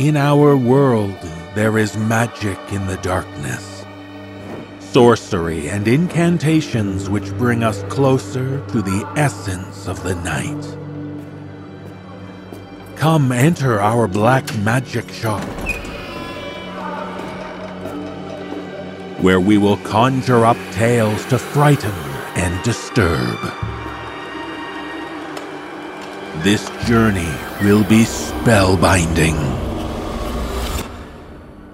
In our world, there is magic in the darkness. Sorcery and incantations which bring us closer to the essence of the night. Come enter our black magic shop, where we will conjure up tales to frighten and disturb. This journey will be spellbinding.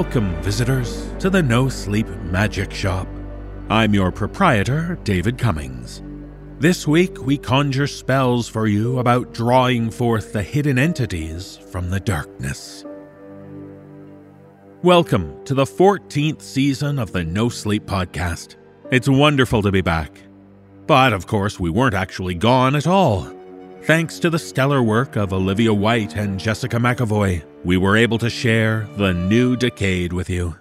Welcome, visitors, to the No Sleep Magic Shop. I'm your proprietor, David Cummings. This week, we conjure spells for you about drawing forth the hidden entities from the darkness. Welcome to the 14th season of the No Sleep Podcast. It's wonderful to be back. But of course, we weren't actually gone at all. Thanks to the stellar work of Olivia White and Jessica McEvoy, we were able to share The New Decade with you.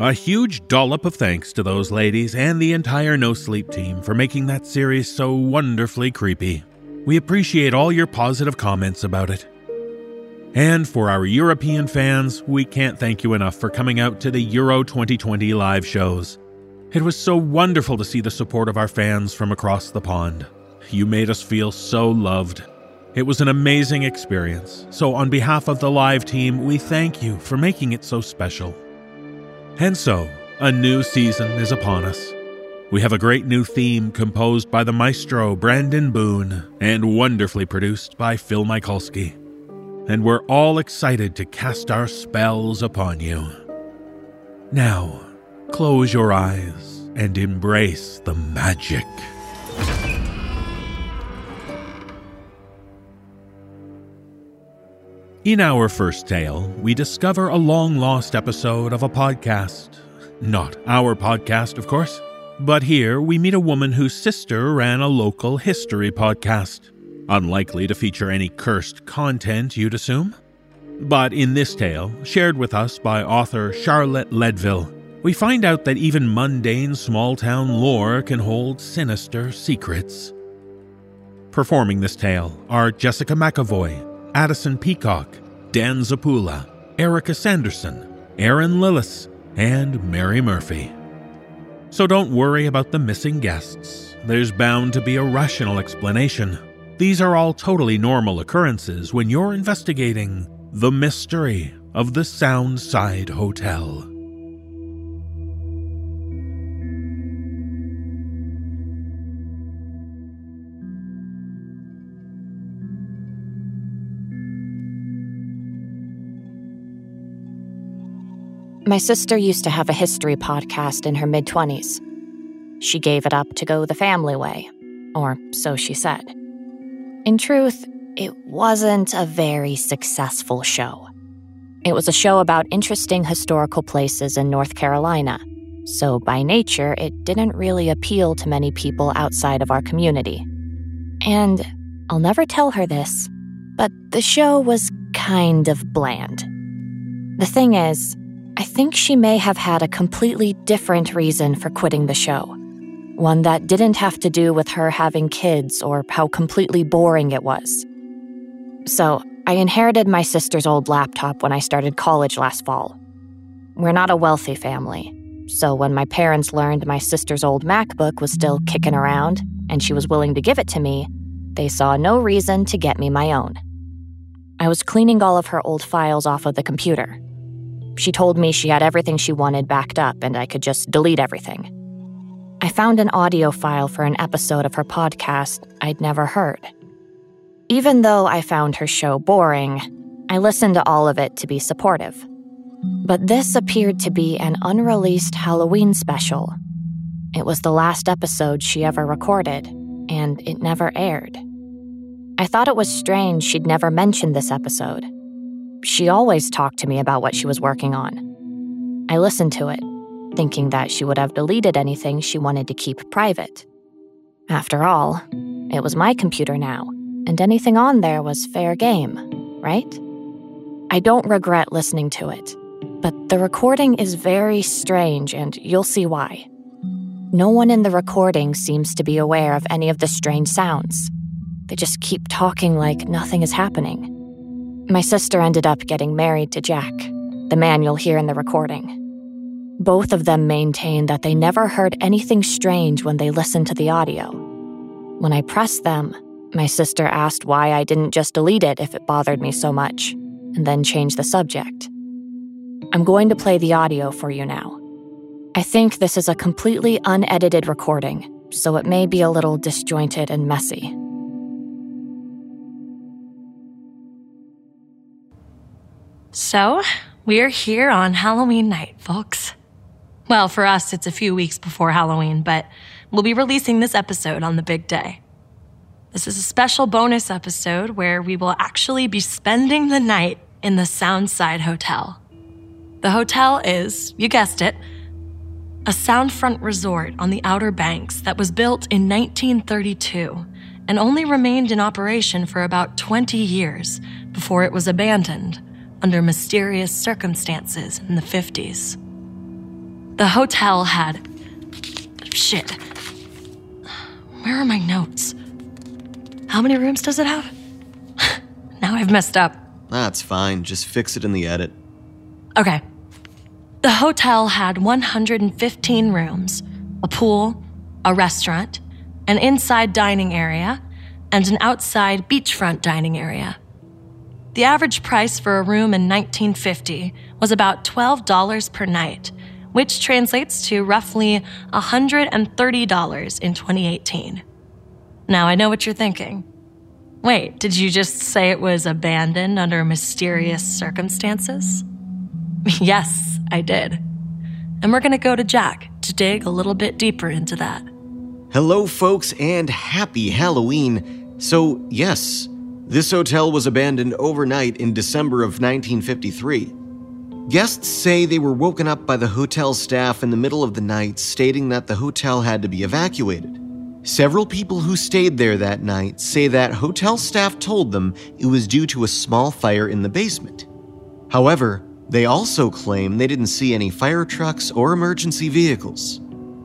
A huge dollop of thanks to those ladies and the entire No Sleep team for making that series so wonderfully creepy. We appreciate all your positive comments about it. And for our European fans, we can't thank you enough for coming out to the Euro 2020 live shows. It was so wonderful to see the support of our fans from across the pond. You made us feel so loved. It was an amazing experience, so on behalf of the live team, we thank you for making it so special. And so, a new season is upon us. We have a great new theme composed by the maestro Brandon Boone and wonderfully produced by Phil Michalski. And we're all excited to cast our spells upon you. Now, close your eyes and embrace the magic. In our first tale, we discover a long lost episode of a podcast. Not our podcast, of course, but here we meet a woman whose sister ran a local history podcast. Unlikely to feature any cursed content, you'd assume. But in this tale, shared with us by author Charlotte Ledville, we find out that even mundane small town lore can hold sinister secrets. Performing this tale are Jessica McEvoy, Addison Peacock, Dan Zappula, Erika Sanderson, Erin Lillis, and Mary Murphy. So don't worry about the missing guests. There's bound to be a rational explanation. These are all totally normal occurrences when you're investigating the mystery of the Soundside Hotel. My sister used to have a history podcast in her mid 20s. She gave it up to go the family way, or so she said. In truth, it wasn't a very successful show. It was a show about interesting historical places in North Carolina, so by nature, it didn't really appeal to many people outside of our community. And I'll never tell her this, but the show was kind of bland. The thing is, I think she may have had a completely different reason for quitting the show. One that didn't have to do with her having kids or how completely boring it was. So, I inherited my sister's old laptop when I started college last fall. We're not a wealthy family, so when my parents learned my sister's old MacBook was still kicking around and she was willing to give it to me, they saw no reason to get me my own. I was cleaning all of her old files off of the computer she told me she had everything she wanted backed up and I could just delete everything. I found an audio file for an episode of her podcast I'd never heard. Even though I found her show boring, I listened to all of it to be supportive. But this appeared to be an unreleased Halloween special. It was the last episode she ever recorded, and it never aired. I thought it was strange she'd never mentioned this episode. She always talked to me about what she was working on. I listened to it, thinking that she would have deleted anything she wanted to keep private. After all, it was my computer now, and anything on there was fair game, right? I don't regret listening to it, but the recording is very strange, and you'll see why. No one in the recording seems to be aware of any of the strange sounds. They just keep talking like nothing is happening. My sister ended up getting married to Jack, the man you'll hear in the recording. Both of them maintain that they never heard anything strange when they listened to the audio. When I pressed them, my sister asked why I didn't just delete it if it bothered me so much, and then change the subject. I'm going to play the audio for you now. I think this is a completely unedited recording, so it may be a little disjointed and messy. So, we're here on Halloween night, folks. Well, for us, it's a few weeks before Halloween, but we'll be releasing this episode on the big day. This is a special bonus episode where we will actually be spending the night in the Soundside Hotel. The hotel is, you guessed it, a soundfront resort on the Outer Banks that was built in 1932 and only remained in operation for about 20 years before it was abandoned under mysterious circumstances in the 50s. The hotel had. Shit. Where are my notes? How many rooms does it have? now I've messed up. That's fine, just fix it in the edit. Okay. The hotel had 115 rooms, a pool, a restaurant, an inside dining area, and an outside beachfront dining area. The average price for a room in 1950 was about $12 per night, which translates to roughly $130 in 2018. Now, I know what you're thinking. Wait, did you just say it was abandoned under mysterious circumstances? yes, I did. And we're going to go to Jack to dig a little bit deeper into that. Hello, folks, and happy Halloween. So, yes, this hotel was abandoned overnight in December of 1953. Guests say they were woken up by the hotel staff in the middle of the night stating that the hotel had to be evacuated. Several people who stayed there that night say that hotel staff told them it was due to a small fire in the basement. However, they also claim they didn't see any fire trucks or emergency vehicles.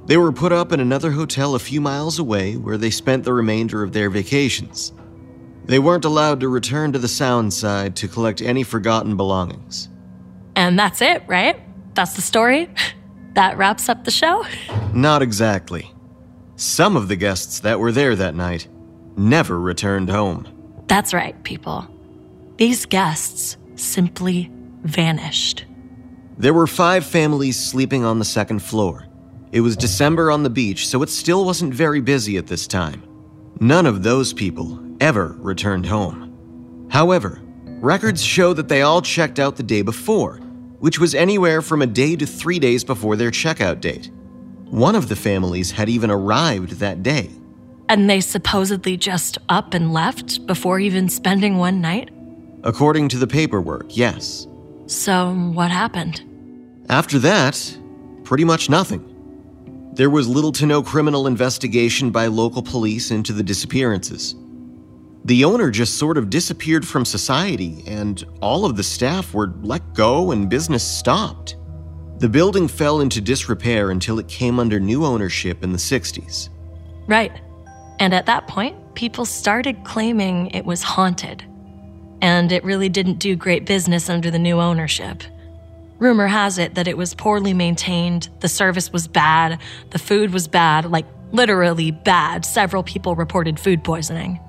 They were put up in another hotel a few miles away where they spent the remainder of their vacations. They weren't allowed to return to the sound side to collect any forgotten belongings. And that's it, right? That's the story? That wraps up the show? Not exactly. Some of the guests that were there that night never returned home. That's right, people. These guests simply vanished. There were five families sleeping on the second floor. It was December on the beach, so it still wasn't very busy at this time. None of those people ever returned home. However, records show that they all checked out the day before, which was anywhere from a day to three days before their checkout date. One of the families had even arrived that day. And they supposedly just up and left before even spending one night? According to the paperwork, yes. So, what happened? After that, pretty much nothing. There was little to no criminal investigation by local police into the disappearances. The owner just sort of disappeared from society, and all of the staff were let go and business stopped. The building fell into disrepair until it came under new ownership in the 60s. Right. And at that point, people started claiming it was haunted. And it really didn't do great business under the new ownership. Rumor has it that it was poorly maintained, the service was bad, the food was bad, like literally bad. Several people reported food poisoning.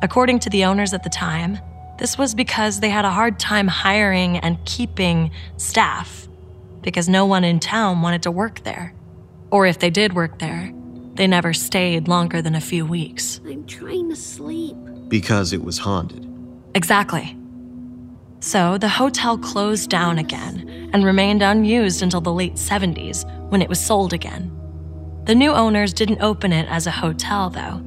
According to the owners at the time, this was because they had a hard time hiring and keeping staff because no one in town wanted to work there. Or if they did work there, they never stayed longer than a few weeks. I'm trying to sleep. Because it was haunted. Exactly. So the hotel closed down again and remained unused until the late 70s when it was sold again. The new owners didn't open it as a hotel, though.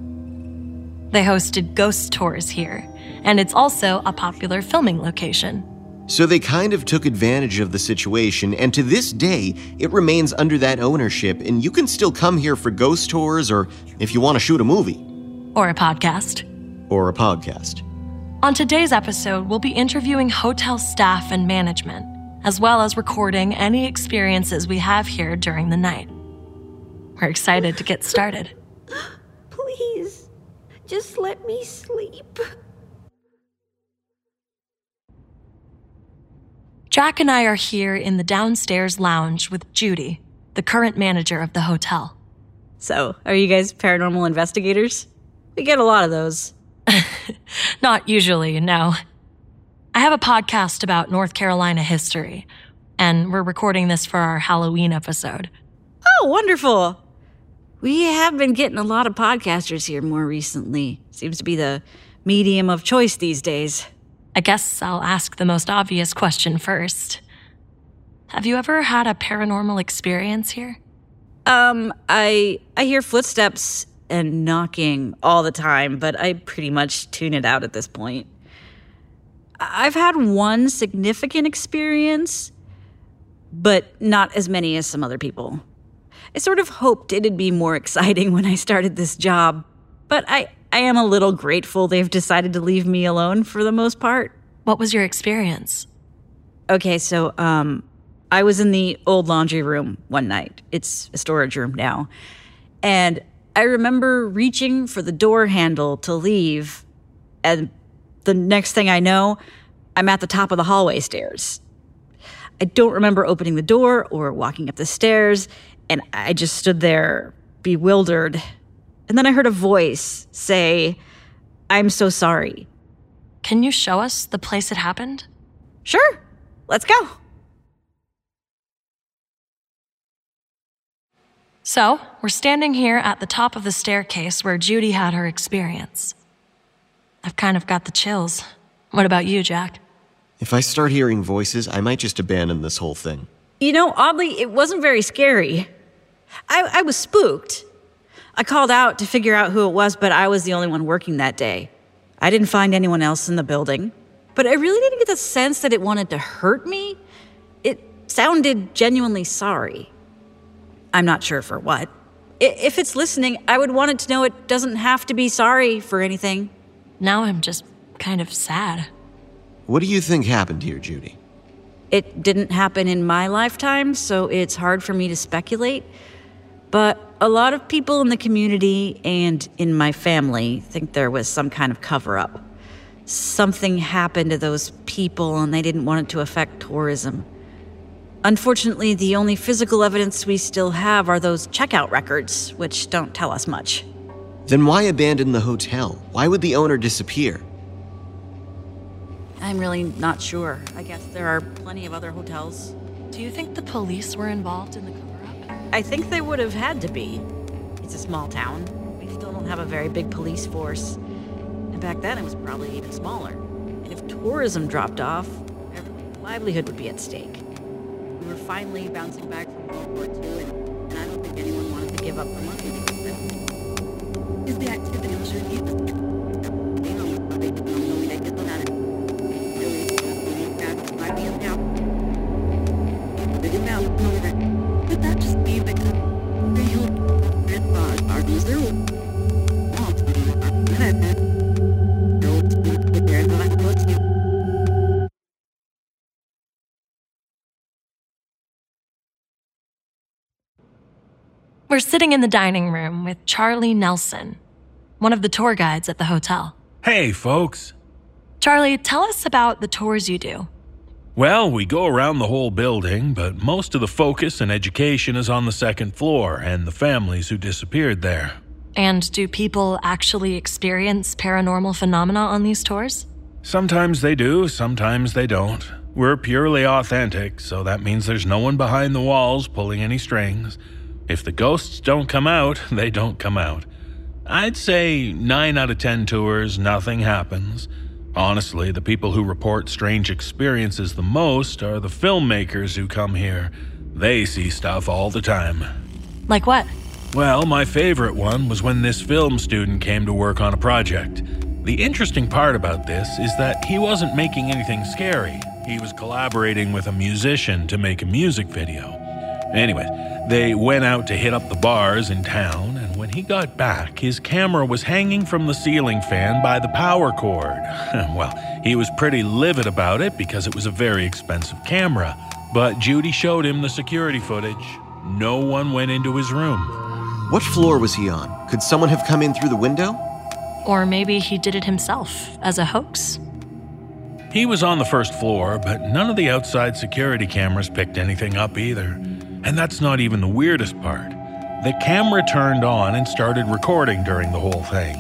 They hosted ghost tours here, and it's also a popular filming location. So they kind of took advantage of the situation, and to this day, it remains under that ownership, and you can still come here for ghost tours or if you want to shoot a movie. Or a podcast. Or a podcast. On today's episode, we'll be interviewing hotel staff and management, as well as recording any experiences we have here during the night. We're excited to get started. Please, just let me sleep. Jack and I are here in the downstairs lounge with Judy, the current manager of the hotel. So, are you guys paranormal investigators? We get a lot of those. Not usually, no. I have a podcast about North Carolina history, and we're recording this for our Halloween episode. Oh, wonderful. We have been getting a lot of podcasters here more recently. Seems to be the medium of choice these days. I guess I'll ask the most obvious question first. Have you ever had a paranormal experience here? Um, I I hear footsteps and knocking all the time, but I pretty much tune it out at this point. I've had one significant experience, but not as many as some other people. I sort of hoped it'd be more exciting when I started this job, but I, I am a little grateful they've decided to leave me alone for the most part. What was your experience? Okay, so um I was in the old laundry room one night. It's a storage room now. And I remember reaching for the door handle to leave, and the next thing I know, I'm at the top of the hallway stairs. I don't remember opening the door or walking up the stairs, and I just stood there, bewildered. And then I heard a voice say, I'm so sorry. Can you show us the place it happened? Sure, let's go. So, we're standing here at the top of the staircase where Judy had her experience. I've kind of got the chills. What about you, Jack? If I start hearing voices, I might just abandon this whole thing. You know, oddly, it wasn't very scary. I, I was spooked. I called out to figure out who it was, but I was the only one working that day. I didn't find anyone else in the building, but I really didn't get the sense that it wanted to hurt me. It sounded genuinely sorry. I'm not sure for what. If it's listening, I would want it to know it doesn't have to be sorry for anything. Now I'm just kind of sad. What do you think happened here, Judy? It didn't happen in my lifetime, so it's hard for me to speculate. But a lot of people in the community and in my family think there was some kind of cover up. Something happened to those people and they didn't want it to affect tourism. Unfortunately, the only physical evidence we still have are those checkout records, which don't tell us much. Then why abandon the hotel? Why would the owner disappear? I'm really not sure. I guess there are plenty of other hotels. Do you think the police were involved in the cover up? I think they would have had to be. It's a small town. We still don't have a very big police force. And back then it was probably even smaller. And if tourism dropped off, livelihood would be at stake. We were finally bouncing back from World War II, and, and I don't think anyone wanted to give up the money. Is the activity on should sitting in the dining room with Charlie Nelson, one of the tour guides at the hotel. Hey, folks. Charlie, tell us about the tours you do. Well, we go around the whole building, but most of the focus and education is on the second floor and the families who disappeared there. And do people actually experience paranormal phenomena on these tours? Sometimes they do, sometimes they don't. We're purely authentic, so that means there's no one behind the walls pulling any strings. If the ghosts don't come out, they don't come out. I'd say 9 out of 10 tours, nothing happens. Honestly, the people who report strange experiences the most are the filmmakers who come here. They see stuff all the time. Like what? Well, my favorite one was when this film student came to work on a project. The interesting part about this is that he wasn't making anything scary. He was collaborating with a musician to make a music video. Anyway, they went out to hit up the bars in town, and when he got back, his camera was hanging from the ceiling fan by the power cord. well, he was pretty livid about it because it was a very expensive camera, but Judy showed him the security footage. No one went into his room. What floor was he on? Could someone have come in through the window? Or maybe he did it himself as a hoax. He was on the first floor, but none of the outside security cameras picked anything up either. And that's not even the weirdest part. The camera turned on and started recording during the whole thing.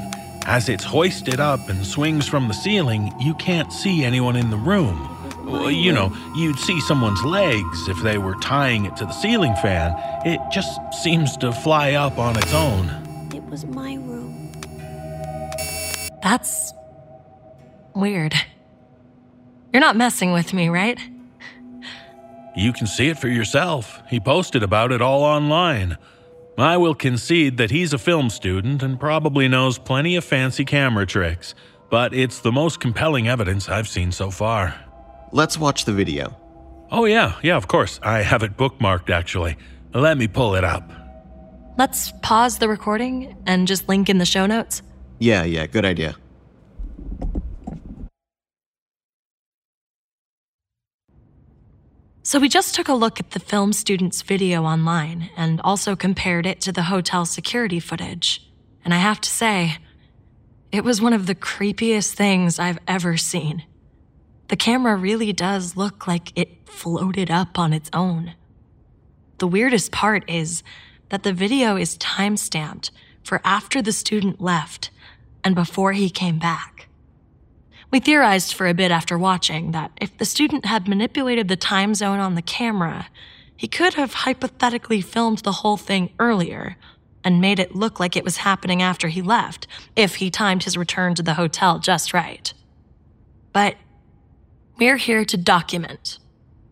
As it's hoisted up and swings from the ceiling, you can't see anyone in the room. Well, you know, you'd see someone's legs if they were tying it to the ceiling fan. It just seems to fly up on its own. It was my room. That's weird. You're not messing with me, right? You can see it for yourself. He posted about it all online. I will concede that he's a film student and probably knows plenty of fancy camera tricks, but it's the most compelling evidence I've seen so far. Let's watch the video. Oh, yeah, yeah, of course. I have it bookmarked actually. Let me pull it up. Let's pause the recording and just link in the show notes. Yeah, yeah, good idea. So we just took a look at the film student's video online and also compared it to the hotel security footage. And I have to say, it was one of the creepiest things I've ever seen. The camera really does look like it floated up on its own. The weirdest part is that the video is time stamped for after the student left and before he came back. We theorized for a bit after watching that if the student had manipulated the time zone on the camera, he could have hypothetically filmed the whole thing earlier and made it look like it was happening after he left if he timed his return to the hotel just right. But we're here to document,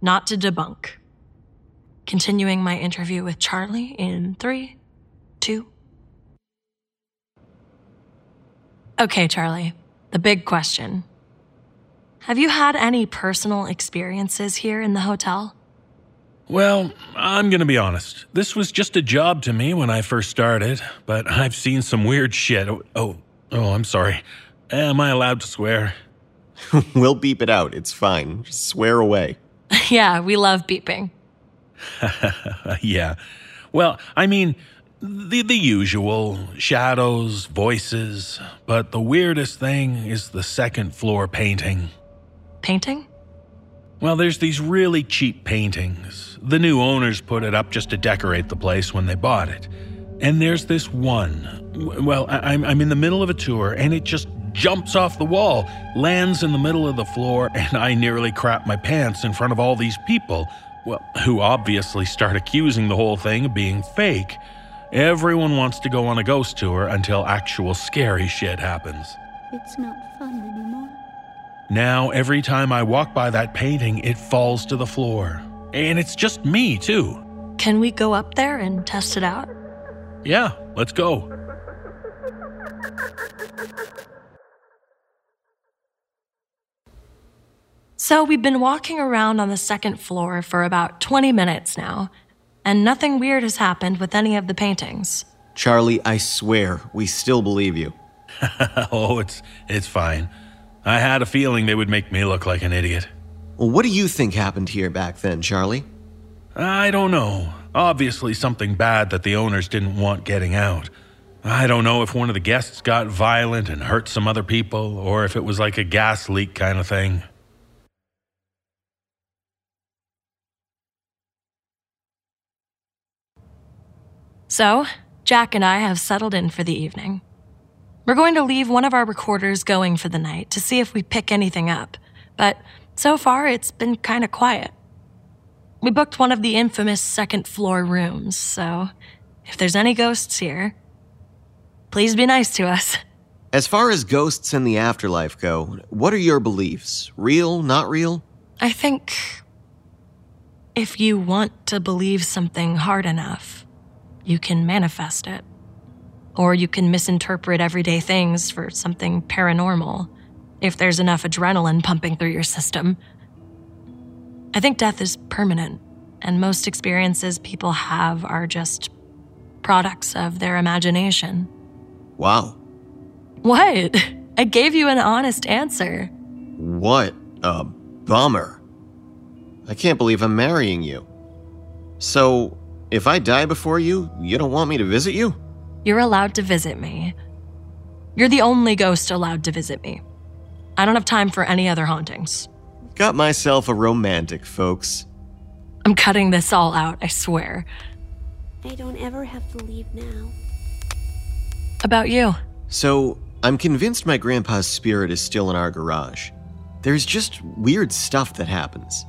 not to debunk. Continuing my interview with Charlie in three, two. Okay, Charlie, the big question. Have you had any personal experiences here in the hotel? Well, I'm going to be honest. This was just a job to me when I first started, but I've seen some weird shit. Oh, oh, oh I'm sorry. Am I allowed to swear? we'll beep it out. It's fine. Just swear away. yeah, we love beeping. yeah. Well, I mean, the, the usual shadows, voices, but the weirdest thing is the second floor painting. Painting? Well, there's these really cheap paintings. The new owners put it up just to decorate the place when they bought it. And there's this one. Well, I'm, I'm in the middle of a tour and it just jumps off the wall, lands in the middle of the floor, and I nearly crap my pants in front of all these people, well, who obviously start accusing the whole thing of being fake. Everyone wants to go on a ghost tour until actual scary shit happens. It's not fun anymore. Now, every time I walk by that painting, it falls to the floor. And it's just me, too. Can we go up there and test it out? Yeah, let's go. So, we've been walking around on the second floor for about 20 minutes now, and nothing weird has happened with any of the paintings. Charlie, I swear, we still believe you. oh, it's it's fine. I had a feeling they would make me look like an idiot. Well, what do you think happened here back then, Charlie? I don't know. Obviously, something bad that the owners didn't want getting out. I don't know if one of the guests got violent and hurt some other people, or if it was like a gas leak kind of thing. So, Jack and I have settled in for the evening. We're going to leave one of our recorders going for the night to see if we pick anything up, but so far it's been kind of quiet. We booked one of the infamous second floor rooms, so if there's any ghosts here, please be nice to us. As far as ghosts and the afterlife go, what are your beliefs? Real, not real? I think if you want to believe something hard enough, you can manifest it. Or you can misinterpret everyday things for something paranormal if there's enough adrenaline pumping through your system. I think death is permanent, and most experiences people have are just products of their imagination. Wow. What? I gave you an honest answer. What a bummer. I can't believe I'm marrying you. So, if I die before you, you don't want me to visit you? You're allowed to visit me. You're the only ghost allowed to visit me. I don't have time for any other hauntings. Got myself a romantic, folks. I'm cutting this all out, I swear. I don't ever have to leave now. About you. So, I'm convinced my grandpa's spirit is still in our garage. There's just weird stuff that happens.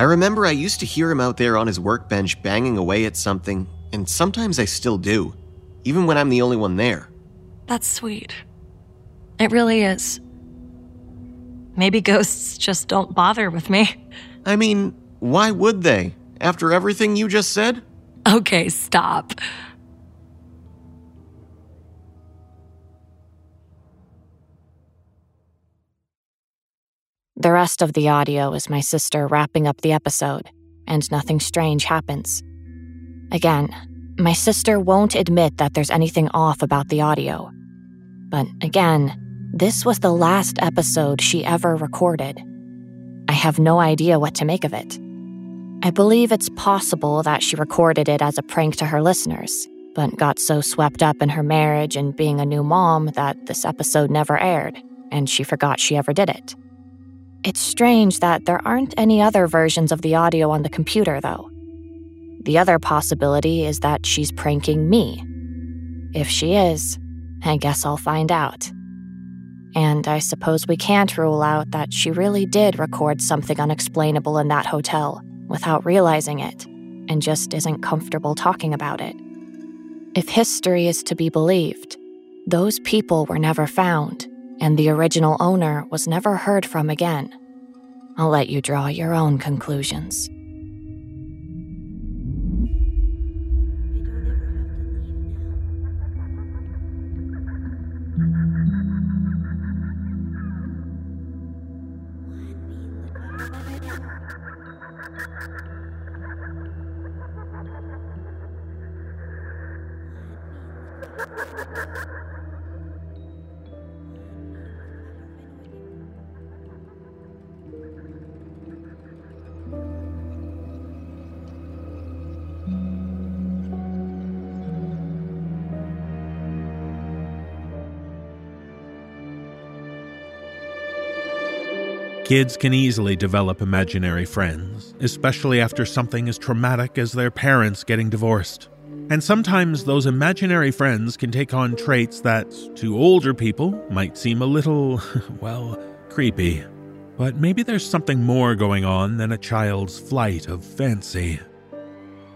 I remember I used to hear him out there on his workbench banging away at something, and sometimes I still do, even when I'm the only one there. That's sweet. It really is. Maybe ghosts just don't bother with me. I mean, why would they? After everything you just said? Okay, stop. The rest of the audio is my sister wrapping up the episode, and nothing strange happens. Again, my sister won't admit that there's anything off about the audio. But again, this was the last episode she ever recorded. I have no idea what to make of it. I believe it's possible that she recorded it as a prank to her listeners, but got so swept up in her marriage and being a new mom that this episode never aired, and she forgot she ever did it. It's strange that there aren't any other versions of the audio on the computer, though. The other possibility is that she's pranking me. If she is, I guess I'll find out. And I suppose we can't rule out that she really did record something unexplainable in that hotel without realizing it and just isn't comfortable talking about it. If history is to be believed, those people were never found, and the original owner was never heard from again. I'll let you draw your own conclusions. Kids can easily develop imaginary friends, especially after something as traumatic as their parents getting divorced. And sometimes those imaginary friends can take on traits that, to older people, might seem a little, well, creepy. But maybe there's something more going on than a child's flight of fancy.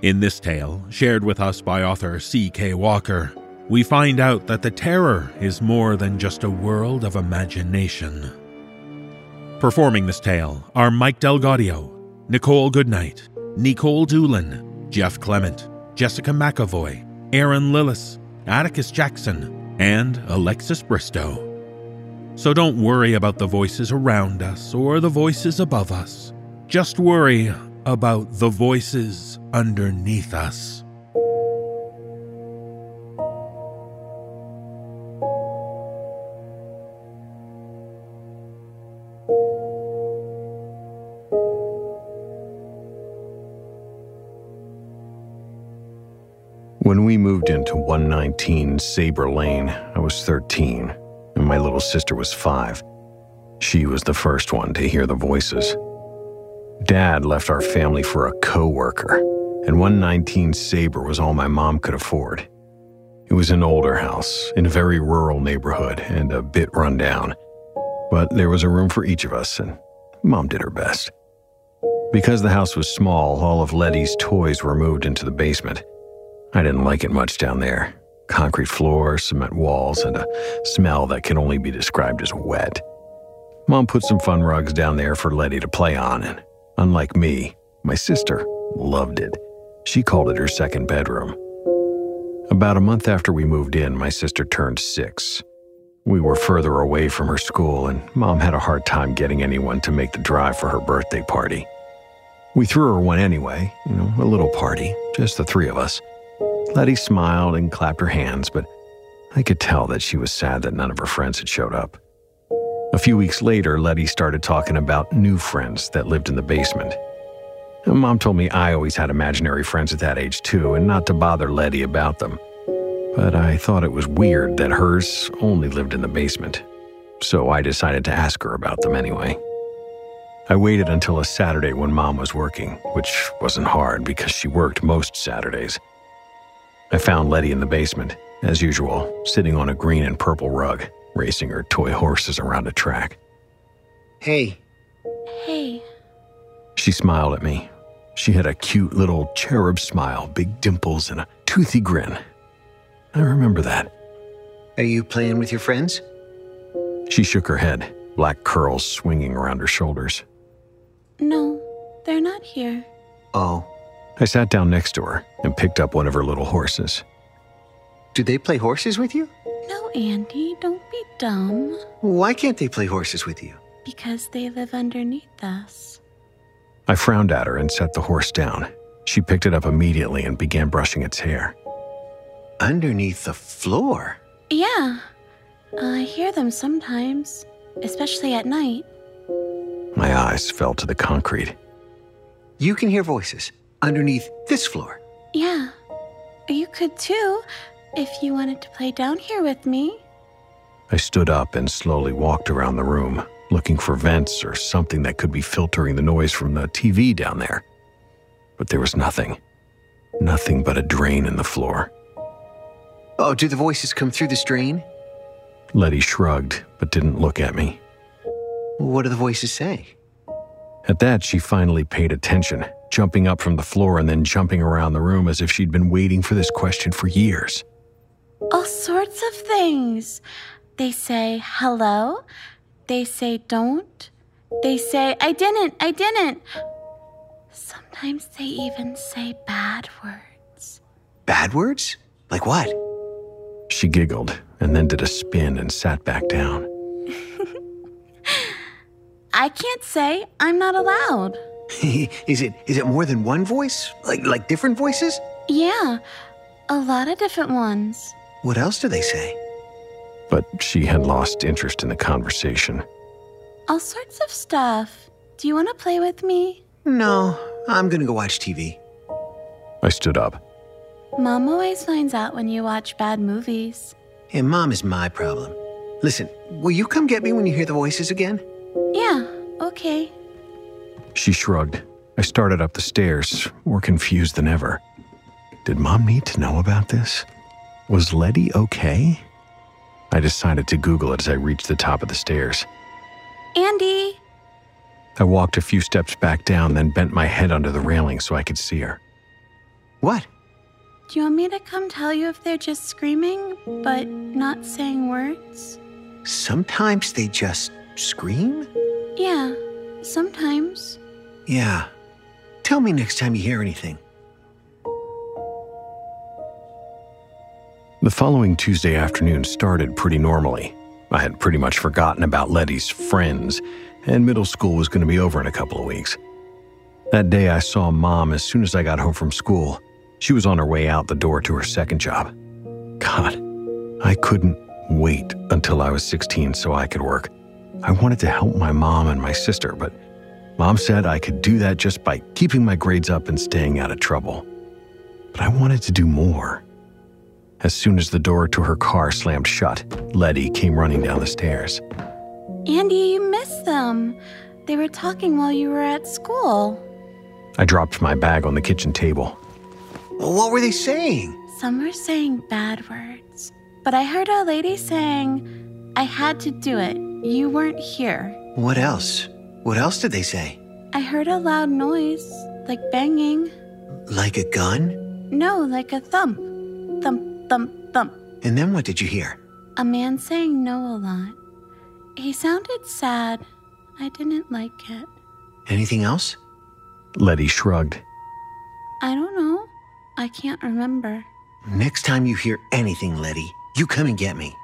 In this tale, shared with us by author C.K. Walker, we find out that the terror is more than just a world of imagination. Performing this tale are Mike DelGaudio, Nichole Goodnight, Nikolle Doolin, Jeff Clement, Jessica McEvoy, Erin Lillis, Atticus Jackson, and Alexis Bristowe. So don't worry about the voices around us or the voices above us. Just worry about the voices underneath us. 119 Sabre Lane, I was 13, and my little sister was five. She was the first one to hear the voices. Dad left our family for a coworker, and 119 Sabre was all my mom could afford. It was an older house in a very rural neighborhood and a bit run down, but there was a room for each of us, and mom did her best. Because the house was small, all of Leddie's toys were moved into the basement. I didn't like it much down there. Concrete floor, cement walls, and a smell that can only be described as wet. Mom put some fun rugs down there for Leddie to play on, and unlike me, my sister loved it. She called it her second bedroom. About a month after we moved in, my sister turned six. We were further away from her school, and mom had a hard time getting anyone to make the drive for her birthday party. We threw her one anyway, you know, a little party, just the three of us. Leddie smiled and clapped her hands, but I could tell that she was sad that none of her friends had showed up. A few weeks later, Leddie started talking about new friends that lived in the basement. Mom told me I always had imaginary friends at that age too, and not to bother Leddie about them. But I thought it was weird that hers only lived in the basement, so I decided to ask her about them anyway. I waited until a Saturday when Mom was working, which wasn't hard because she worked most Saturdays. I found Leddie in the basement, as usual, sitting on a green and purple rug, racing her toy horses around a track. Hey, Hey, She smiled at me. She had a cute little cherub smile, big dimples, and a toothy grin. I remember that. are you playing with your friends? She shook her head, black curls swinging around her shoulders. no, they're not here. Oh, I sat down next to her and picked up one of her little horses. do they play horses with you? No, Andy, don't be dumb. Why can't they play horses with you? Because they live underneath us. I frowned at her and set the horse down. She picked it up immediately and began brushing its hair. Underneath the floor? Yeah, I hear them sometimes, especially at night. My eyes fell to the concrete. You can hear voices underneath this floor. Yeah, you could too, if you wanted to play down here with me. I stood up and slowly walked around the room, looking for vents or something that could be filtering the noise from the TV down there. But there was nothing. Nothing but a drain in the floor. Oh, do the voices come through this drain? Leddie shrugged, but didn't look at me. What do the voices say? At that, she finally paid attention, jumping up from the floor and then jumping around the room as if she'd been waiting for this question for years. All sorts of things. They say hello. They say don't. They say I didn't, I didn't. Sometimes they even say bad words. Bad words? Like what? She giggled and then did a spin and sat back down. I can't say I'm not allowed. is it is it more than one voice? Like like different voices? Yeah, a lot of different ones. What else do they say? But she had lost interest in the conversation. All sorts of stuff. Do you want to play with me? No, I'm gonna go watch TV. I stood up. Mom always finds out when you watch bad movies. And mom is my problem. Listen, will you come get me when you hear the voices again? Yeah, okay. She shrugged. I started up the stairs, more confused than ever. Did mom need to know about this? Was Leddie okay? I decided to Google it as I reached the top of the stairs. Andy! I walked a few steps back down, then bent my head under the railing so I could see her. What? Do you want me to come tell you if they're just screaming, but not saying words? Sometimes they just scream? Yeah, sometimes. Yeah. Tell me next time you hear anything. The following Tuesday afternoon started pretty normally. I had pretty much forgotten about Leddie's friends, and middle school was going to be over in a couple of weeks. That day, I saw mom as soon as I got home from school. She was on her way out the door to her second job. God, I couldn't wait until I was 16 so I could work. I wanted to help my mom and my sister, but mom said I could do that just by keeping my grades up and staying out of trouble. But I wanted to do more. As soon as the door to her car slammed shut, Leddie came running down the stairs. Andy, you missed them. They were talking while you were at school. I dropped my bag on the kitchen table. Well, what were they saying? Some were saying bad words, but I heard a lady saying, I had to do it. You weren't here. What else? What else did they say? I heard a loud noise, like banging. Like a gun? No, like a thump. Thump, thump, thump. And then what did you hear? A man saying no a lot. He sounded sad. I didn't like it. Anything else? Leddie shrugged. I don't know. I can't remember. Next time you hear anything, Leddie, you come and get me.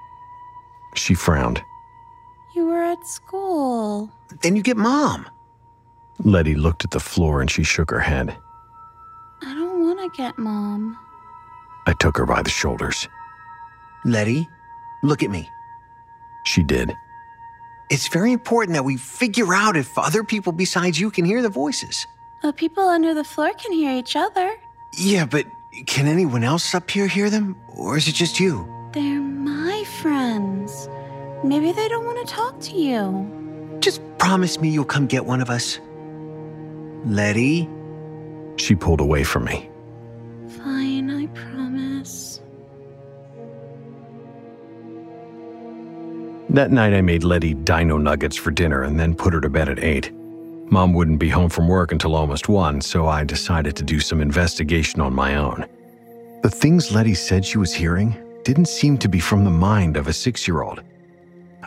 She frowned. You were at school. Then you get mom. Leddie looked at the floor and she shook her head. I don't want to get mom. I took her by the shoulders. Leddie, look at me. She did. It's very important that we figure out if other people besides you can hear the voices. The people under the floor can hear each other. Yeah, but can anyone else up here hear them? Or is it just you? They're my friends. Maybe they don't want to talk to you. Just promise me you'll come get one of us. Leddie? She pulled away from me. Fine, I promise. That night, I made Leddie dino nuggets for dinner and then put her to bed at 8. Mom wouldn't be home from work until almost 1, so I decided to do some investigation on my own. The things Leddie said she was hearing didn't seem to be from the mind of a six year old.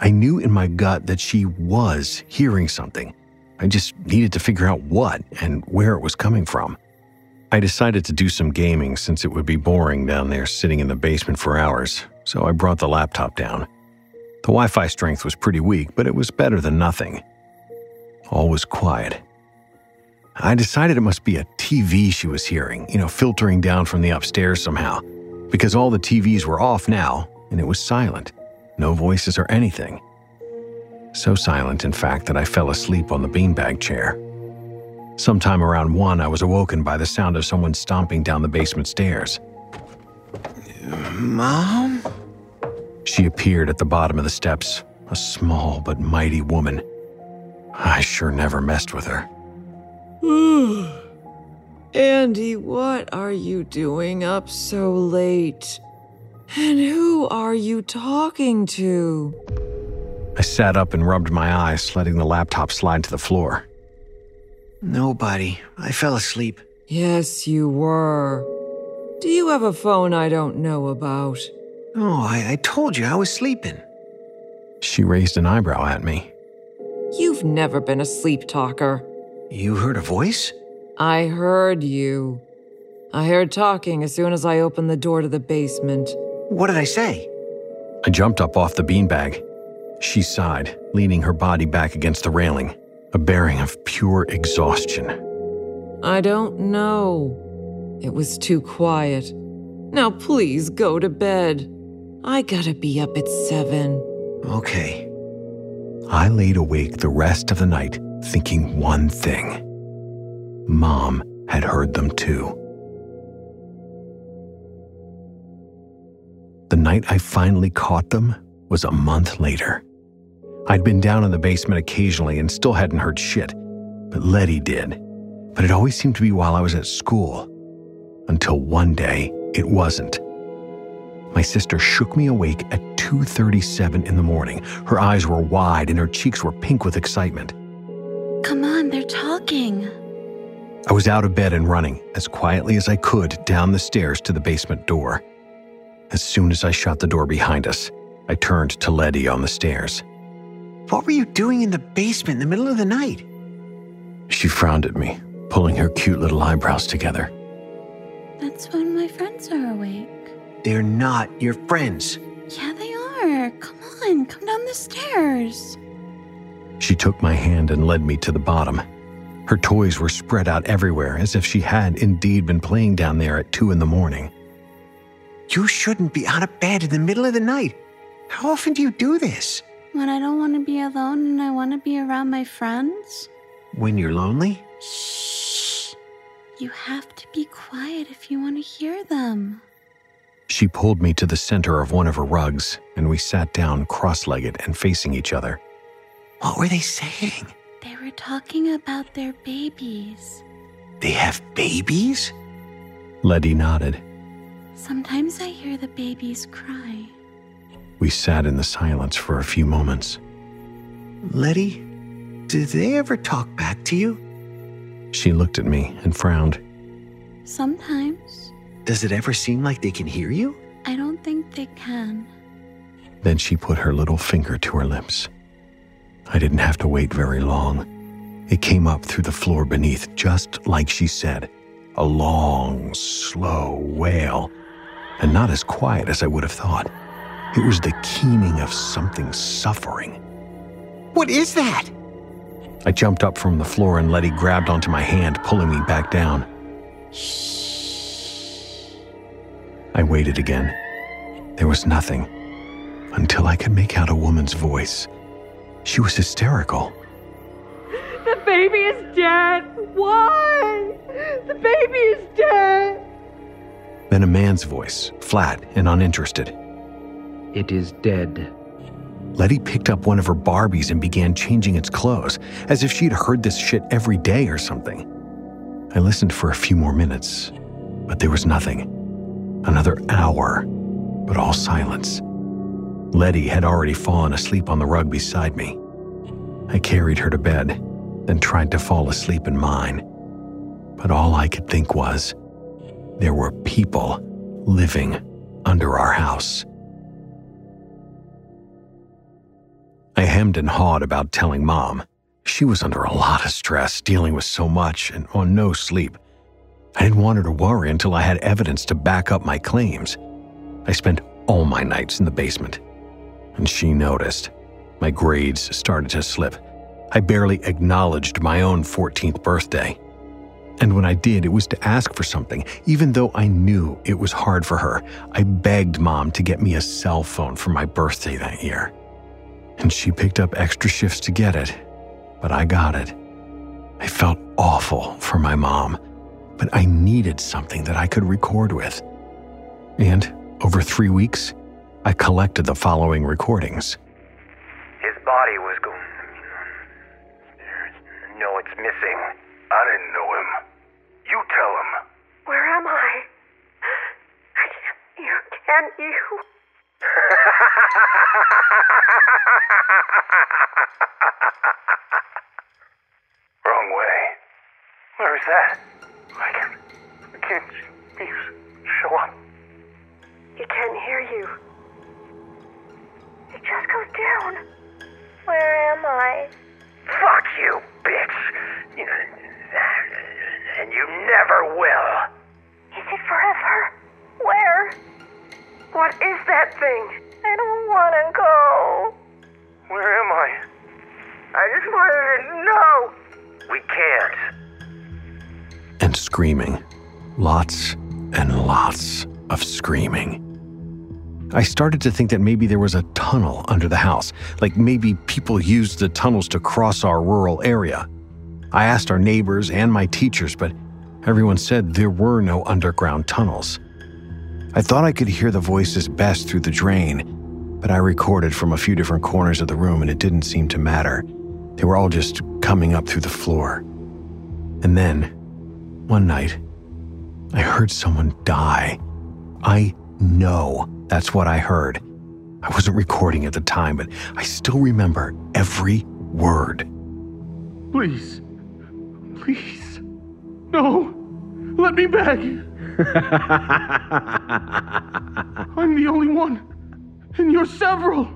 I knew in my gut that she was hearing something. I just needed to figure out what and where it was coming from. I decided to do some gaming since it would be boring down there sitting in the basement for hours, so I brought the laptop down. The Wi Fi strength was pretty weak, but it was better than nothing. All was quiet. I decided it must be a TV she was hearing, you know, filtering down from the upstairs somehow, because all the TVs were off now and it was silent. No voices or anything. So silent, in fact, that I fell asleep on the beanbag chair. Sometime around one, I was awoken by the sound of someone stomping down the basement stairs. Mom? She appeared at the bottom of the steps, a small but mighty woman. I sure never messed with her. Andy, what are you doing up so late? And who are you talking to? I sat up and rubbed my eyes, letting the laptop slide to the floor. Nobody. I fell asleep. Yes, you were. Do you have a phone I don't know about? Oh, I, I told you I was sleeping. She raised an eyebrow at me. You've never been a sleep talker. You heard a voice? I heard you. I heard talking as soon as I opened the door to the basement. What did I say? I jumped up off the beanbag. She sighed, leaning her body back against the railing, a bearing of pure exhaustion. I don't know. It was too quiet. Now please go to bed. I gotta be up at seven. Okay. I laid awake the rest of the night thinking one thing Mom had heard them too. The night I finally caught them was a month later. I'd been down in the basement occasionally and still hadn't heard shit, but Leddie did. But it always seemed to be while I was at school. Until one day, it wasn't. My sister shook me awake at 2:37 in the morning. Her eyes were wide and her cheeks were pink with excitement. Come on, they're talking. I was out of bed and running as quietly as I could down the stairs to the basement door. As soon as I shut the door behind us, I turned to Leddie on the stairs. What were you doing in the basement in the middle of the night? She frowned at me, pulling her cute little eyebrows together. That's when my friends are awake. They're not your friends. Yeah, they are. Come on, come down the stairs. She took my hand and led me to the bottom. Her toys were spread out everywhere as if she had indeed been playing down there at two in the morning. You shouldn't be out of bed in the middle of the night. How often do you do this? When I don't want to be alone and I want to be around my friends. When you're lonely? Shh. You have to be quiet if you want to hear them. She pulled me to the center of one of her rugs, and we sat down cross legged and facing each other. What were they saying? They were talking about their babies. They have babies? Leddie nodded. Sometimes I hear the babies cry. We sat in the silence for a few moments. Leddie, do they ever talk back to you? She looked at me and frowned. Sometimes. Does it ever seem like they can hear you? I don't think they can. Then she put her little finger to her lips. I didn't have to wait very long. It came up through the floor beneath, just like she said a long, slow wail. And not as quiet as I would have thought. It was the keening of something suffering. What is that? I jumped up from the floor and Leddie grabbed onto my hand, pulling me back down. I waited again. There was nothing until I could make out a woman's voice. She was hysterical. The baby is dead. Why? The baby is dead. Then a man's voice, flat and uninterested. It is dead. Leddie picked up one of her Barbies and began changing its clothes, as if she'd heard this shit every day or something. I listened for a few more minutes, but there was nothing. Another hour, but all silence. Leddie had already fallen asleep on the rug beside me. I carried her to bed, then tried to fall asleep in mine. But all I could think was there were people living under our house. I hemmed and hawed about telling mom. She was under a lot of stress, dealing with so much and on no sleep. I didn't want her to worry until I had evidence to back up my claims. I spent all my nights in the basement. And she noticed. My grades started to slip. I barely acknowledged my own 14th birthday. And when I did, it was to ask for something, even though I knew it was hard for her. I begged mom to get me a cell phone for my birthday that year. And she picked up extra shifts to get it, but I got it. I felt awful for my mom, but I needed something that I could record with. And over three weeks, I collected the following recordings. His body was going. No, it's missing. I didn't know him. You tell him. Where am I? I can't. You can't. You. Wrong way. Where is that? I can't. I can't. Please, show up. You can't hear you. It just goes down. Where am I? Fuck you, bitch. You- And you never will. Is it forever? Where? What is that thing? I don't want to go. Where am I? I just wanted to know. We can't. and screaming. Lots and lots of screaming. I started to think that maybe there was a tunnel under the house, like maybe people used the tunnels to cross our rural area. I asked our neighbors and my teachers, but everyone said there were no underground tunnels. I thought I could hear the voices best through the drain, but I recorded from a few different corners of the room and it didn't seem to matter. They were all just coming up through the floor. And then, one night, I heard someone die. I know that's what I heard. I wasn't recording at the time, but I still remember every word. Please. Please. No. Let me back. I'm the only one. And you're several.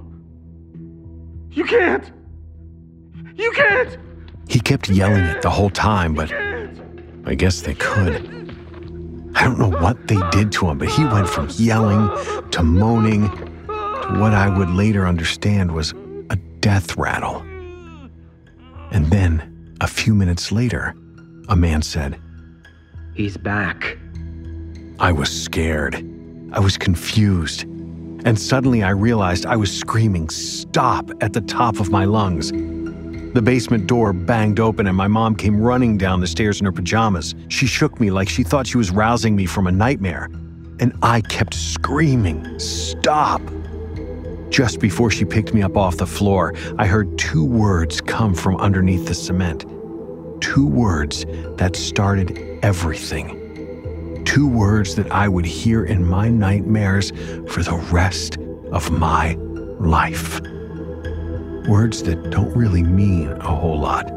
You can't. You can't. He kept yelling it the whole time, but I guess they could. I don't know what they did to him, but he went from yelling to moaning to what I would later understand was a death rattle. And then, a few minutes later, a man said, He's back. I was scared. I was confused. And suddenly I realized I was screaming, Stop, at the top of my lungs. The basement door banged open and my mom came running down the stairs in her pajamas. She shook me like she thought she was rousing me from a nightmare. And I kept screaming, Stop! Just before she picked me up off the floor, I heard two words come from underneath the cement. Two words that started everything. Two words that I would hear in my nightmares for the rest of my life. Words that don't really mean a whole lot,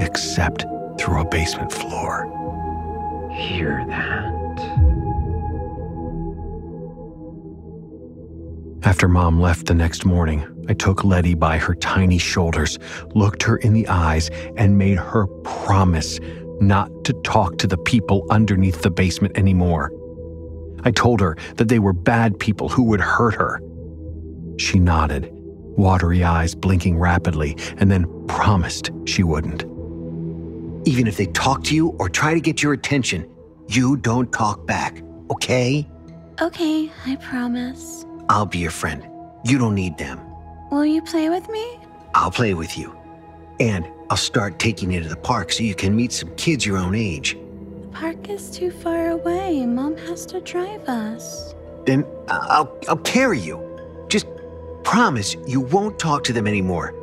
except through a basement floor. Hear that? After mom left the next morning, I took Leddie by her tiny shoulders, looked her in the eyes, and made her promise not to talk to the people underneath the basement anymore. I told her that they were bad people who would hurt her. She nodded, watery eyes blinking rapidly, and then promised she wouldn't. Even if they talk to you or try to get your attention, you don't talk back, okay? Okay, I promise. I'll be your friend. You don't need them. Will you play with me? I'll play with you. And I'll start taking you to the park so you can meet some kids your own age. The park is too far away. Mom has to drive us. Then I'll, I'll carry you. Just promise you won't talk to them anymore.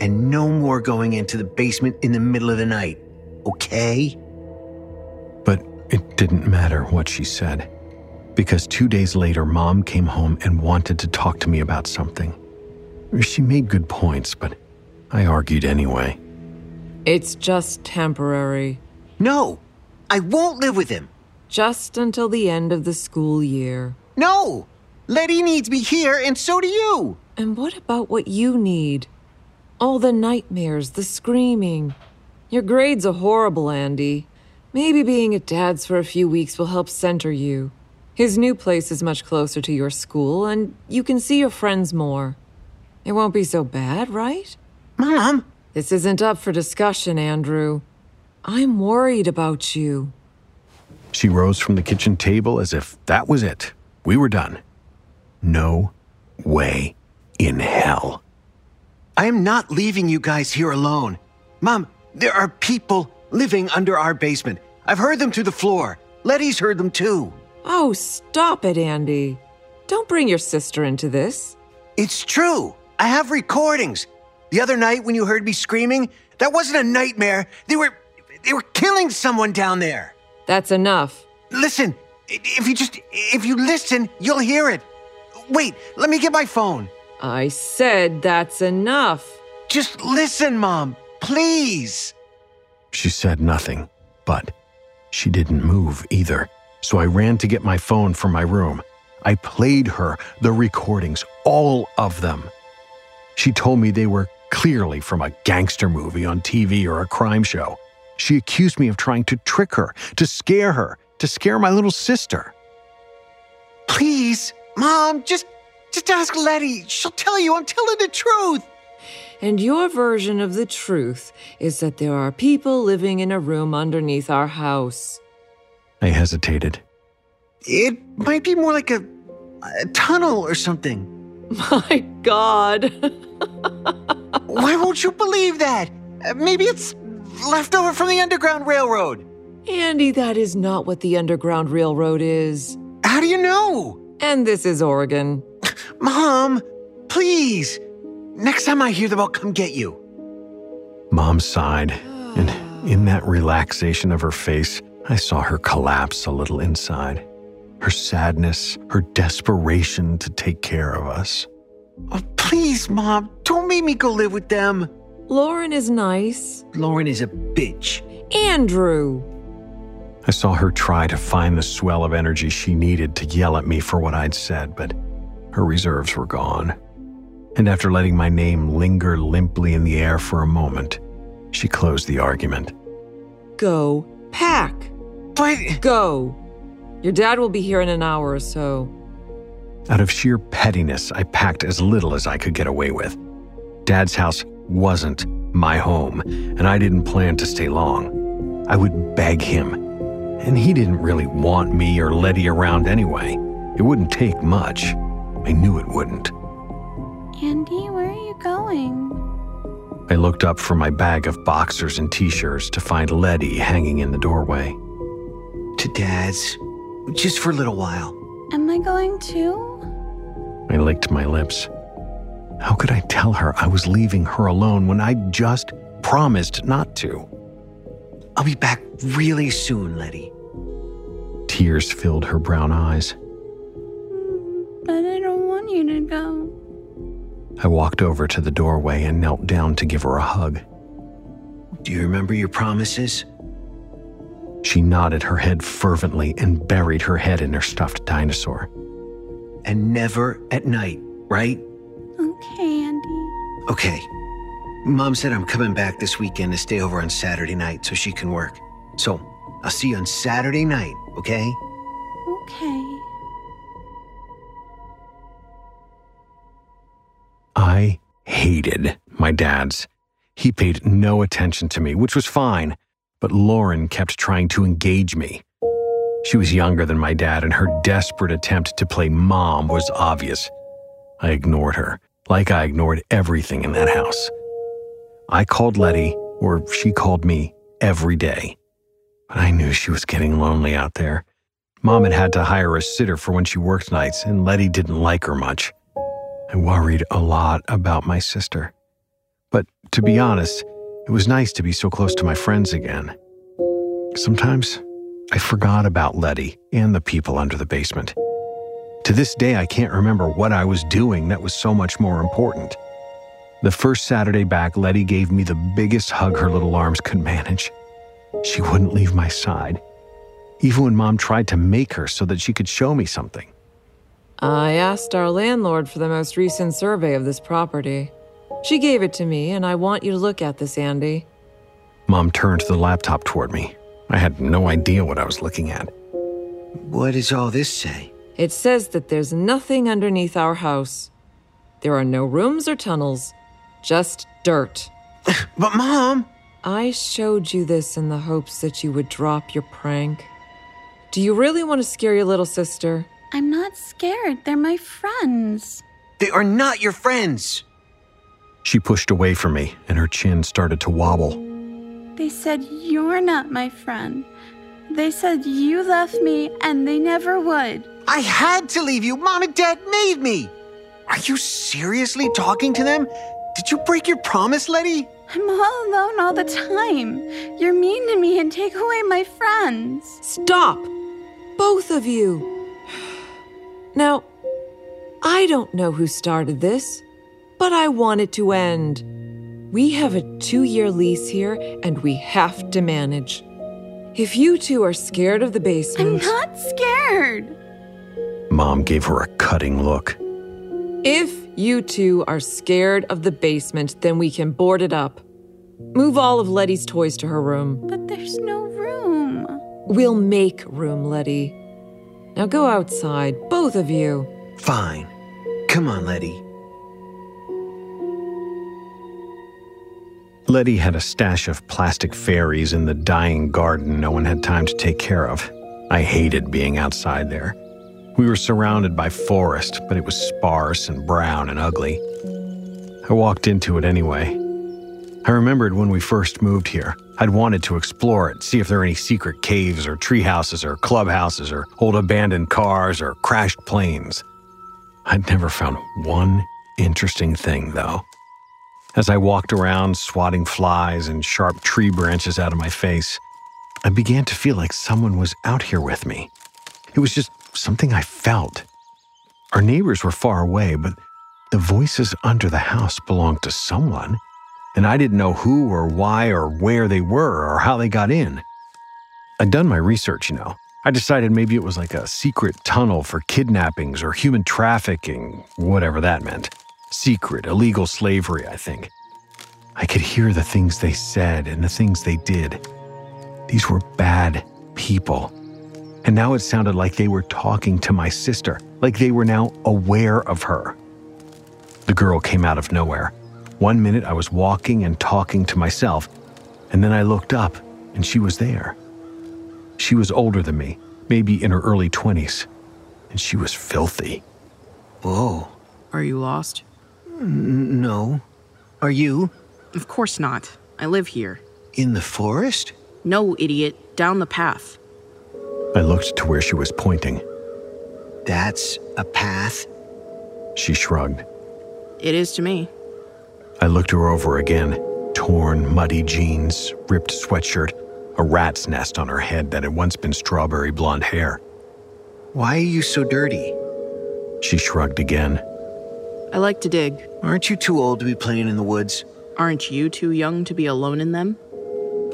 And no more going into the basement in the middle of the night, okay? But it didn't matter what she said, because two days later, Mom came home and wanted to talk to me about something. She made good points, but I argued anyway. It's just temporary. No, I won't live with him. Just until the end of the school year. No! Leddie needs me here, and so do you! And what about what you need? All the nightmares, the screaming. Your grades are horrible, Andy. Maybe being at Dad's for a few weeks will help center you. His new place is much closer to your school, and you can see your friends more. It won't be so bad, right? Mom! This isn't up for discussion, Andrew. I'm worried about you. She rose from the kitchen table as if that was it. We were done. No way in hell. I am not leaving you guys here alone. Mom, there are people living under our basement. I've heard them through the floor. Leddie's heard them too. Oh, stop it, Andy. Don't bring your sister into this. It's true. I have recordings. The other night when you heard me screaming, that wasn't a nightmare. They were they were killing someone down there. That's enough. Listen, if you just if you listen, you'll hear it. Wait, let me get my phone. I said that's enough. Just listen, Mom, please. She said nothing, but she didn't move either. So I ran to get my phone from my room. I played her the recordings, all of them. She told me they were clearly from a gangster movie on TV or a crime show. She accused me of trying to trick her, to scare her, to scare my little sister. Please, Mom, just just ask Leddie. She'll tell you I'm telling the truth. And your version of the truth is that there are people living in a room underneath our house. I hesitated. It might be more like a, a tunnel or something. My God. Why won't you believe that? Uh, Maybe it's left over from the Underground Railroad. Andy, that is not what the Underground Railroad is. How do you know? And this is Oregon. Mom, please. Next time I hear them, I'll come get you. Mom sighed, and in that relaxation of her face, I saw her collapse a little inside. Her sadness, her desperation to take care of us. Oh, please, Mom, don't make me go live with them. Lauren is nice. Lauren is a bitch. Andrew. I saw her try to find the swell of energy she needed to yell at me for what I'd said, but her reserves were gone. And after letting my name linger limply in the air for a moment, she closed the argument. Go pack. But Go. Your dad will be here in an hour or so. Out of sheer pettiness, I packed as little as I could get away with. Dad's house wasn't my home, and I didn't plan to stay long. I would beg him, and he didn't really want me or Leddie around anyway. It wouldn't take much. I knew it wouldn't. Andy, where are you going? I looked up from my bag of boxers and t shirts to find Letty hanging in the doorway. To Dad's, just for a little while. Am I going too? I licked my lips. How could I tell her I was leaving her alone when I just promised not to? I'll be back really soon, Leddie. Tears filled her brown eyes. But I don't want you to go. I walked over to the doorway and knelt down to give her a hug. Do you remember your promises? She nodded her head fervently and buried her head in her stuffed dinosaur. And never at night, right? Okay, Andy. Okay. Mom said I'm coming back this weekend to stay over on Saturday night so she can work. So I'll see you on Saturday night, okay? Okay. I hated my dad's. He paid no attention to me, which was fine but Lauren kept trying to engage me. She was younger than my dad, and her desperate attempt to play mom was obvious. I ignored her, like I ignored everything in that house. I called Leddie, or she called me, every day. But I knew she was getting lonely out there. Mom had had to hire a sitter for when she worked nights, and Leddie didn't like her much. I worried a lot about my sister. But to be honest, it was nice to be so close to my friends again. Sometimes I forgot about Leddie and the people under the basement. To this day, I can't remember what I was doing that was so much more important. The first Saturday back, Leddie gave me the biggest hug her little arms could manage. She wouldn't leave my side, even when mom tried to make her so that she could show me something. I asked our landlord for the most recent survey of this property. She gave it to me, and I want you to look at this, Andy. Mom turned the laptop toward me. I had no idea what I was looking at. What does all this say? It says that there's nothing underneath our house. There are no rooms or tunnels, just dirt. but, Mom! I showed you this in the hopes that you would drop your prank. Do you really want to scare your little sister? I'm not scared. They're my friends. They are not your friends. She pushed away from me, and her chin started to wobble. They said you're not my friend. They said you left me and they never would. I had to leave you. Mom and Dad made me. Are you seriously talking to them? Did you break your promise, Leddie? I'm all alone all the time. You're mean to me and take away my friends. Stop! Both of you. Now, I don't know who started this, but I want it to end. We have a two year lease here and we have to manage. If you two are scared of the basement. I'm not scared. Mom gave her a cutting look. If you two are scared of the basement, then we can board it up. Move all of Leddie's toys to her room. But there's no room. We'll make room, Leddie. Now go outside, both of you. Fine. Come on, Leddie. Leddie had a stash of plastic fairies in the dying garden no one had time to take care of. I hated being outside there. We were surrounded by forest, but it was sparse and brown and ugly. I walked into it anyway. I remembered when we first moved here. I'd wanted to explore it, see if there are any secret caves or treehouses or clubhouses or old abandoned cars or crashed planes. I'd never found one interesting thing, though. As I walked around, swatting flies and sharp tree branches out of my face, I began to feel like someone was out here with me. It was just something I felt. Our neighbors were far away, but the voices under the house belonged to someone, and I didn't know who or why or where they were or how they got in. I'd done my research, you know. I decided maybe it was like a secret tunnel for kidnappings or human trafficking, whatever that meant. Secret, illegal slavery, I think. I could hear the things they said and the things they did. These were bad people. And now it sounded like they were talking to my sister, like they were now aware of her. The girl came out of nowhere. One minute I was walking and talking to myself, and then I looked up and she was there. She was older than me, maybe in her early 20s, and she was filthy. Whoa. Are you lost? N- no. Are you? Of course not. I live here. In the forest? No, idiot. Down the path. I looked to where she was pointing. That's a path? She shrugged. It is to me. I looked her over again torn, muddy jeans, ripped sweatshirt, a rat's nest on her head that had once been strawberry blonde hair. Why are you so dirty? She shrugged again. I like to dig. Aren't you too old to be playing in the woods? Aren't you too young to be alone in them?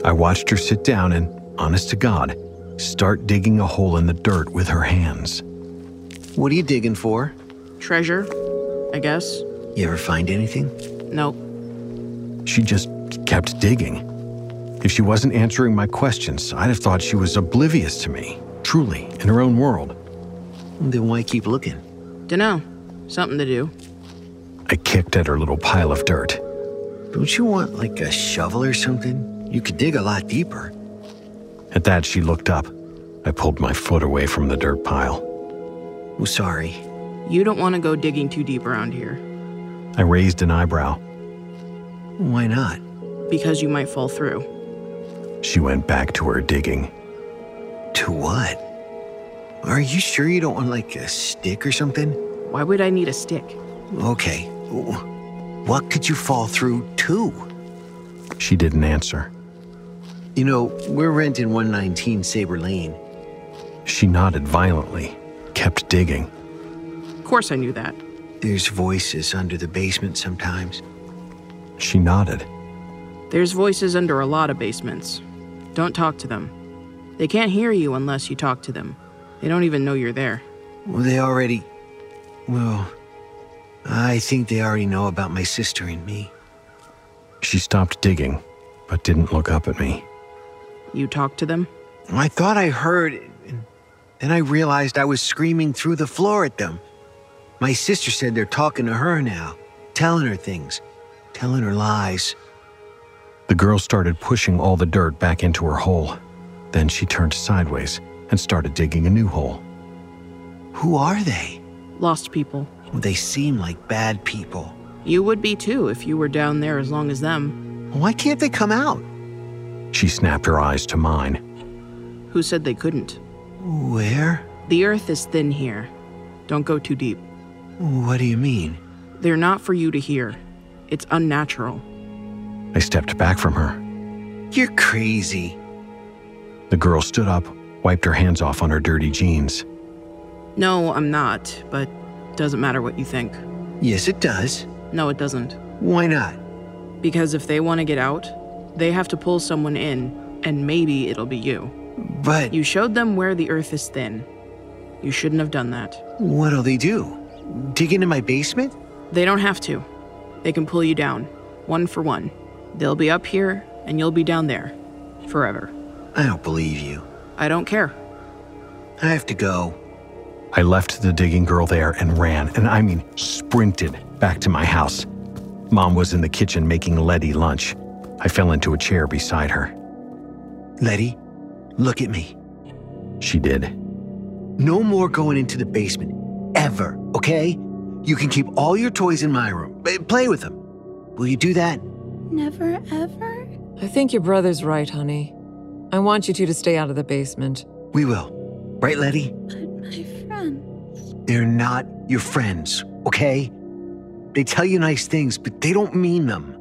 I watched her sit down and, honest to God, start digging a hole in the dirt with her hands. What are you digging for? Treasure, I guess. You ever find anything? Nope. She just kept digging. If she wasn't answering my questions, I'd have thought she was oblivious to me, truly, in her own world. Then why keep looking? Dunno. Something to do. I kicked at her little pile of dirt. Don't you want like a shovel or something? You could dig a lot deeper. At that, she looked up. I pulled my foot away from the dirt pile. Oh, sorry. You don't want to go digging too deep around here. I raised an eyebrow. Why not? Because you might fall through. She went back to her digging. To what? Are you sure you don't want like a stick or something? Why would I need a stick? Okay. What could you fall through to? She didn't answer. You know, we're renting 119 Sabre Lane. She nodded violently, kept digging. Of course I knew that. There's voices under the basement sometimes. She nodded. There's voices under a lot of basements. Don't talk to them. They can't hear you unless you talk to them. They don't even know you're there. Well, they already. Well, I think they already know about my sister and me. She stopped digging, but didn't look up at me. You talked to them? I thought I heard, and then I realized I was screaming through the floor at them. My sister said they're talking to her now, telling her things, telling her lies. The girl started pushing all the dirt back into her hole. Then she turned sideways and started digging a new hole. Who are they? Lost people. They seem like bad people. You would be too if you were down there as long as them. Why can't they come out? She snapped her eyes to mine. Who said they couldn't? Where? The earth is thin here. Don't go too deep. What do you mean? They're not for you to hear. It's unnatural. I stepped back from her. You're crazy. The girl stood up, wiped her hands off on her dirty jeans. No, I'm not, but doesn't matter what you think. Yes, it does. No, it doesn't. Why not? Because if they want to get out, they have to pull someone in, and maybe it'll be you. But you showed them where the earth is thin. You shouldn't have done that. What'll they do? Dig into my basement? They don't have to. They can pull you down, one for one. They'll be up here, and you'll be down there. Forever. I don't believe you. I don't care. I have to go. I left the digging girl there and ran, and I mean sprinted, back to my house. Mom was in the kitchen making Leddie lunch. I fell into a chair beside her. Leddie, look at me. She did. No more going into the basement. Ever, okay? You can keep all your toys in my room. Play with them. Will you do that? Never ever? I think your brother's right, honey. I want you two to stay out of the basement. We will. Right, Leddie? But my friends. They're not your friends, okay? They tell you nice things, but they don't mean them.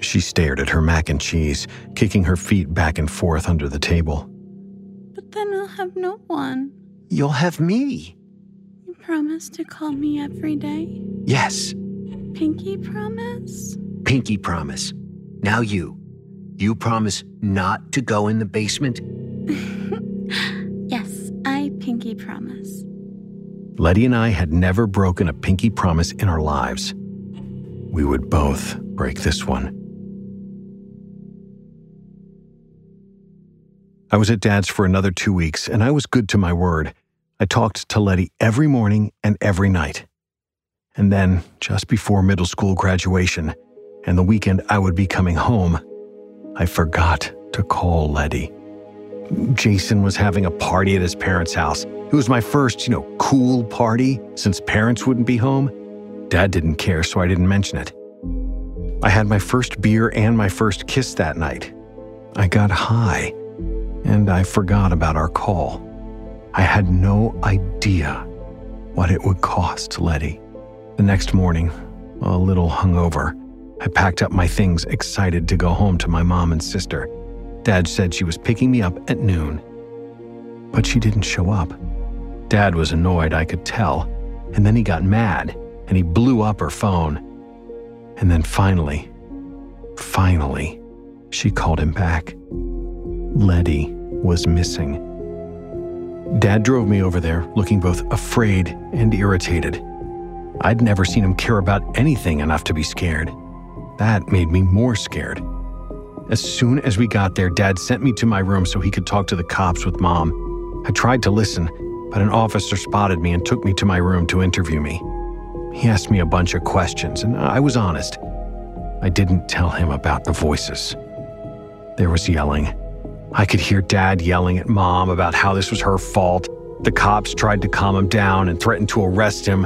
She stared at her mac and cheese, kicking her feet back and forth under the table. But then I'll have no one. You'll have me. You promise to call me every day? Yes. Pinky promise? Pinky promise. Now you. You promise not to go in the basement? yes, I pinky promise. Leddie and I had never broken a pinky promise in our lives. We would both break this one. I was at Dad's for another two weeks, and I was good to my word. I talked to Leddie every morning and every night. And then, just before middle school graduation and the weekend I would be coming home, I forgot to call Leddie. Jason was having a party at his parents' house. It was my first, you know, cool party since parents wouldn't be home. Dad didn't care, so I didn't mention it. I had my first beer and my first kiss that night. I got high, and I forgot about our call. I had no idea what it would cost Leddie. The next morning, a little hungover, I packed up my things, excited to go home to my mom and sister. Dad said she was picking me up at noon. But she didn't show up. Dad was annoyed, I could tell, and then he got mad and he blew up her phone. And then finally, finally, she called him back. Leddie was missing. Dad drove me over there, looking both afraid and irritated. I'd never seen him care about anything enough to be scared. That made me more scared. As soon as we got there, Dad sent me to my room so he could talk to the cops with Mom. I tried to listen, but an officer spotted me and took me to my room to interview me. He asked me a bunch of questions, and I was honest. I didn't tell him about the voices. There was yelling. I could hear Dad yelling at Mom about how this was her fault. The cops tried to calm him down and threatened to arrest him.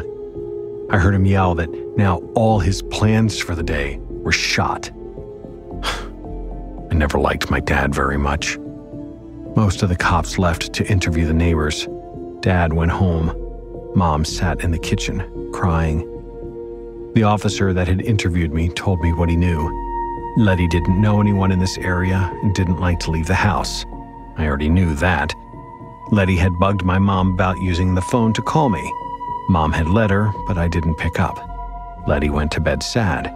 I heard him yell that now all his plans for the day were shot. I never liked my dad very much. Most of the cops left to interview the neighbors. Dad went home. Mom sat in the kitchen, crying. The officer that had interviewed me told me what he knew. Leddie didn't know anyone in this area and didn't like to leave the house. I already knew that. Leddie had bugged my mom about using the phone to call me. Mom had let her, but I didn't pick up. Leddie went to bed sad.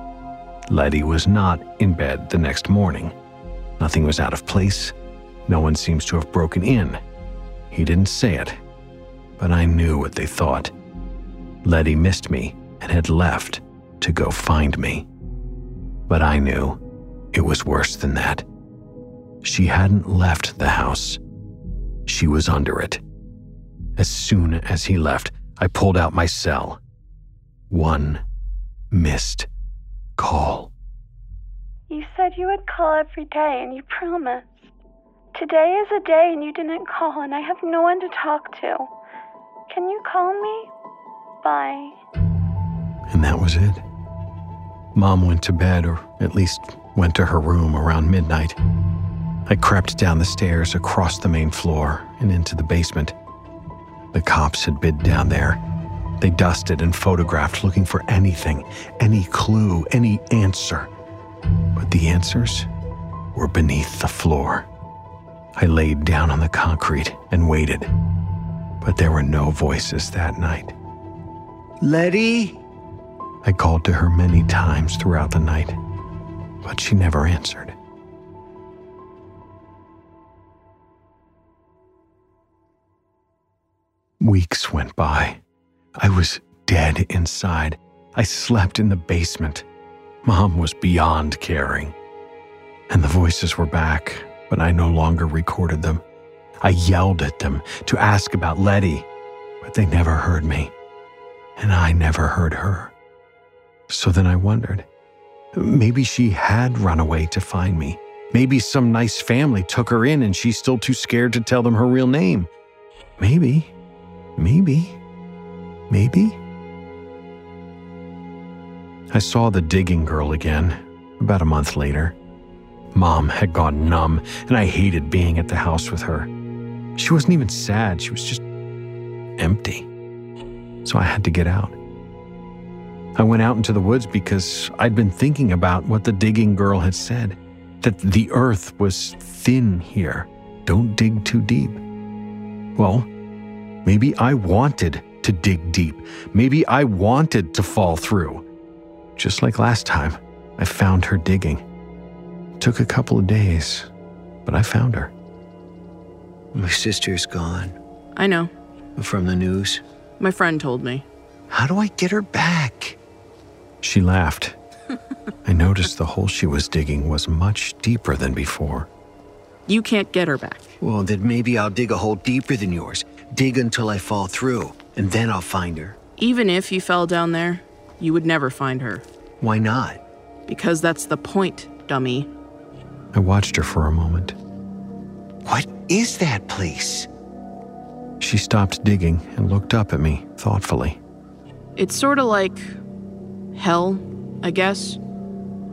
Leddie was not in bed the next morning. Nothing was out of place. No one seems to have broken in. He didn't say it, but I knew what they thought. Leddie missed me and had left to go find me. But I knew it was worse than that. She hadn't left the house. She was under it. As soon as he left, I pulled out my cell. One missed call. You said you would call every day and you promised. Today is a day and you didn't call, and I have no one to talk to. Can you call me? Bye. And that was it. Mom went to bed, or at least went to her room around midnight. I crept down the stairs across the main floor and into the basement. The cops had been down there. They dusted and photographed looking for anything, any clue, any answer. But the answers were beneath the floor. I laid down on the concrete and waited. But there were no voices that night. Leddie? I called to her many times throughout the night, but she never answered. Weeks went by. I was dead inside. I slept in the basement. Mom was beyond caring. And the voices were back, but I no longer recorded them. I yelled at them to ask about Leddie, but they never heard me. And I never heard her. So then I wondered maybe she had run away to find me. Maybe some nice family took her in and she's still too scared to tell them her real name. Maybe, maybe, maybe. I saw the digging girl again about a month later. Mom had gone numb, and I hated being at the house with her. She wasn't even sad, she was just empty. So I had to get out. I went out into the woods because I'd been thinking about what the digging girl had said that the earth was thin here. Don't dig too deep. Well, maybe I wanted to dig deep. Maybe I wanted to fall through. Just like last time, I found her digging. It took a couple of days, but I found her. My sister's gone. I know. From the news? My friend told me. How do I get her back? She laughed. I noticed the hole she was digging was much deeper than before. You can't get her back. Well, then maybe I'll dig a hole deeper than yours. Dig until I fall through, and then I'll find her. Even if you fell down there, you would never find her. Why not? Because that's the point, dummy. I watched her for a moment. What is that place? She stopped digging and looked up at me thoughtfully. It's sort of like hell, I guess.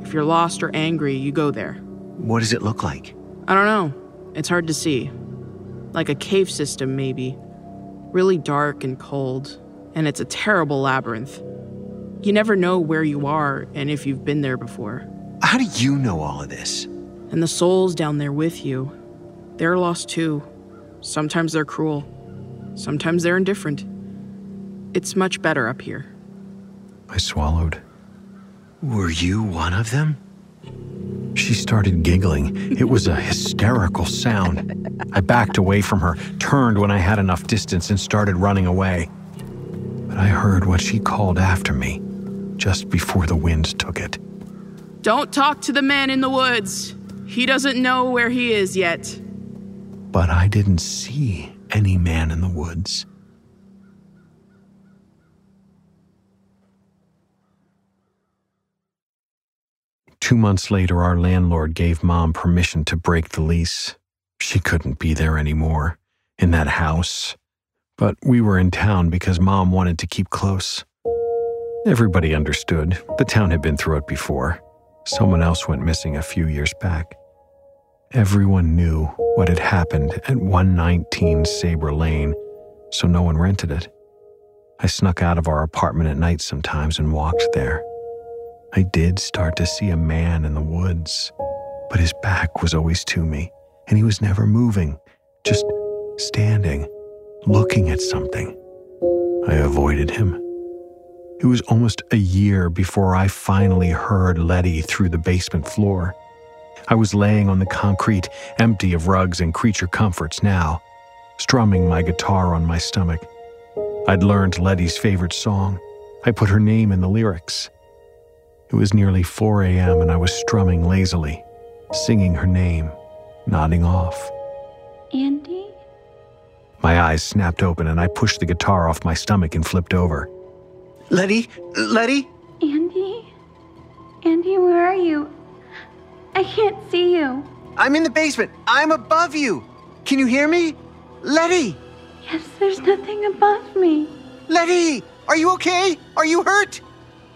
If you're lost or angry, you go there. What does it look like? I don't know. It's hard to see. Like a cave system, maybe. Really dark and cold, and it's a terrible labyrinth. You never know where you are and if you've been there before. How do you know all of this? And the souls down there with you, they're lost too. Sometimes they're cruel, sometimes they're indifferent. It's much better up here. I swallowed. Were you one of them? She started giggling. It was a hysterical sound. I backed away from her, turned when I had enough distance, and started running away. But I heard what she called after me just before the wind took it. Don't talk to the man in the woods. He doesn't know where he is yet. But I didn't see any man in the woods. Two months later, our landlord gave Mom permission to break the lease. She couldn't be there anymore, in that house. But we were in town because Mom wanted to keep close. Everybody understood. The town had been through it before. Someone else went missing a few years back. Everyone knew what had happened at 119 Sabre Lane, so no one rented it. I snuck out of our apartment at night sometimes and walked there. I did start to see a man in the woods, but his back was always to me, and he was never moving, just standing, looking at something. I avoided him. It was almost a year before I finally heard Leddie through the basement floor. I was laying on the concrete, empty of rugs and creature comforts now, strumming my guitar on my stomach. I'd learned Leddie's favorite song. I put her name in the lyrics. It was nearly 4 a.m., and I was strumming lazily, singing her name, nodding off. Andy? My eyes snapped open, and I pushed the guitar off my stomach and flipped over. Leddie? Leddie? Andy? Andy, where are you? I can't see you. I'm in the basement. I'm above you. Can you hear me? Leddie! Yes, there's nothing above me. Leddie! Are you okay? Are you hurt?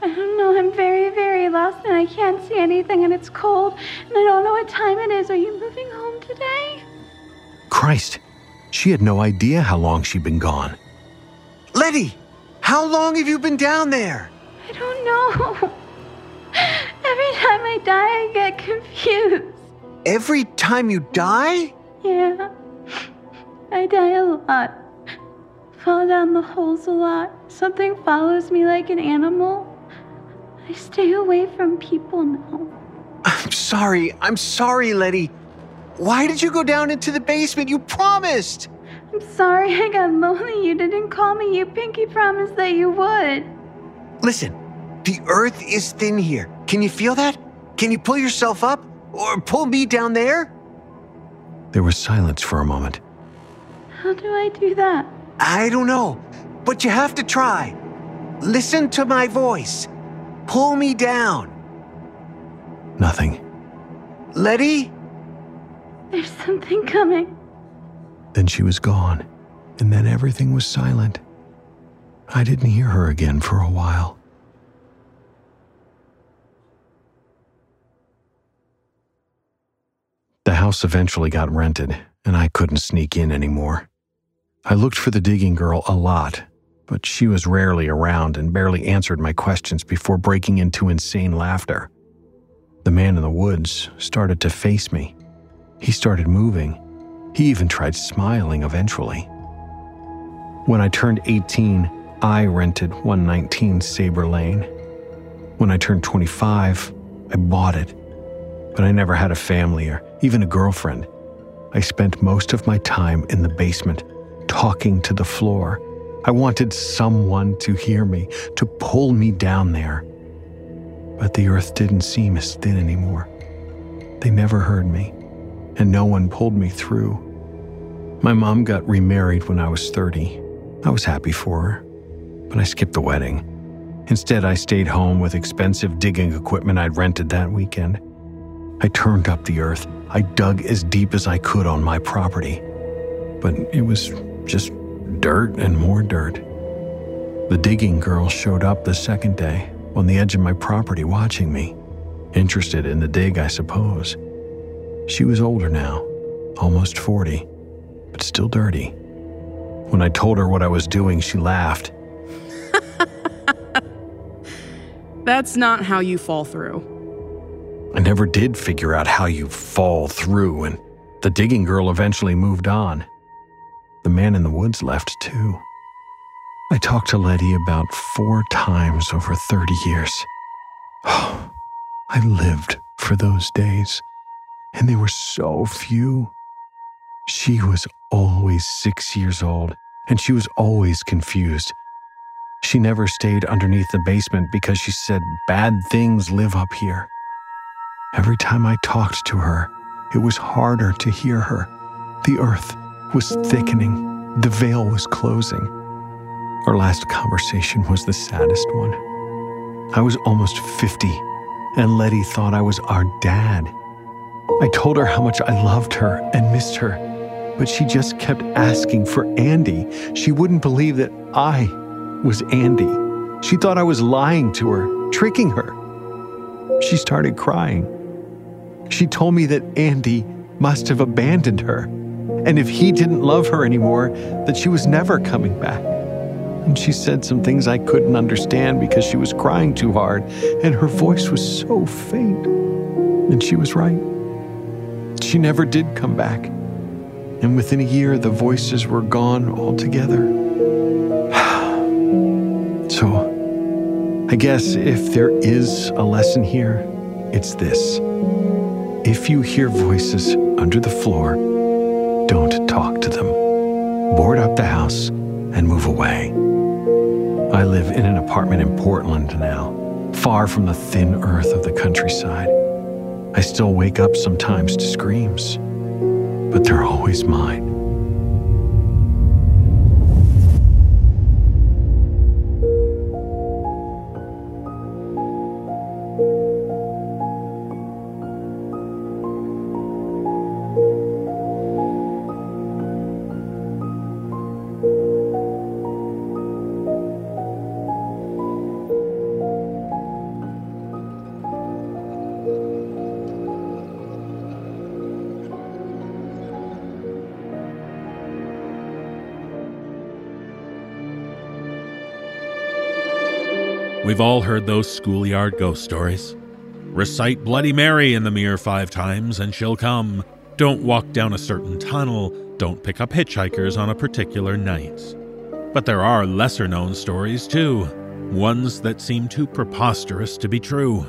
I don't know. I'm very, very lost and I can't see anything and it's cold and I don't know what time it is. Are you moving home today? Christ, she had no idea how long she'd been gone. Leddie! How long have you been down there? I don't know. Every time I die, I get confused. Every time you die? Yeah. I die a lot. Fall down the holes a lot. Something follows me like an animal. I stay away from people now. I'm sorry. I'm sorry, Leddie. Why did you go down into the basement? You promised. I'm sorry I got lonely. You didn't call me. You pinky promised that you would. Listen, the earth is thin here. Can you feel that? Can you pull yourself up? Or pull me down there? There was silence for a moment. How do I do that? I don't know, but you have to try. Listen to my voice. Pull me down. Nothing. Leddie? There's something coming. Then she was gone, and then everything was silent. I didn't hear her again for a while. The house eventually got rented, and I couldn't sneak in anymore. I looked for the digging girl a lot, but she was rarely around and barely answered my questions before breaking into insane laughter. The man in the woods started to face me. He started moving. He even tried smiling eventually. When I turned 18, I rented 119 Sabre Lane. When I turned 25, I bought it. But I never had a family or even a girlfriend. I spent most of my time in the basement, talking to the floor. I wanted someone to hear me, to pull me down there. But the earth didn't seem as thin anymore. They never heard me, and no one pulled me through. My mom got remarried when I was 30. I was happy for her, but I skipped the wedding. Instead, I stayed home with expensive digging equipment I'd rented that weekend. I turned up the earth. I dug as deep as I could on my property. But it was just dirt and more dirt. The digging girl showed up the second day on the edge of my property watching me, interested in the dig, I suppose. She was older now, almost 40, but still dirty. When I told her what I was doing, she laughed. That's not how you fall through. I never did figure out how you fall through, and the digging girl eventually moved on. The man in the woods left too. I talked to Leddie about four times over 30 years. Oh, I lived for those days, and they were so few. She was always six years old, and she was always confused. She never stayed underneath the basement because she said bad things live up here. Every time I talked to her, it was harder to hear her. The earth was thickening, the veil was closing. Our last conversation was the saddest one. I was almost 50, and Leddie thought I was our dad. I told her how much I loved her and missed her, but she just kept asking for Andy. She wouldn't believe that I was Andy. She thought I was lying to her, tricking her. She started crying. She told me that Andy must have abandoned her, and if he didn't love her anymore, that she was never coming back. And she said some things I couldn't understand because she was crying too hard, and her voice was so faint. And she was right. She never did come back. And within a year, the voices were gone altogether. so, I guess if there is a lesson here, it's this. If you hear voices under the floor, don't talk to them. Board up the house and move away. I live in an apartment in Portland now, far from the thin earth of the countryside. I still wake up sometimes to screams, but they're always mine. We've all heard those schoolyard ghost stories. Recite Bloody Mary in the mirror five times and she'll come. Don't walk down a certain tunnel. Don't pick up hitchhikers on a particular night. But there are lesser known stories too, ones that seem too preposterous to be true.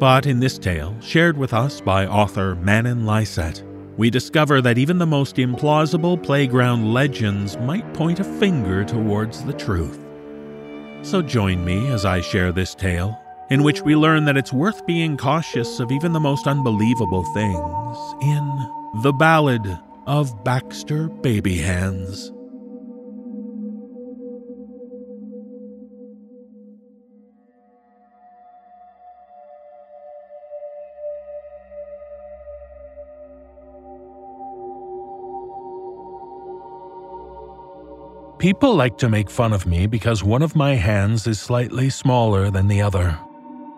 But in this tale, shared with us by author Manen Lyset, we discover that even the most implausible playground legends might point a finger towards the truth. So join me as I share this tale, in which we learn that it's worth being cautious of even the most unbelievable things in The Ballad of Baxter Baby Hands. People like to make fun of me because one of my hands is slightly smaller than the other.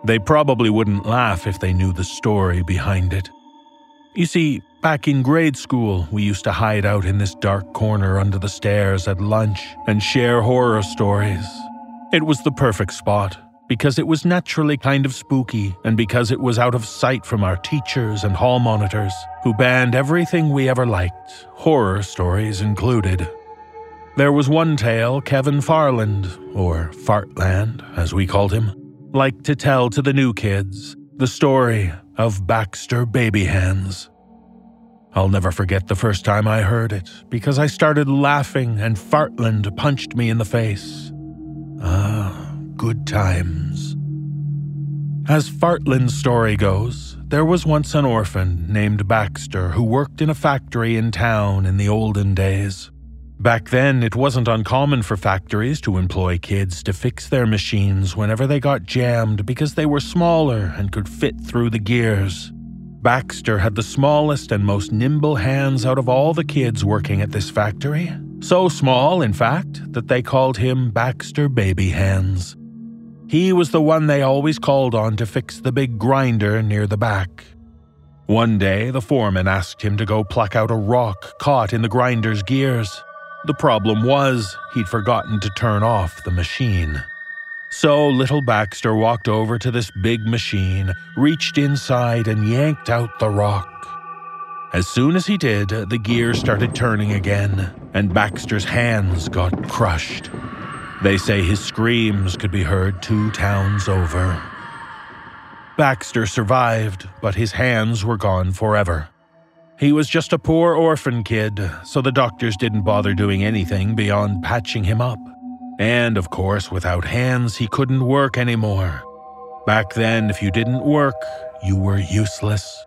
They probably wouldn't laugh if they knew the story behind it. You see, back in grade school, we used to hide out in this dark corner under the stairs at lunch and share horror stories. It was the perfect spot because it was naturally kind of spooky and because it was out of sight from our teachers and hall monitors, who banned everything we ever liked, horror stories included. There was one tale Kevin Farland, or Fartland as we called him, liked to tell to the new kids the story of Baxter Baby Hands. I'll never forget the first time I heard it because I started laughing and Fartland punched me in the face. Ah, good times. As Fartland's story goes, there was once an orphan named Baxter who worked in a factory in town in the olden days. Back then, it wasn't uncommon for factories to employ kids to fix their machines whenever they got jammed because they were smaller and could fit through the gears. Baxter had the smallest and most nimble hands out of all the kids working at this factory. So small, in fact, that they called him Baxter Baby Hands. He was the one they always called on to fix the big grinder near the back. One day, the foreman asked him to go pluck out a rock caught in the grinder's gears. The problem was, he'd forgotten to turn off the machine. So little Baxter walked over to this big machine, reached inside, and yanked out the rock. As soon as he did, the gear started turning again, and Baxter's hands got crushed. They say his screams could be heard two towns over. Baxter survived, but his hands were gone forever. He was just a poor orphan kid, so the doctors didn't bother doing anything beyond patching him up. And of course, without hands, he couldn't work anymore. Back then, if you didn't work, you were useless.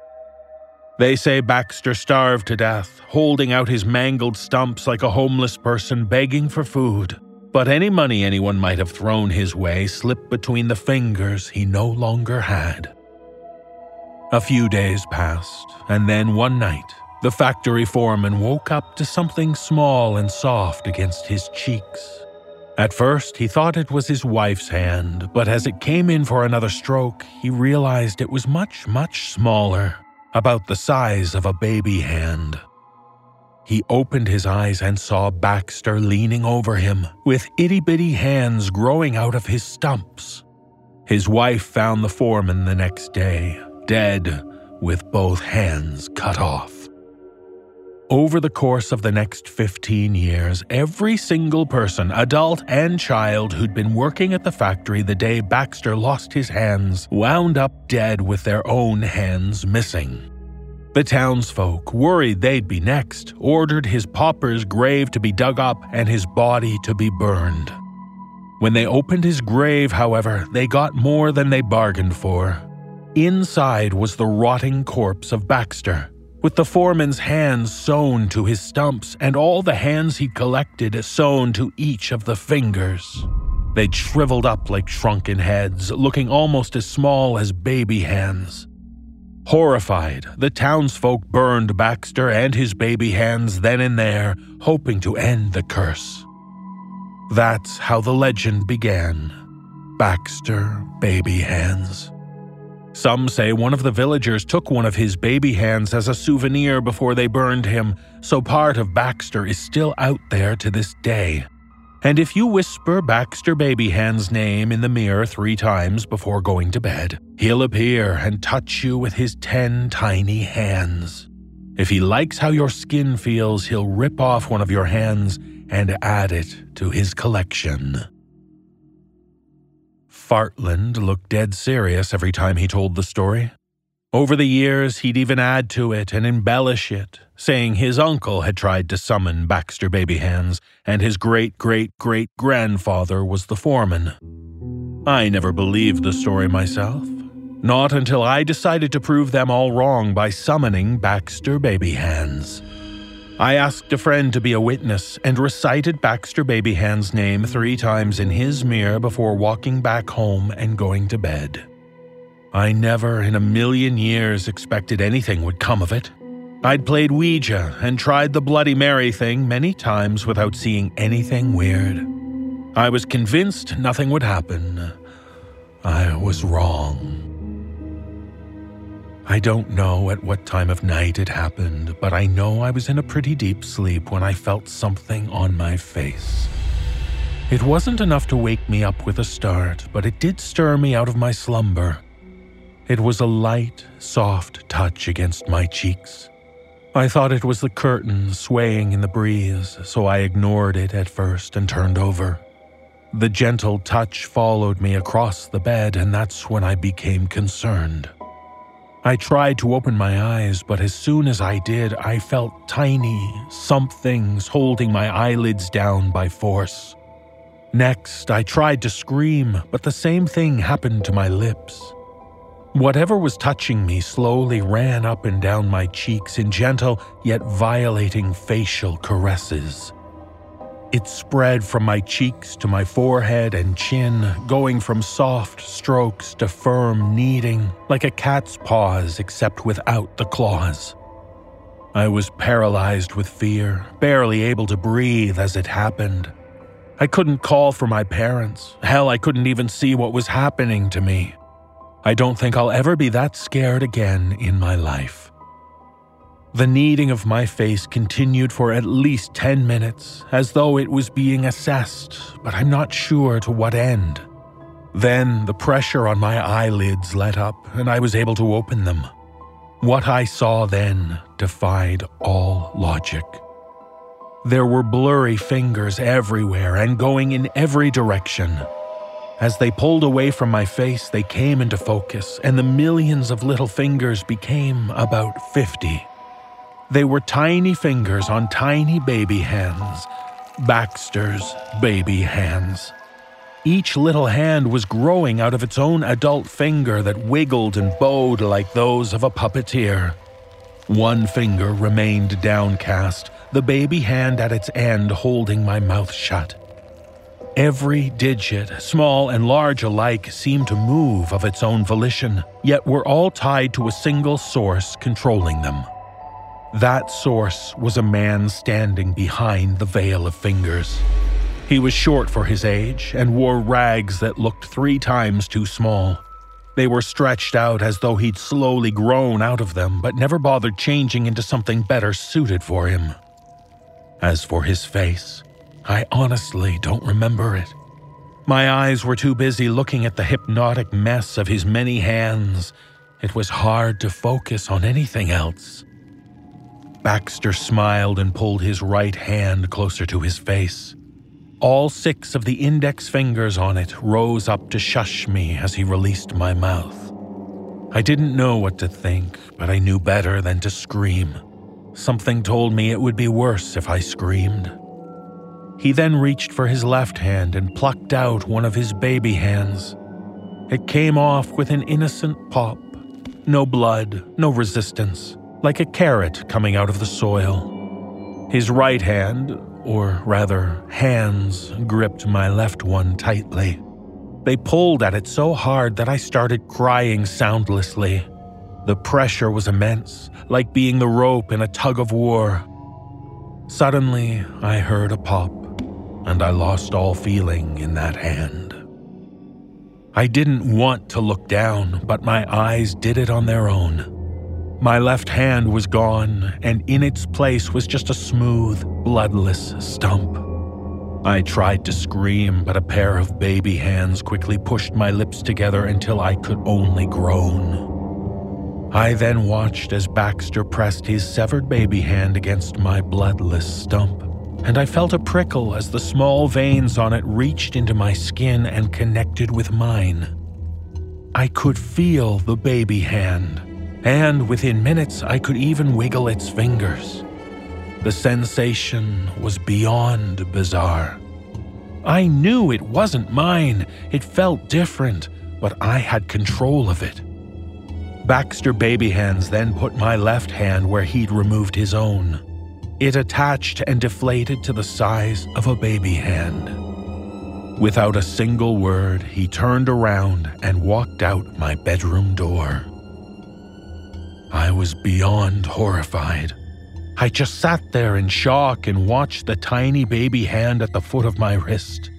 They say Baxter starved to death, holding out his mangled stumps like a homeless person begging for food. But any money anyone might have thrown his way slipped between the fingers he no longer had. A few days passed, and then one night, the factory foreman woke up to something small and soft against his cheeks. At first, he thought it was his wife's hand, but as it came in for another stroke, he realized it was much, much smaller, about the size of a baby hand. He opened his eyes and saw Baxter leaning over him, with itty bitty hands growing out of his stumps. His wife found the foreman the next day, dead, with both hands cut off. Over the course of the next 15 years, every single person, adult and child, who'd been working at the factory the day Baxter lost his hands wound up dead with their own hands missing. The townsfolk, worried they'd be next, ordered his pauper's grave to be dug up and his body to be burned. When they opened his grave, however, they got more than they bargained for. Inside was the rotting corpse of Baxter, with the foreman's hands sewn to his stumps and all the hands he'd collected sewn to each of the fingers. They'd shriveled up like shrunken heads, looking almost as small as baby hands. Horrified, the townsfolk burned Baxter and his baby hands then and there, hoping to end the curse. That's how the legend began Baxter Baby Hands. Some say one of the villagers took one of his baby hands as a souvenir before they burned him, so part of Baxter is still out there to this day. And if you whisper Baxter Baby Hand's name in the mirror three times before going to bed, he'll appear and touch you with his ten tiny hands. If he likes how your skin feels, he'll rip off one of your hands and add it to his collection. Fartland looked dead serious every time he told the story. Over the years, he'd even add to it and embellish it, saying his uncle had tried to summon Baxter Babyhands, and his great great great grandfather was the foreman. I never believed the story myself, not until I decided to prove them all wrong by summoning Baxter Babyhands. I asked a friend to be a witness and recited Baxter Babyhand's name three times in his mirror before walking back home and going to bed. I never in a million years expected anything would come of it. I'd played Ouija and tried the Bloody Mary thing many times without seeing anything weird. I was convinced nothing would happen. I was wrong. I don't know at what time of night it happened, but I know I was in a pretty deep sleep when I felt something on my face. It wasn't enough to wake me up with a start, but it did stir me out of my slumber. It was a light, soft touch against my cheeks. I thought it was the curtain swaying in the breeze, so I ignored it at first and turned over. The gentle touch followed me across the bed, and that's when I became concerned. I tried to open my eyes, but as soon as I did, I felt tiny somethings holding my eyelids down by force. Next, I tried to scream, but the same thing happened to my lips. Whatever was touching me slowly ran up and down my cheeks in gentle yet violating facial caresses. It spread from my cheeks to my forehead and chin, going from soft strokes to firm kneading, like a cat's paws except without the claws. I was paralyzed with fear, barely able to breathe as it happened. I couldn't call for my parents. Hell, I couldn't even see what was happening to me. I don't think I'll ever be that scared again in my life. The kneading of my face continued for at least 10 minutes, as though it was being assessed, but I'm not sure to what end. Then the pressure on my eyelids let up, and I was able to open them. What I saw then defied all logic. There were blurry fingers everywhere and going in every direction. As they pulled away from my face, they came into focus, and the millions of little fingers became about 50. They were tiny fingers on tiny baby hands, Baxter's baby hands. Each little hand was growing out of its own adult finger that wiggled and bowed like those of a puppeteer. One finger remained downcast, the baby hand at its end holding my mouth shut. Every digit, small and large alike, seemed to move of its own volition, yet were all tied to a single source controlling them. That source was a man standing behind the veil of fingers. He was short for his age and wore rags that looked three times too small. They were stretched out as though he'd slowly grown out of them, but never bothered changing into something better suited for him. As for his face, I honestly don't remember it. My eyes were too busy looking at the hypnotic mess of his many hands. It was hard to focus on anything else. Baxter smiled and pulled his right hand closer to his face. All six of the index fingers on it rose up to shush me as he released my mouth. I didn't know what to think, but I knew better than to scream. Something told me it would be worse if I screamed. He then reached for his left hand and plucked out one of his baby hands. It came off with an innocent pop. No blood, no resistance like a carrot coming out of the soil. His right hand, or rather, hands, gripped my left one tightly. They pulled at it so hard that I started crying soundlessly. The pressure was immense, like being the rope in a tug of war. Suddenly, I heard a pop, and I lost all feeling in that hand. I didn't want to look down, but my eyes did it on their own. My left hand was gone, and in its place was just a smooth, bloodless stump. I tried to scream, but a pair of baby hands quickly pushed my lips together until I could only groan. I then watched as Baxter pressed his severed baby hand against my bloodless stump, and I felt a prickle as the small veins on it reached into my skin and connected with mine. I could feel the baby hand and within minutes I could even wiggle its fingers. The sensation was beyond bizarre. I knew it wasn't mine, it felt different, but I had control of it. Baxter Baby Hands then put my left hand where he'd removed his own. It attached and deflated to the size of a baby hand. Without a single word, he turned around and walked out my bedroom door. I was beyond horrified. I just sat there in shock and watched the tiny baby hand at the foot of my wrist.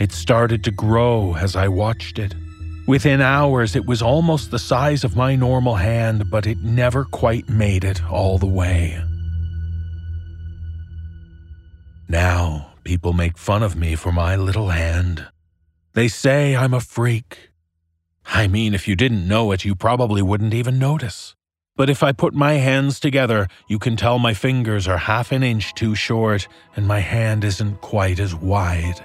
It started to grow as I watched it. Within hours, it was almost the size of my normal hand, but it never quite made it all the way. Now, people make fun of me for my little hand. They say I'm a freak, I mean, if you didn't know it, you probably wouldn't even notice. But if I put my hands together, you can tell my fingers are half an inch too short and my hand isn't quite as wide.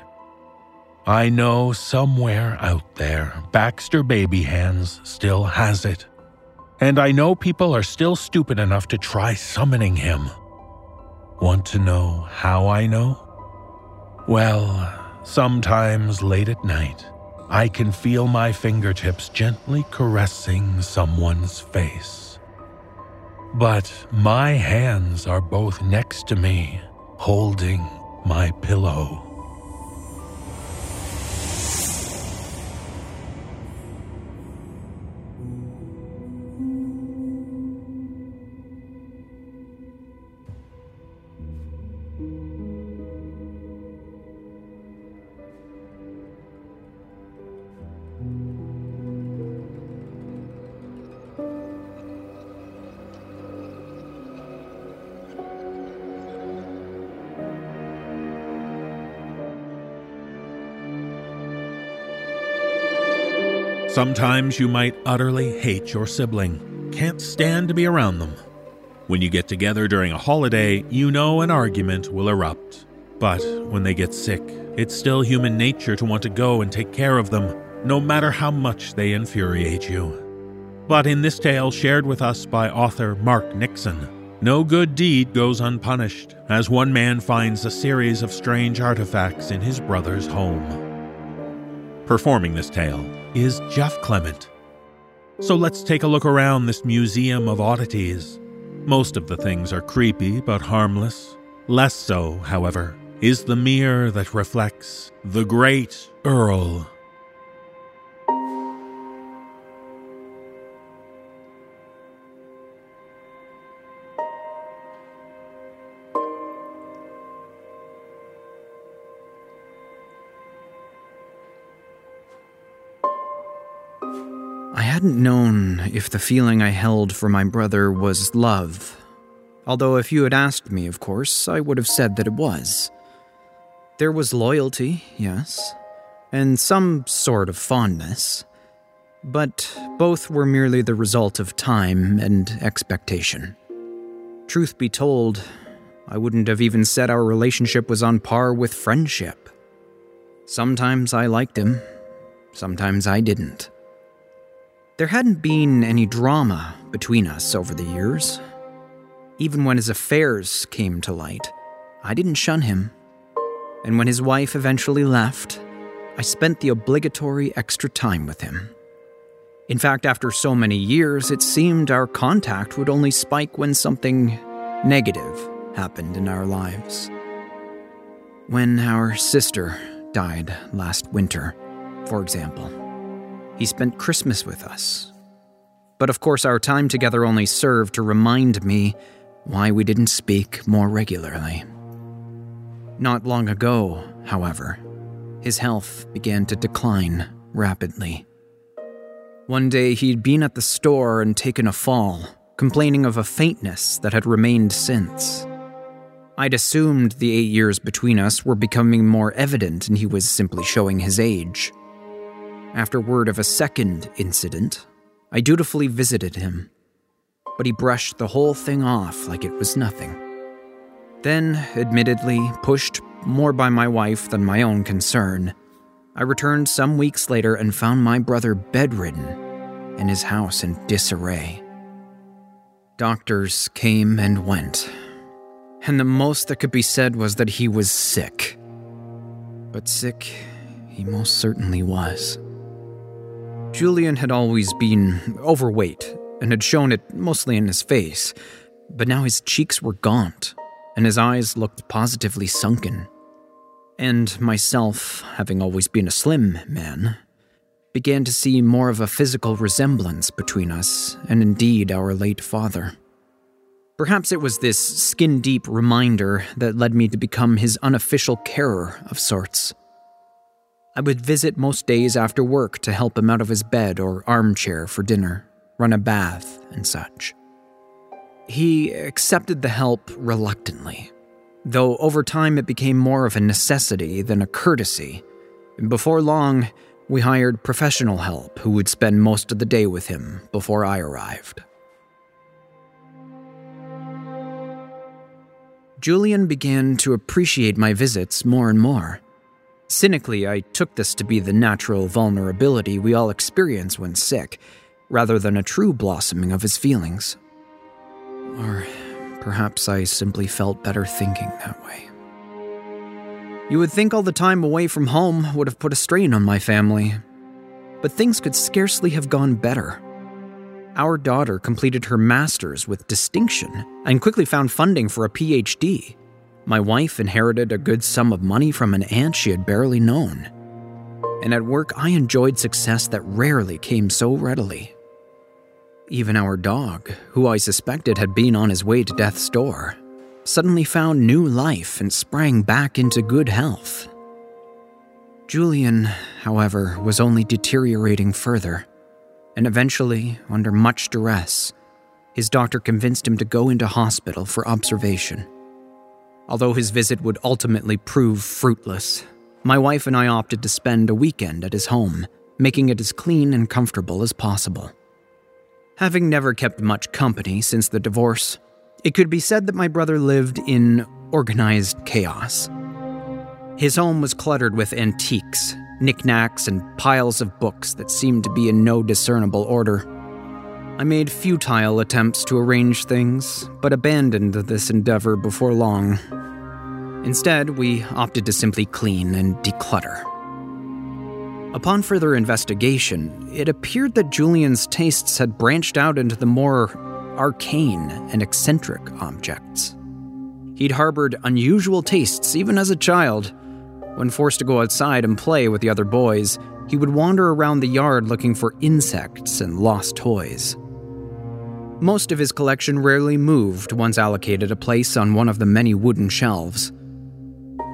I know somewhere out there, Baxter Baby Hands still has it. And I know people are still stupid enough to try summoning him. Want to know how I know? Well, sometimes late at night, I can feel my fingertips gently caressing someone's face. But my hands are both next to me, holding my pillow. Sometimes you might utterly hate your sibling, can't stand to be around them. When you get together during a holiday, you know an argument will erupt. But when they get sick, it's still human nature to want to go and take care of them, no matter how much they infuriate you. But in this tale shared with us by author Mark Nixon, no good deed goes unpunished, as one man finds a series of strange artifacts in his brother's home. Performing this tale is Jeff Clement. So let's take a look around this museum of oddities. Most of the things are creepy but harmless. Less so, however, is the mirror that reflects the great Earl. Hadn't known if the feeling I held for my brother was love. Although, if you had asked me, of course, I would have said that it was. There was loyalty, yes, and some sort of fondness, but both were merely the result of time and expectation. Truth be told, I wouldn't have even said our relationship was on par with friendship. Sometimes I liked him, sometimes I didn't. There hadn't been any drama between us over the years. Even when his affairs came to light, I didn't shun him. And when his wife eventually left, I spent the obligatory extra time with him. In fact, after so many years, it seemed our contact would only spike when something negative happened in our lives. When our sister died last winter, for example. He spent Christmas with us. But of course, our time together only served to remind me why we didn't speak more regularly. Not long ago, however, his health began to decline rapidly. One day he'd been at the store and taken a fall, complaining of a faintness that had remained since. I'd assumed the eight years between us were becoming more evident and he was simply showing his age. After word of a second incident, I dutifully visited him, but he brushed the whole thing off like it was nothing. Then, admittedly, pushed more by my wife than my own concern, I returned some weeks later and found my brother bedridden and his house in disarray. Doctors came and went, and the most that could be said was that he was sick. But sick, he most certainly was. Julian had always been overweight and had shown it mostly in his face, but now his cheeks were gaunt and his eyes looked positively sunken. And myself, having always been a slim man, began to see more of a physical resemblance between us and indeed our late father. Perhaps it was this skin deep reminder that led me to become his unofficial carer of sorts. I would visit most days after work to help him out of his bed or armchair for dinner, run a bath, and such. He accepted the help reluctantly, though over time it became more of a necessity than a courtesy. Before long, we hired professional help who would spend most of the day with him before I arrived. Julian began to appreciate my visits more and more. Cynically, I took this to be the natural vulnerability we all experience when sick, rather than a true blossoming of his feelings. Or perhaps I simply felt better thinking that way. You would think all the time away from home would have put a strain on my family, but things could scarcely have gone better. Our daughter completed her master's with distinction and quickly found funding for a PhD. My wife inherited a good sum of money from an aunt she had barely known. And at work, I enjoyed success that rarely came so readily. Even our dog, who I suspected had been on his way to death's door, suddenly found new life and sprang back into good health. Julian, however, was only deteriorating further, and eventually, under much duress, his doctor convinced him to go into hospital for observation. Although his visit would ultimately prove fruitless, my wife and I opted to spend a weekend at his home, making it as clean and comfortable as possible. Having never kept much company since the divorce, it could be said that my brother lived in organized chaos. His home was cluttered with antiques, knickknacks, and piles of books that seemed to be in no discernible order. I made futile attempts to arrange things, but abandoned this endeavor before long. Instead, we opted to simply clean and declutter. Upon further investigation, it appeared that Julian's tastes had branched out into the more arcane and eccentric objects. He'd harbored unusual tastes even as a child. When forced to go outside and play with the other boys, he would wander around the yard looking for insects and lost toys. Most of his collection rarely moved once allocated a place on one of the many wooden shelves.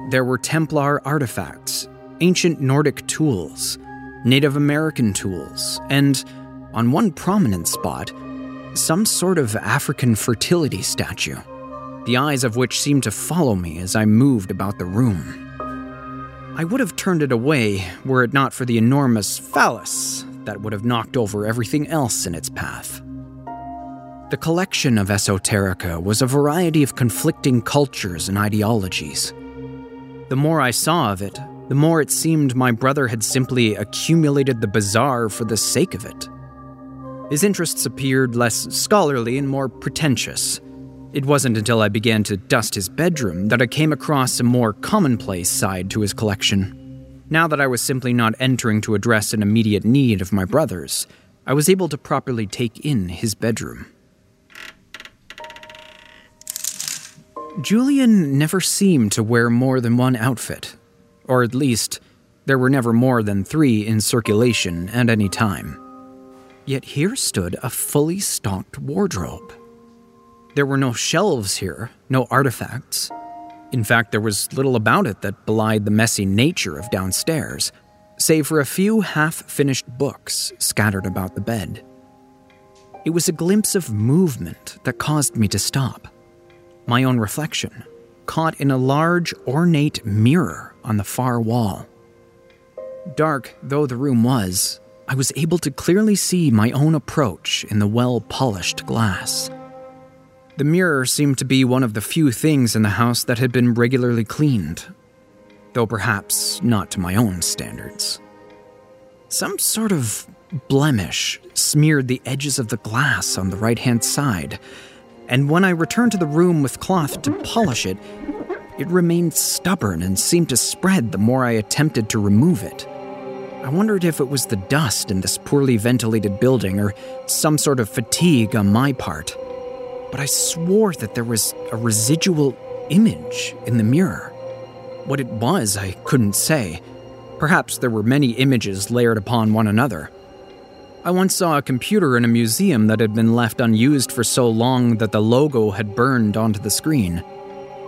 There were Templar artifacts, ancient Nordic tools, Native American tools, and, on one prominent spot, some sort of African fertility statue, the eyes of which seemed to follow me as I moved about the room. I would have turned it away were it not for the enormous phallus that would have knocked over everything else in its path. The collection of esoterica was a variety of conflicting cultures and ideologies. The more I saw of it, the more it seemed my brother had simply accumulated the bizarre for the sake of it. His interests appeared less scholarly and more pretentious. It wasn't until I began to dust his bedroom that I came across a more commonplace side to his collection. Now that I was simply not entering to address an immediate need of my brother's, I was able to properly take in his bedroom. Julian never seemed to wear more than one outfit, or at least, there were never more than three in circulation at any time. Yet here stood a fully stocked wardrobe. There were no shelves here, no artifacts. In fact, there was little about it that belied the messy nature of downstairs, save for a few half finished books scattered about the bed. It was a glimpse of movement that caused me to stop. My own reflection, caught in a large, ornate mirror on the far wall. Dark though the room was, I was able to clearly see my own approach in the well polished glass. The mirror seemed to be one of the few things in the house that had been regularly cleaned, though perhaps not to my own standards. Some sort of blemish smeared the edges of the glass on the right hand side, and when I returned to the room with cloth to polish it, it remained stubborn and seemed to spread the more I attempted to remove it. I wondered if it was the dust in this poorly ventilated building or some sort of fatigue on my part but I swore that there was a residual image in the mirror. What it was, I couldn't say. Perhaps there were many images layered upon one another. I once saw a computer in a museum that had been left unused for so long that the logo had burned onto the screen,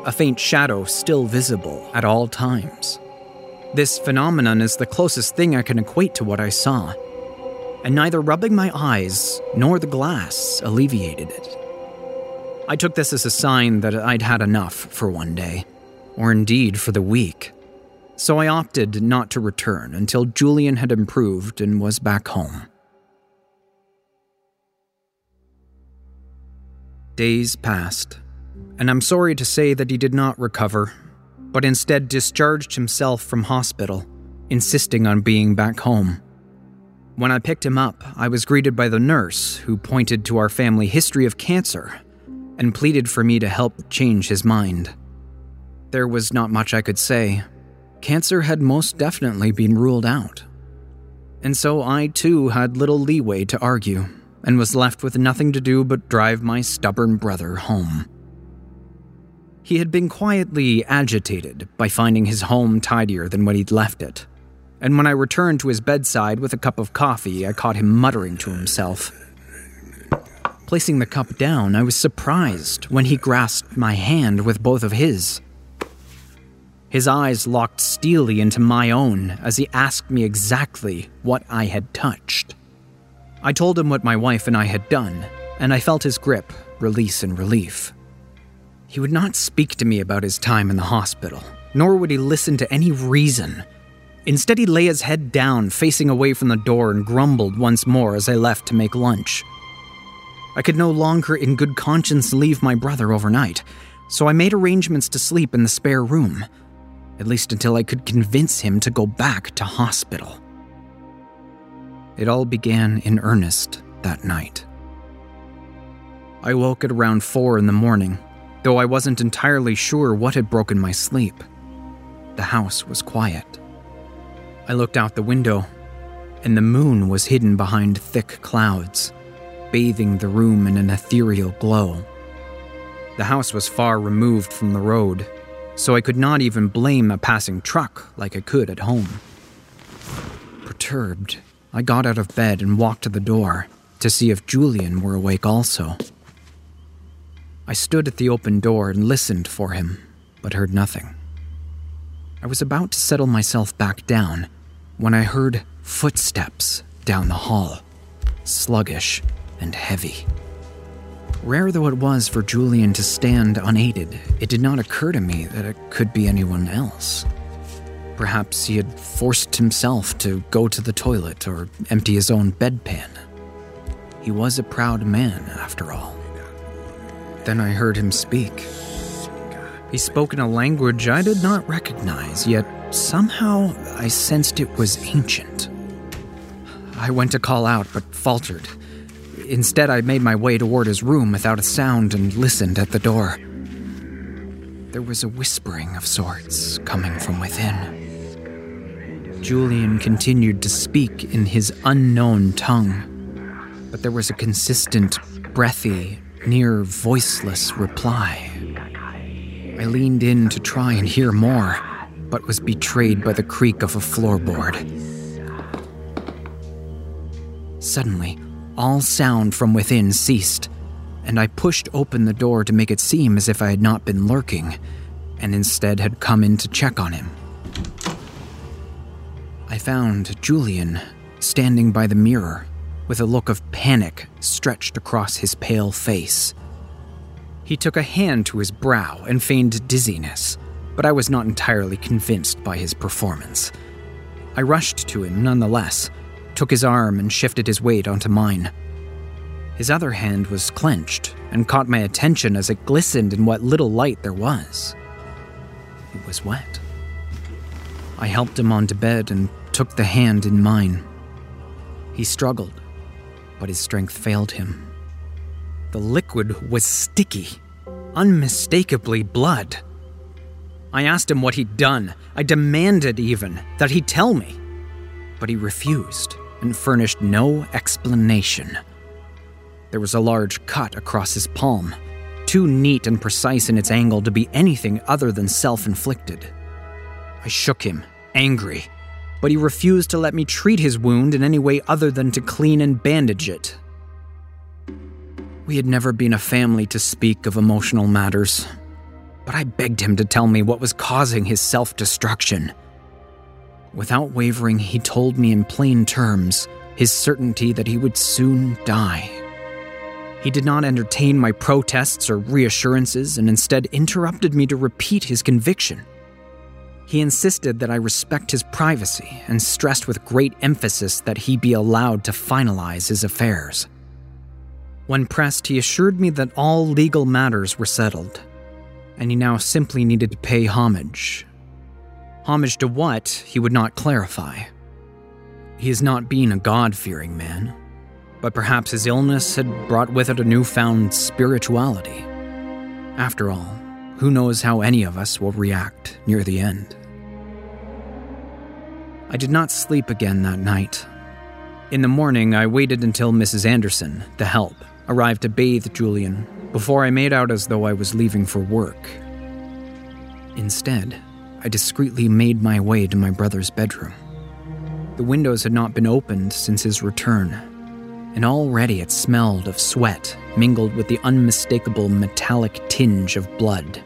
a faint shadow still visible at all times. This phenomenon is the closest thing I can equate to what I saw, and neither rubbing my eyes nor the glass alleviated it. I took this as a sign that I'd had enough for one day, or indeed for the week. So I opted not to return until Julian had improved and was back home. Days passed, and I'm sorry to say that he did not recover, but instead discharged himself from hospital, insisting on being back home. When I picked him up, I was greeted by the nurse, who pointed to our family history of cancer and pleaded for me to help change his mind. There was not much I could say. Cancer had most definitely been ruled out. And so I too had little leeway to argue, and was left with nothing to do but drive my stubborn brother home. He had been quietly agitated by finding his home tidier than when he'd left it. And when I returned to his bedside with a cup of coffee, I caught him muttering to himself. Placing the cup down, I was surprised when he grasped my hand with both of his. His eyes locked steelly into my own as he asked me exactly what I had touched. I told him what my wife and I had done, and I felt his grip release in relief. He would not speak to me about his time in the hospital, nor would he listen to any reason. Instead, he lay his head down, facing away from the door, and grumbled once more as I left to make lunch. I could no longer, in good conscience, leave my brother overnight, so I made arrangements to sleep in the spare room, at least until I could convince him to go back to hospital. It all began in earnest that night. I woke at around four in the morning, though I wasn't entirely sure what had broken my sleep. The house was quiet. I looked out the window, and the moon was hidden behind thick clouds bathing the room in an ethereal glow. The house was far removed from the road, so I could not even blame a passing truck like I could at home. Perturbed, I got out of bed and walked to the door to see if Julian were awake also. I stood at the open door and listened for him, but heard nothing. I was about to settle myself back down when I heard footsteps down the hall, sluggish and heavy. Rare though it was for Julian to stand unaided, it did not occur to me that it could be anyone else. Perhaps he had forced himself to go to the toilet or empty his own bedpan. He was a proud man, after all. Then I heard him speak. He spoke in a language I did not recognize, yet somehow I sensed it was ancient. I went to call out, but faltered. Instead, I made my way toward his room without a sound and listened at the door. There was a whispering of sorts coming from within. Julian continued to speak in his unknown tongue, but there was a consistent, breathy, near voiceless reply. I leaned in to try and hear more, but was betrayed by the creak of a floorboard. Suddenly, all sound from within ceased, and I pushed open the door to make it seem as if I had not been lurking, and instead had come in to check on him. I found Julian standing by the mirror with a look of panic stretched across his pale face. He took a hand to his brow and feigned dizziness, but I was not entirely convinced by his performance. I rushed to him nonetheless, took his arm and shifted his weight onto mine. His other hand was clenched and caught my attention as it glistened in what little light there was. It was wet. I helped him onto bed and took the hand in mine. He struggled, but his strength failed him. The liquid was sticky, unmistakably blood. I asked him what he'd done. I demanded even that he tell me. But he refused and furnished no explanation. There was a large cut across his palm, too neat and precise in its angle to be anything other than self inflicted. I shook him, angry, but he refused to let me treat his wound in any way other than to clean and bandage it. We had never been a family to speak of emotional matters, but I begged him to tell me what was causing his self destruction. Without wavering, he told me in plain terms his certainty that he would soon die. He did not entertain my protests or reassurances and instead interrupted me to repeat his conviction. He insisted that I respect his privacy and stressed with great emphasis that he be allowed to finalize his affairs. When pressed, he assured me that all legal matters were settled, and he now simply needed to pay homage. Homage to what, he would not clarify. He has not been a God fearing man, but perhaps his illness had brought with it a newfound spirituality. After all, who knows how any of us will react near the end? I did not sleep again that night. In the morning, I waited until Mrs. Anderson, the help, arrived to bathe Julian before I made out as though I was leaving for work. Instead, I discreetly made my way to my brother's bedroom. The windows had not been opened since his return, and already it smelled of sweat mingled with the unmistakable metallic tinge of blood.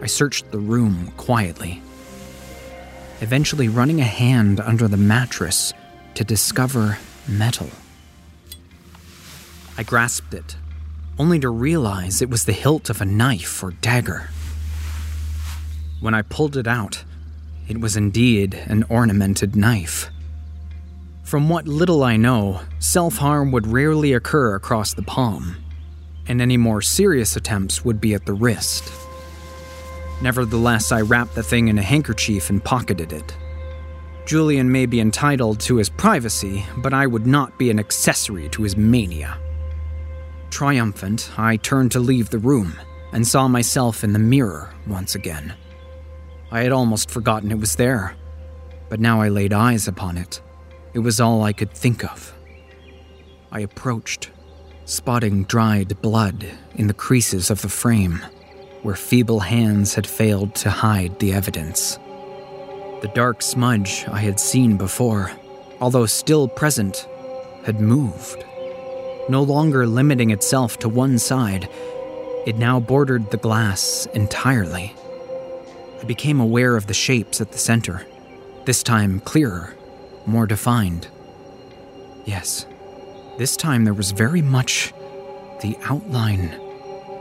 I searched the room quietly, eventually running a hand under the mattress to discover metal. I grasped it, only to realize it was the hilt of a knife or dagger. When I pulled it out, it was indeed an ornamented knife. From what little I know, self harm would rarely occur across the palm, and any more serious attempts would be at the wrist. Nevertheless, I wrapped the thing in a handkerchief and pocketed it. Julian may be entitled to his privacy, but I would not be an accessory to his mania. Triumphant, I turned to leave the room and saw myself in the mirror once again. I had almost forgotten it was there, but now I laid eyes upon it. It was all I could think of. I approached, spotting dried blood in the creases of the frame, where feeble hands had failed to hide the evidence. The dark smudge I had seen before, although still present, had moved. No longer limiting itself to one side, it now bordered the glass entirely. I became aware of the shapes at the center, this time clearer, more defined. Yes, this time there was very much the outline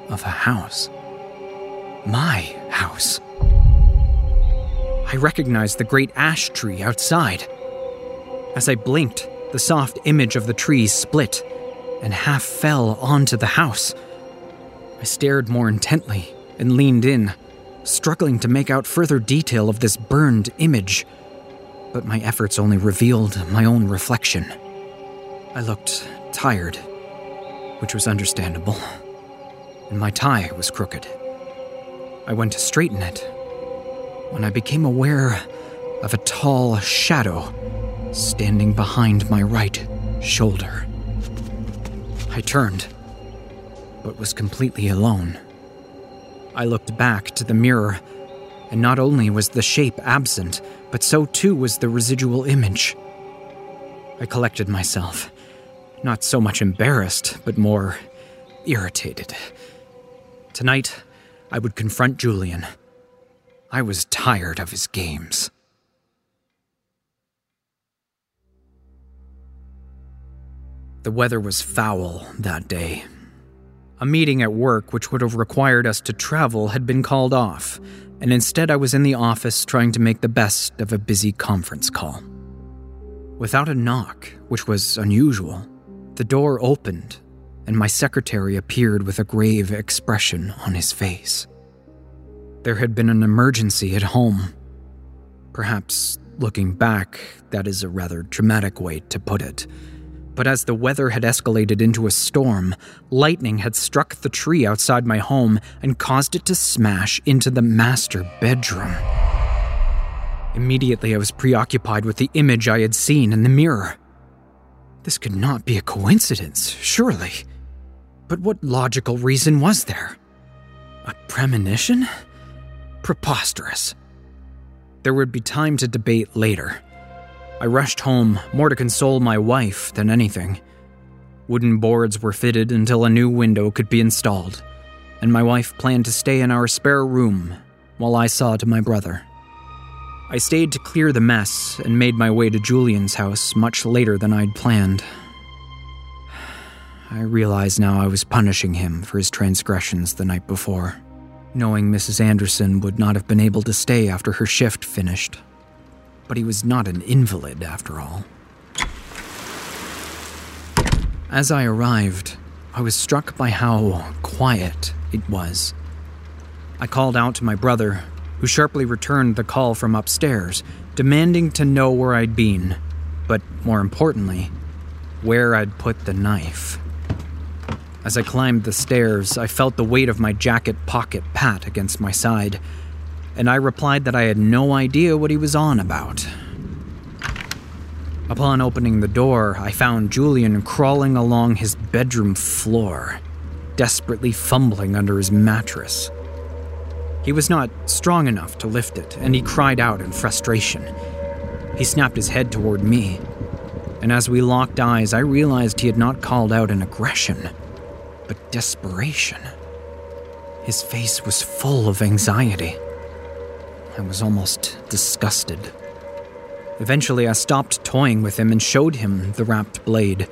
of a house. My house. I recognized the great ash tree outside. As I blinked, the soft image of the tree split and half fell onto the house. I stared more intently and leaned in, struggling to make out further detail of this burned image. But my efforts only revealed my own reflection. I looked tired, which was understandable, and my tie was crooked. I went to straighten it when I became aware of a tall shadow standing behind my right shoulder. I turned, but was completely alone. I looked back to the mirror, and not only was the shape absent, but so too was the residual image. I collected myself, not so much embarrassed, but more irritated. Tonight, I would confront Julian. I was tired of his games. The weather was foul that day. A meeting at work, which would have required us to travel, had been called off, and instead I was in the office trying to make the best of a busy conference call. Without a knock, which was unusual, the door opened, and my secretary appeared with a grave expression on his face. There had been an emergency at home. Perhaps, looking back, that is a rather dramatic way to put it. But as the weather had escalated into a storm, lightning had struck the tree outside my home and caused it to smash into the master bedroom. Immediately, I was preoccupied with the image I had seen in the mirror. This could not be a coincidence, surely. But what logical reason was there? A premonition? Preposterous. There would be time to debate later. I rushed home, more to console my wife than anything. Wooden boards were fitted until a new window could be installed, and my wife planned to stay in our spare room while I saw to my brother. I stayed to clear the mess and made my way to Julian's house much later than I'd planned. I realize now I was punishing him for his transgressions the night before, knowing Mrs. Anderson would not have been able to stay after her shift finished. But he was not an invalid, after all. As I arrived, I was struck by how quiet it was. I called out to my brother, who sharply returned the call from upstairs, demanding to know where I'd been, but more importantly, where I'd put the knife. As I climbed the stairs, I felt the weight of my jacket pocket pat against my side, and I replied that I had no idea what he was on about. Upon opening the door, I found Julian crawling along his bedroom floor, desperately fumbling under his mattress. He was not strong enough to lift it, and he cried out in frustration. He snapped his head toward me, and as we locked eyes, I realized he had not called out in aggression, but desperation. His face was full of anxiety. I was almost disgusted. Eventually, I stopped toying with him and showed him the wrapped blade.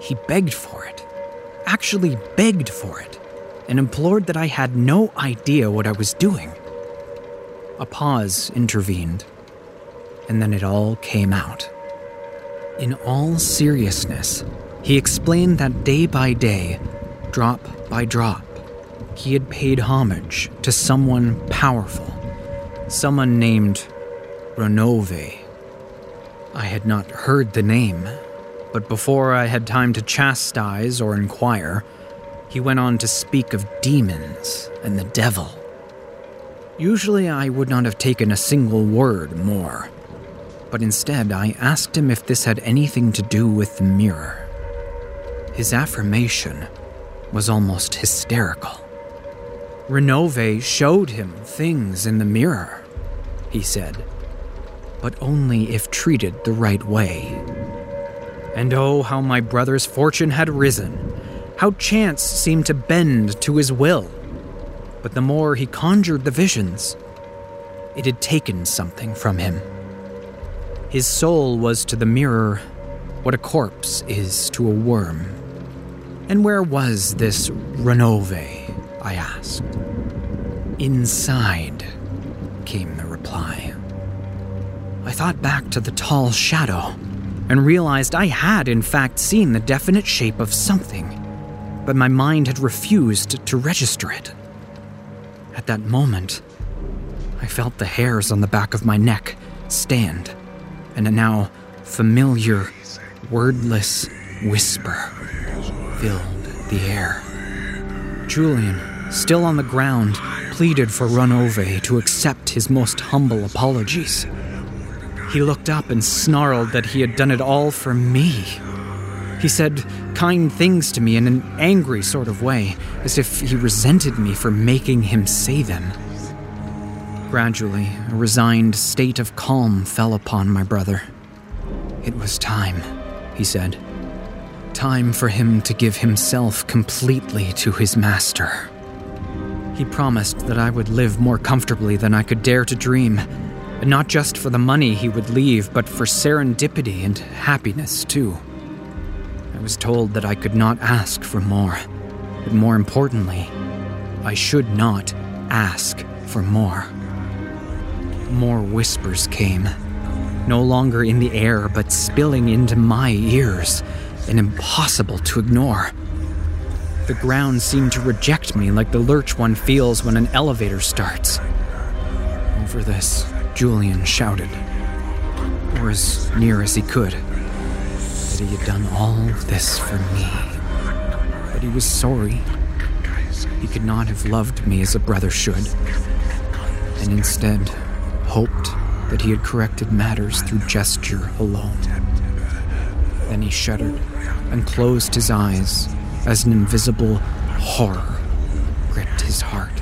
He begged for it, actually begged for it, and implored that I had no idea what I was doing. A pause intervened, and then it all came out. In all seriousness, he explained that day by day, drop by drop, he had paid homage to someone powerful, someone named Renove. I had not heard the name, but before I had time to chastise or inquire, he went on to speak of demons and the devil. Usually I would not have taken a single word more, but instead I asked him if this had anything to do with the mirror. His affirmation was almost hysterical. Renove showed him things in the mirror, he said, but only if treated the right way. And oh, how my brother's fortune had risen, how chance seemed to bend to his will. But the more he conjured the visions, it had taken something from him. His soul was to the mirror what a corpse is to a worm. And where was this Renove? I asked. Inside, came the reply. I thought back to the tall shadow and realized I had, in fact, seen the definite shape of something, but my mind had refused to register it. At that moment, I felt the hairs on the back of my neck stand, and a now familiar, wordless whisper filled the air. Julian, still on the ground, pleaded for Renove to accept his most humble apologies. He looked up and snarled that he had done it all for me. He said kind things to me in an angry sort of way, as if he resented me for making him say them. Gradually, a resigned state of calm fell upon my brother. It was time, he said. Time for him to give himself completely to his master. He promised that I would live more comfortably than I could dare to dream, and not just for the money he would leave, but for serendipity and happiness, too. I was told that I could not ask for more, but more importantly, I should not ask for more. More whispers came, no longer in the air, but spilling into my ears, and impossible to ignore. The ground seemed to reject me like the lurch one feels when an elevator starts. Over this, Julian shouted, or as near as he could, that he had done all this for me. But he was sorry. He could not have loved me as a brother should, and instead hoped that he had corrected matters through gesture alone. Then he shuddered and closed his eyes as an invisible horror gripped his heart.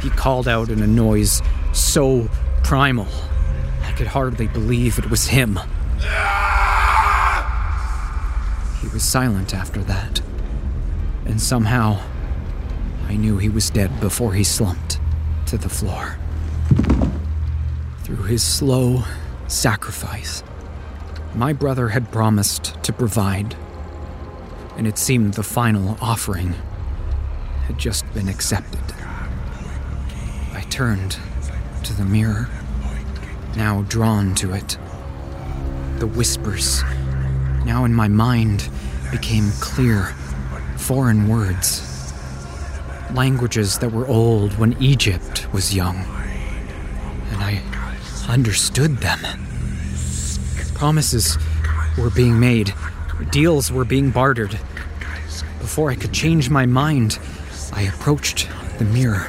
He called out in a noise so primal, I could hardly believe it was him. He was silent after that, and somehow I knew he was dead before he slumped to the floor. Through his slow sacrifice, my brother had promised to provide, and it seemed the final offering had just been accepted. I turned to the mirror, now drawn to it. The whispers, now in my mind, became clear, foreign words. Languages that were old when Egypt was young. And I understood them. Promises were being made, deals were being bartered. Before I could change my mind, I approached the mirror.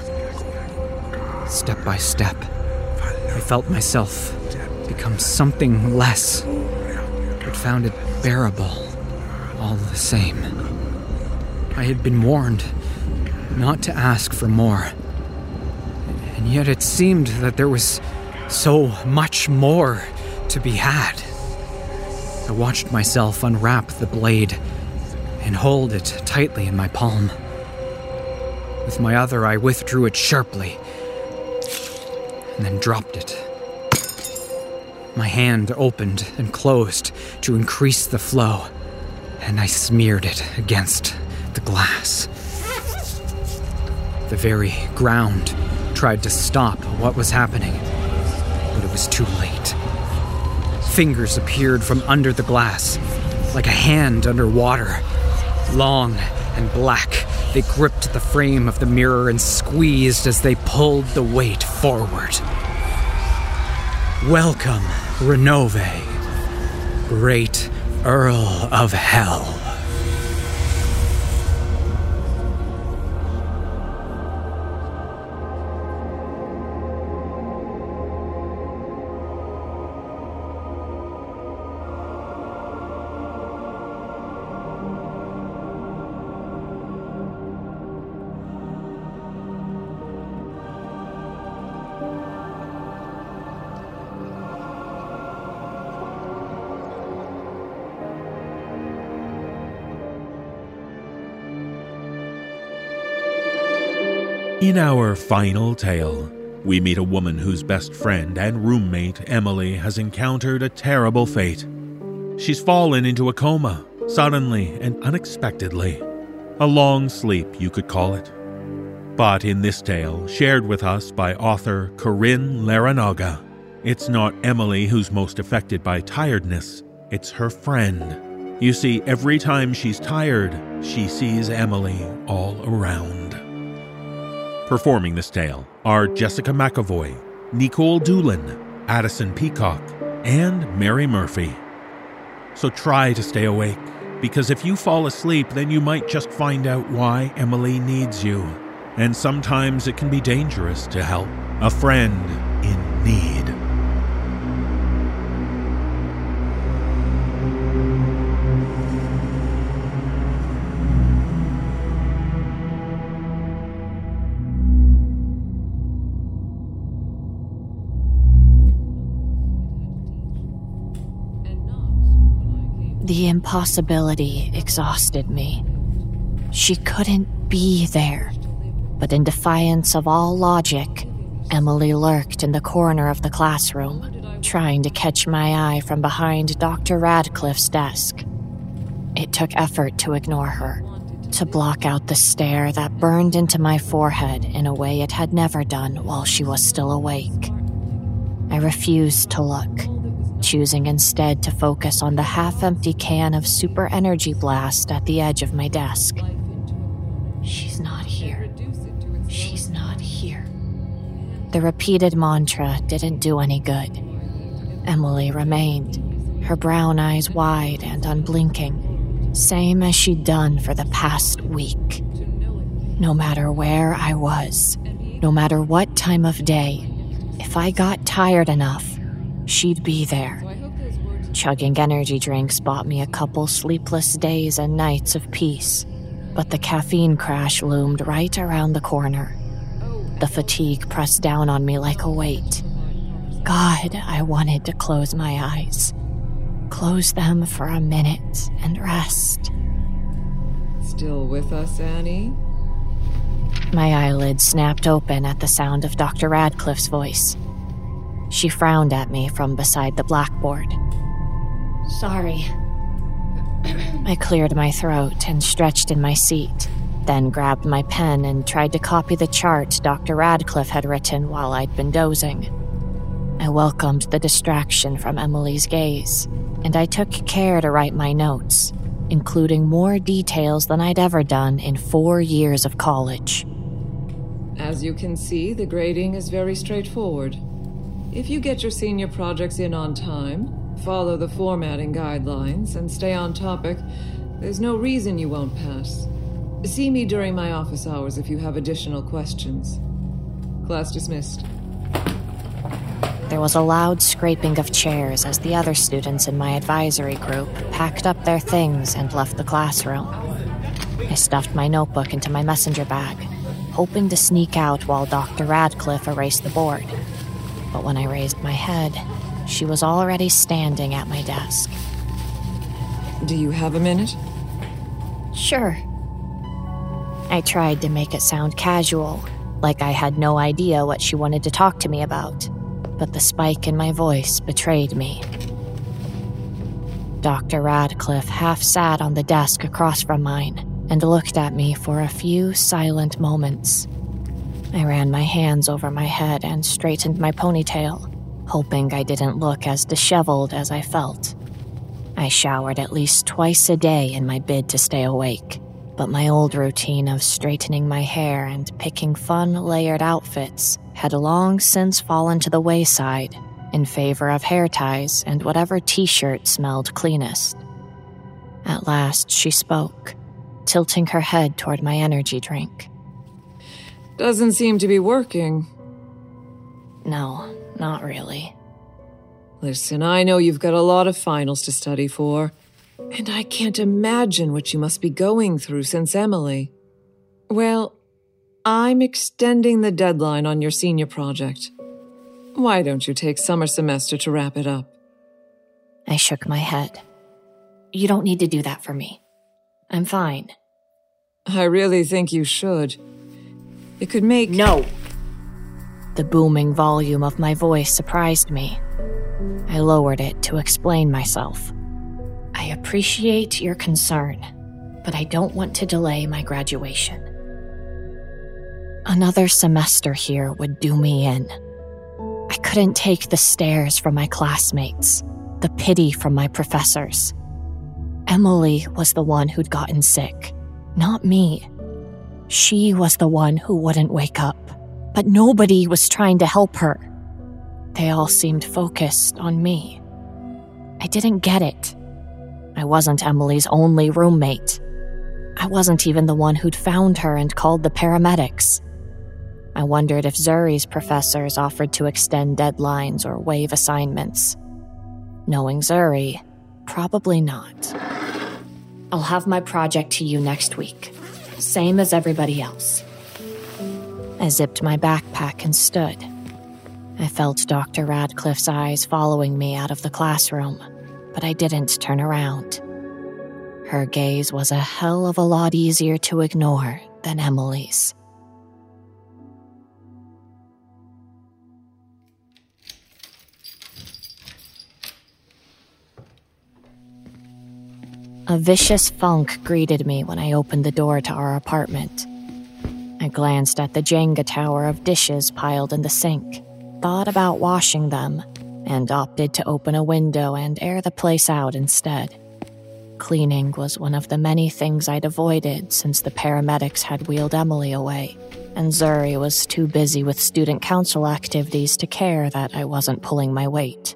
Step by step, I felt myself become something less, but found it bearable all the same. I had been warned not to ask for more, and yet it seemed that there was so much more to be had. I watched myself unwrap the blade and hold it tightly in my palm. With my other, I withdrew it sharply and then dropped it. My hand opened and closed to increase the flow, and I smeared it against the glass. The very ground tried to stop what was happening, but it was too late. Fingers appeared from under the glass, like a hand under water. Long and black, they gripped the frame of the mirror and squeezed as they pulled the weight forward. Welcome, Renove, great Earl of Hell. In our final tale, we meet a woman whose best friend and roommate, Emily, has encountered a terrible fate. She's fallen into a coma, suddenly and unexpectedly. A long sleep, you could call it. But in this tale, shared with us by author Caryn Larrinaga, it's not Emily who's most affected by tiredness, it's her friend. You see, every time she's tired, she sees Emily all around. Performing this tale are Jessica McEvoy, Nikolle Doolin, Addison Peacock, and Mary Murphy. So try to stay awake, because if you fall asleep, then you might just find out why Emily needs you. And sometimes it can be dangerous to help a friend in need. The impossibility exhausted me. She couldn't be there. But in defiance of all logic, Emily lurked in the corner of the classroom, trying to catch my eye from behind Dr. Radcliffe's desk. It took effort to ignore her, to block out the stare that burned into my forehead in a way it had never done while she was still awake. I refused to look choosing instead to focus on the half empty can of super energy blast at the edge of my desk. She's not here. She's not here. The repeated mantra didn't do any good. Emily remained, her brown eyes wide and unblinking, same as she'd done for the past week. No matter where I was, no matter what time of day, if I got tired enough, she'd be there. Chugging energy drinks bought me a couple sleepless days and nights of peace, but the caffeine crash loomed right around the corner. The fatigue pressed down on me like a weight. God, I wanted to close my eyes. Close them for a minute and rest. Still with us, Annie? My eyelids snapped open at the sound of Dr. Radcliffe's voice. She frowned at me from beside the blackboard. Sorry. I cleared my throat and stretched in my seat, then grabbed my pen and tried to copy the chart Dr. Radcliffe had written while I'd been dozing. I welcomed the distraction from Emily's gaze, and I took care to write my notes, including more details than I'd ever done in four years of college. As you can see, the grading is very straightforward. If you get your senior projects in on time, follow the formatting guidelines, and stay on topic, there's no reason you won't pass. See me during my office hours if you have additional questions. Class dismissed. There was a loud scraping of chairs as the other students in my advisory group packed up their things and left the classroom. I stuffed my notebook into my messenger bag, hoping to sneak out while Dr. Radcliffe erased the board. But when I raised my head, she was already standing at my desk. Do you have a minute? Sure. I tried to make it sound casual, like I had no idea what she wanted to talk to me about, but the spike in my voice betrayed me. Dr. Radcliffe half sat on the desk across from mine and looked at me for a few silent moments. I ran my hands over my head and straightened my ponytail, hoping I didn't look as disheveled as I felt. I showered at least twice a day in my bid to stay awake, but my old routine of straightening my hair and picking fun layered outfits had long since fallen to the wayside in favor of hair ties and whatever t shirt smelled cleanest. At last, she spoke, tilting her head toward my energy drink. Doesn't seem to be working. No, not really. Listen, I know you've got a lot of finals to study for, and I can't imagine what you must be going through since Emily. Well, I'm extending the deadline on your senior project. Why don't you take summer semester to wrap it up? I shook my head. You don't need to do that for me. I'm fine. I really think you should. It could make. No! The booming volume of my voice surprised me. I lowered it to explain myself. I appreciate your concern, but I don't want to delay my graduation. Another semester here would do me in. I couldn't take the stares from my classmates, the pity from my professors. Emily was the one who'd gotten sick, not me. She was the one who wouldn't wake up, but nobody was trying to help her. They all seemed focused on me. I didn't get it. I wasn't Emily's only roommate. I wasn't even the one who'd found her and called the paramedics. I wondered if Zuri's professors offered to extend deadlines or waive assignments. Knowing Zuri, probably not. I'll have my project to you next week, same as everybody else. I zipped my backpack and stood. I felt Dr. Radcliffe's eyes following me out of the classroom, but I didn't turn around. Her gaze was a hell of a lot easier to ignore than Emily's. A vicious funk greeted me when I opened the door to our apartment. I glanced at the Jenga tower of dishes piled in the sink, thought about washing them, and opted to open a window and air the place out instead. Cleaning was one of the many things I'd avoided since the paramedics had wheeled Emily away, and Zuri was too busy with student council activities to care that I wasn't pulling my weight.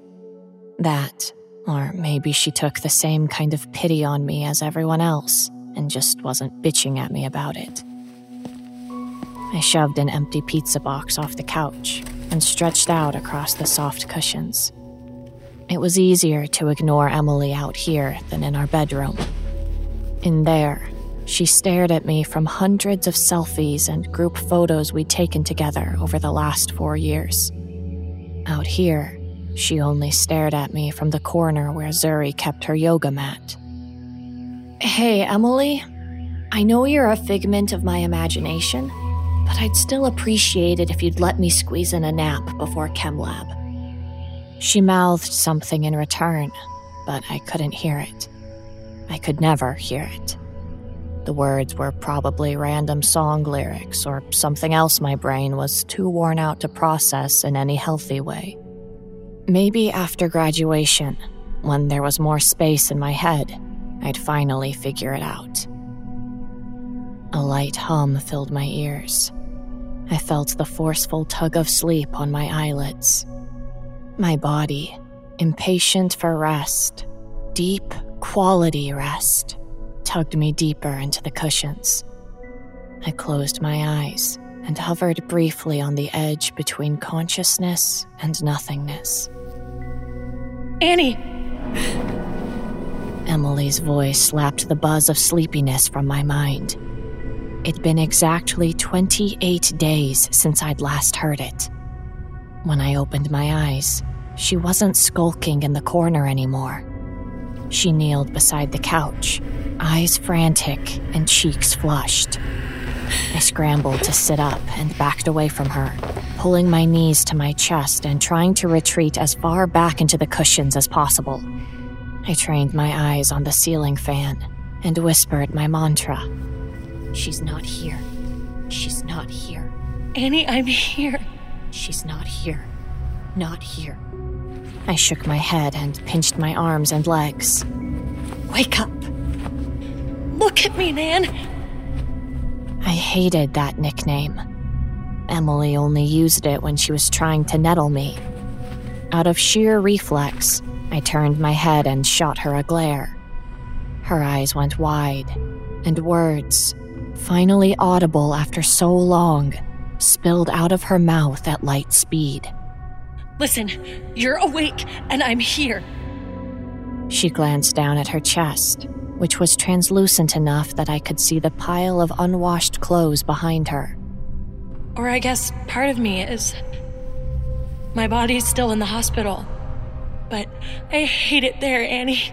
That, or maybe she took the same kind of pity on me as everyone else and just wasn't bitching at me about it. I shoved an empty pizza box off the couch and stretched out across the soft cushions. It was easier to ignore Emily out here than in our bedroom. In there, she stared at me from hundreds of selfies and group photos we'd taken together over the last four years. Out here, she only stared at me from the corner where Zuri kept her yoga mat. Hey, Emily. I know you're a figment of my imagination, but I'd still appreciate it if you'd let me squeeze in a nap before Chem Lab. She mouthed something in return, but I couldn't hear it. I could never hear it. The words were probably random song lyrics or something else my brain was too worn out to process in any healthy way. Maybe after graduation, when there was more space in my head, I'd finally figure it out. A light hum filled my ears. I felt the forceful tug of sleep on my eyelids. My body, impatient for rest, deep, quality rest, tugged me deeper into the cushions. I closed my eyes and hovered briefly on the edge between consciousness and nothingness. Annie! Emily's voice slapped the buzz of sleepiness from my mind. It'd been exactly 28 days since I'd last heard it. When I opened my eyes, she wasn't skulking in the corner anymore. She kneeled beside the couch, eyes frantic and cheeks flushed. I scrambled to sit up and backed away from her, pulling my knees to my chest and trying to retreat as far back into the cushions as possible. I trained my eyes on the ceiling fan and whispered my mantra She's not here. She's not here. Annie, I'm here. She's not here. Not here. I shook my head and pinched my arms and legs. Wake up! Look at me, Nan! I hated that nickname. Emily only used it when she was trying to nettle me. Out of sheer reflex, I turned my head and shot her a glare. Her eyes went wide, and words, finally audible after so long, spilled out of her mouth at light speed. Listen, you're awake, and I'm here. She glanced down at her chest, which was translucent enough that I could see the pile of unwashed clothes behind her. Or I guess part of me is. My body's still in the hospital. But I hate it there, Annie.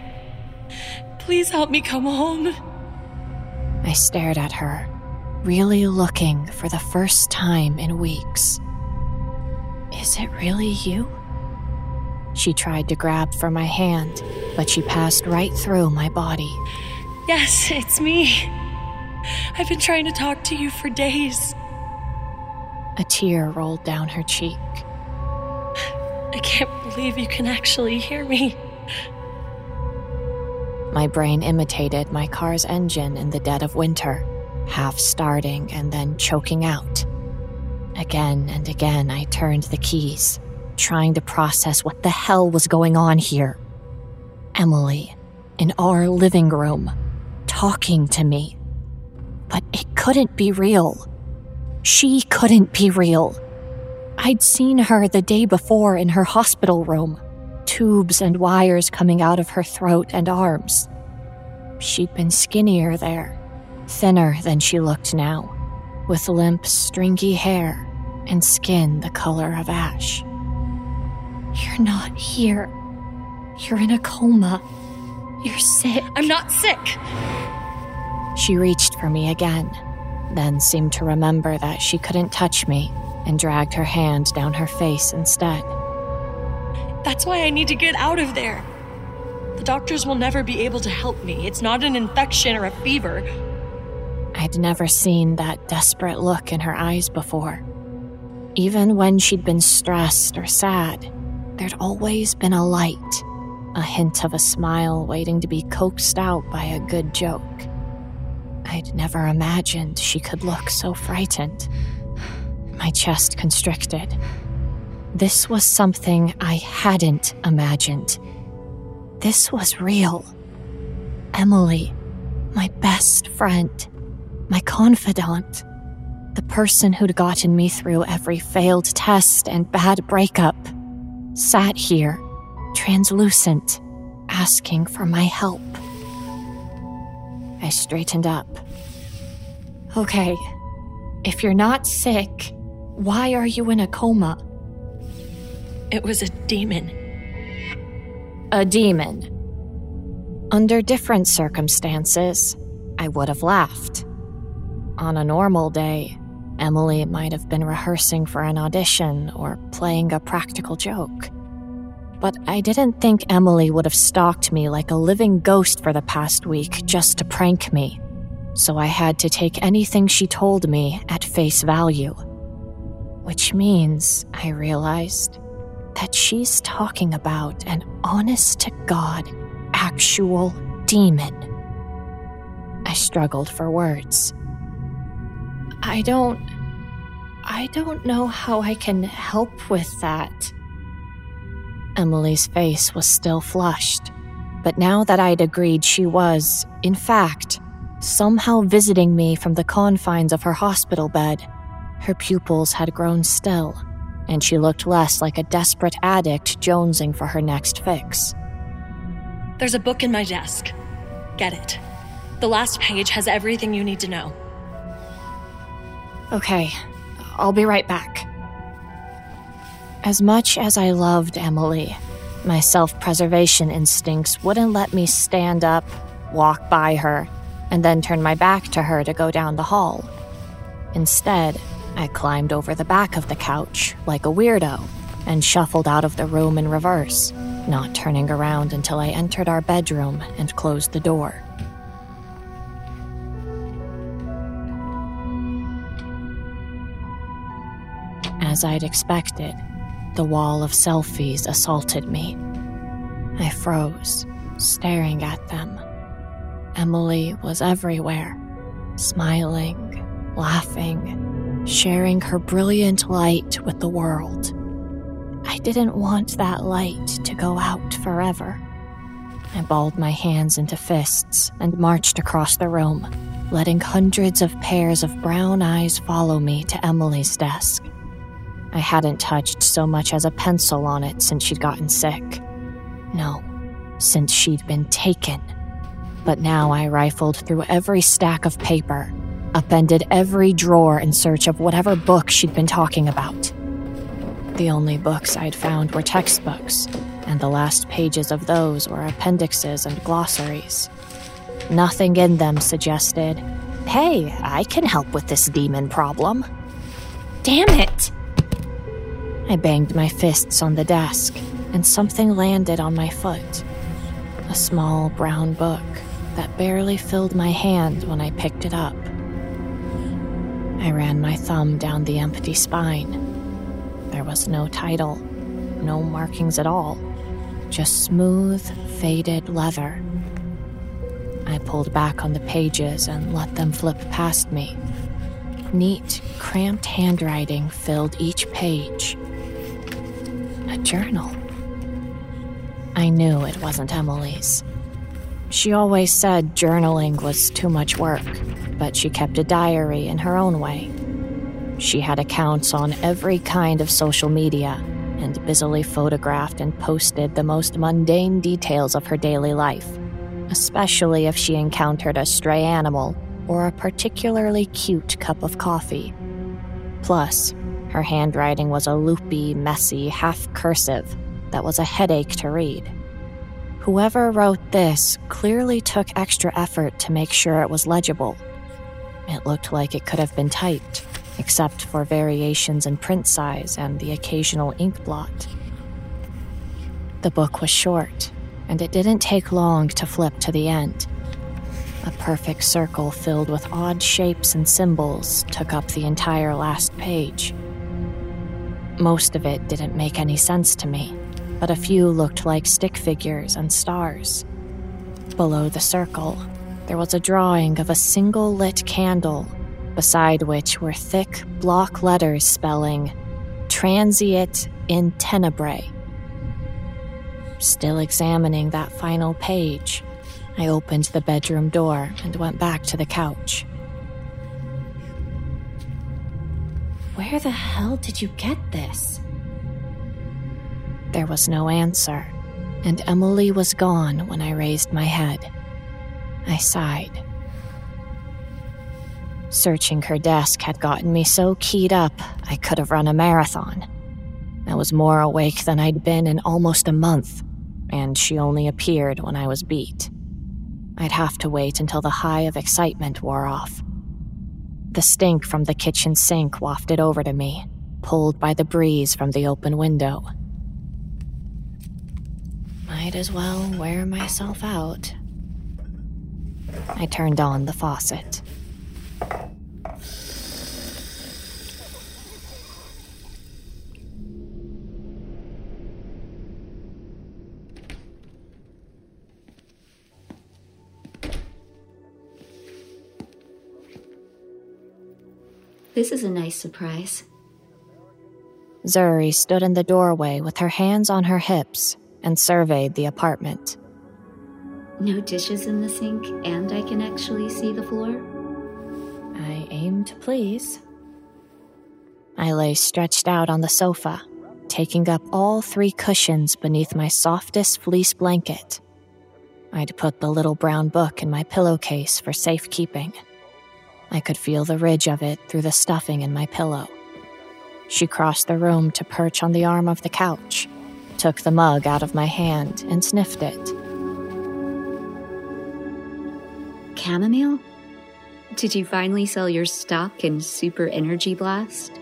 Please help me come home. I stared at her, really looking for the first time in weeks. Is it really you? She tried to grab for my hand, but she passed right through my body. Yes, it's me. I've been trying to talk to you for days. A tear rolled down her cheek. I can't believe you can actually hear me. My brain imitated my car's engine in the dead of winter, half starting and then choking out. Again and again, I turned the keys, trying to process what the hell was going on here. Emily, in our living room, talking to me. But it couldn't be real. She couldn't be real. I'd seen her the day before in her hospital room, tubes and wires coming out of her throat and arms. She'd been skinnier there, thinner than she looked now, with limp, stringy hair and skin the color of ash. You're not here. You're in a coma. You're sick. I'm not sick. She reached for me again, then seemed to remember that she couldn't touch me and dragged her hand down her face instead. That's why I need to get out of there. The doctors will never be able to help me. It's not an infection or a fever. I'd never seen that desperate look in her eyes before. Even when she'd been stressed or sad, there'd always been a light, a hint of a smile waiting to be coaxed out by a good joke. I'd never imagined she could look so frightened. My chest constricted. This was something I hadn't imagined. This was real. Emily, my best friend, my confidant, the person who'd gotten me through every failed test and bad breakup, sat here, translucent, asking for my help. I straightened up. Okay, if you're not sick, why are you in a coma? It was a demon. A demon. Under different circumstances, I would have laughed. On a normal day, Emily might have been rehearsing for an audition or playing a practical joke. But I didn't think Emily would have stalked me like a living ghost for the past week just to prank me. So I had to take anything she told me at face value. Which means, I realized, that she's talking about an honest to God, actual demon. I struggled for words. I don't. I don't know how I can help with that. Emily's face was still flushed, but now that I'd agreed she was, in fact, somehow visiting me from the confines of her hospital bed, her pupils had grown still, and she looked less like a desperate addict jonesing for her next fix. There's a book in my desk. Get it. The last page has everything you need to know. Okay, I'll be right back. As much as I loved Emily, my self preservation instincts wouldn't let me stand up, walk by her, and then turn my back to her to go down the hall. Instead, I climbed over the back of the couch like a weirdo and shuffled out of the room in reverse, not turning around until I entered our bedroom and closed the door. As I'd expected, the wall of selfies assaulted me. I froze, staring at them. Emily was everywhere, smiling, laughing, sharing her brilliant light with the world. I didn't want that light to go out forever. I balled my hands into fists and marched across the room, letting hundreds of pairs of brown eyes follow me to Emily's desk. I hadn't touched so much as a pencil on it since she'd gotten sick. No, since she'd been taken. But now I rifled through every stack of paper, upended every drawer in search of whatever book she'd been talking about. The only books I'd found were textbooks, and the last pages of those were appendixes and glossaries. Nothing in them suggested Hey, I can help with this demon problem. Damn it! I banged my fists on the desk, and something landed on my foot. A small brown book that barely filled my hand when I picked it up. I ran my thumb down the empty spine. There was no title, no markings at all, just smooth, faded leather. I pulled back on the pages and let them flip past me. Neat, cramped handwriting filled each page. Journal. I knew it wasn't Emily's. She always said journaling was too much work, but she kept a diary in her own way. She had accounts on every kind of social media and busily photographed and posted the most mundane details of her daily life, especially if she encountered a stray animal or a particularly cute cup of coffee. Plus, her handwriting was a loopy, messy, half cursive that was a headache to read. Whoever wrote this clearly took extra effort to make sure it was legible. It looked like it could have been typed, except for variations in print size and the occasional ink blot. The book was short, and it didn't take long to flip to the end. A perfect circle filled with odd shapes and symbols took up the entire last page. Most of it didn't make any sense to me but a few looked like stick figures and stars. Below the circle, there was a drawing of a single lit candle, beside which were thick block letters spelling Transiit in Tenebrae. Still examining that final page, I opened the bedroom door and went back to the couch. Where the hell did you get this? There was no answer, and Emily was gone when I raised my head. I sighed. Searching her desk had gotten me so keyed up I could have run a marathon. I was more awake than I'd been in almost a month, and she only appeared when I was beat. I'd have to wait until the high of excitement wore off. The stink from the kitchen sink wafted over to me, pulled by the breeze from the open window. Might as well wear myself out. I turned on the faucet. This is a nice surprise. Zuri stood in the doorway with her hands on her hips and surveyed the apartment. No dishes in the sink, and I can actually see the floor? I aim to please. I lay stretched out on the sofa, taking up all three cushions beneath my softest fleece blanket. I'd put the little brown book in my pillowcase for safekeeping. I could feel the ridge of it through the stuffing in my pillow. She crossed the room to perch on the arm of the couch, took the mug out of my hand and sniffed it. Chamomile? Did you finally sell your stock in Super Energy Blast?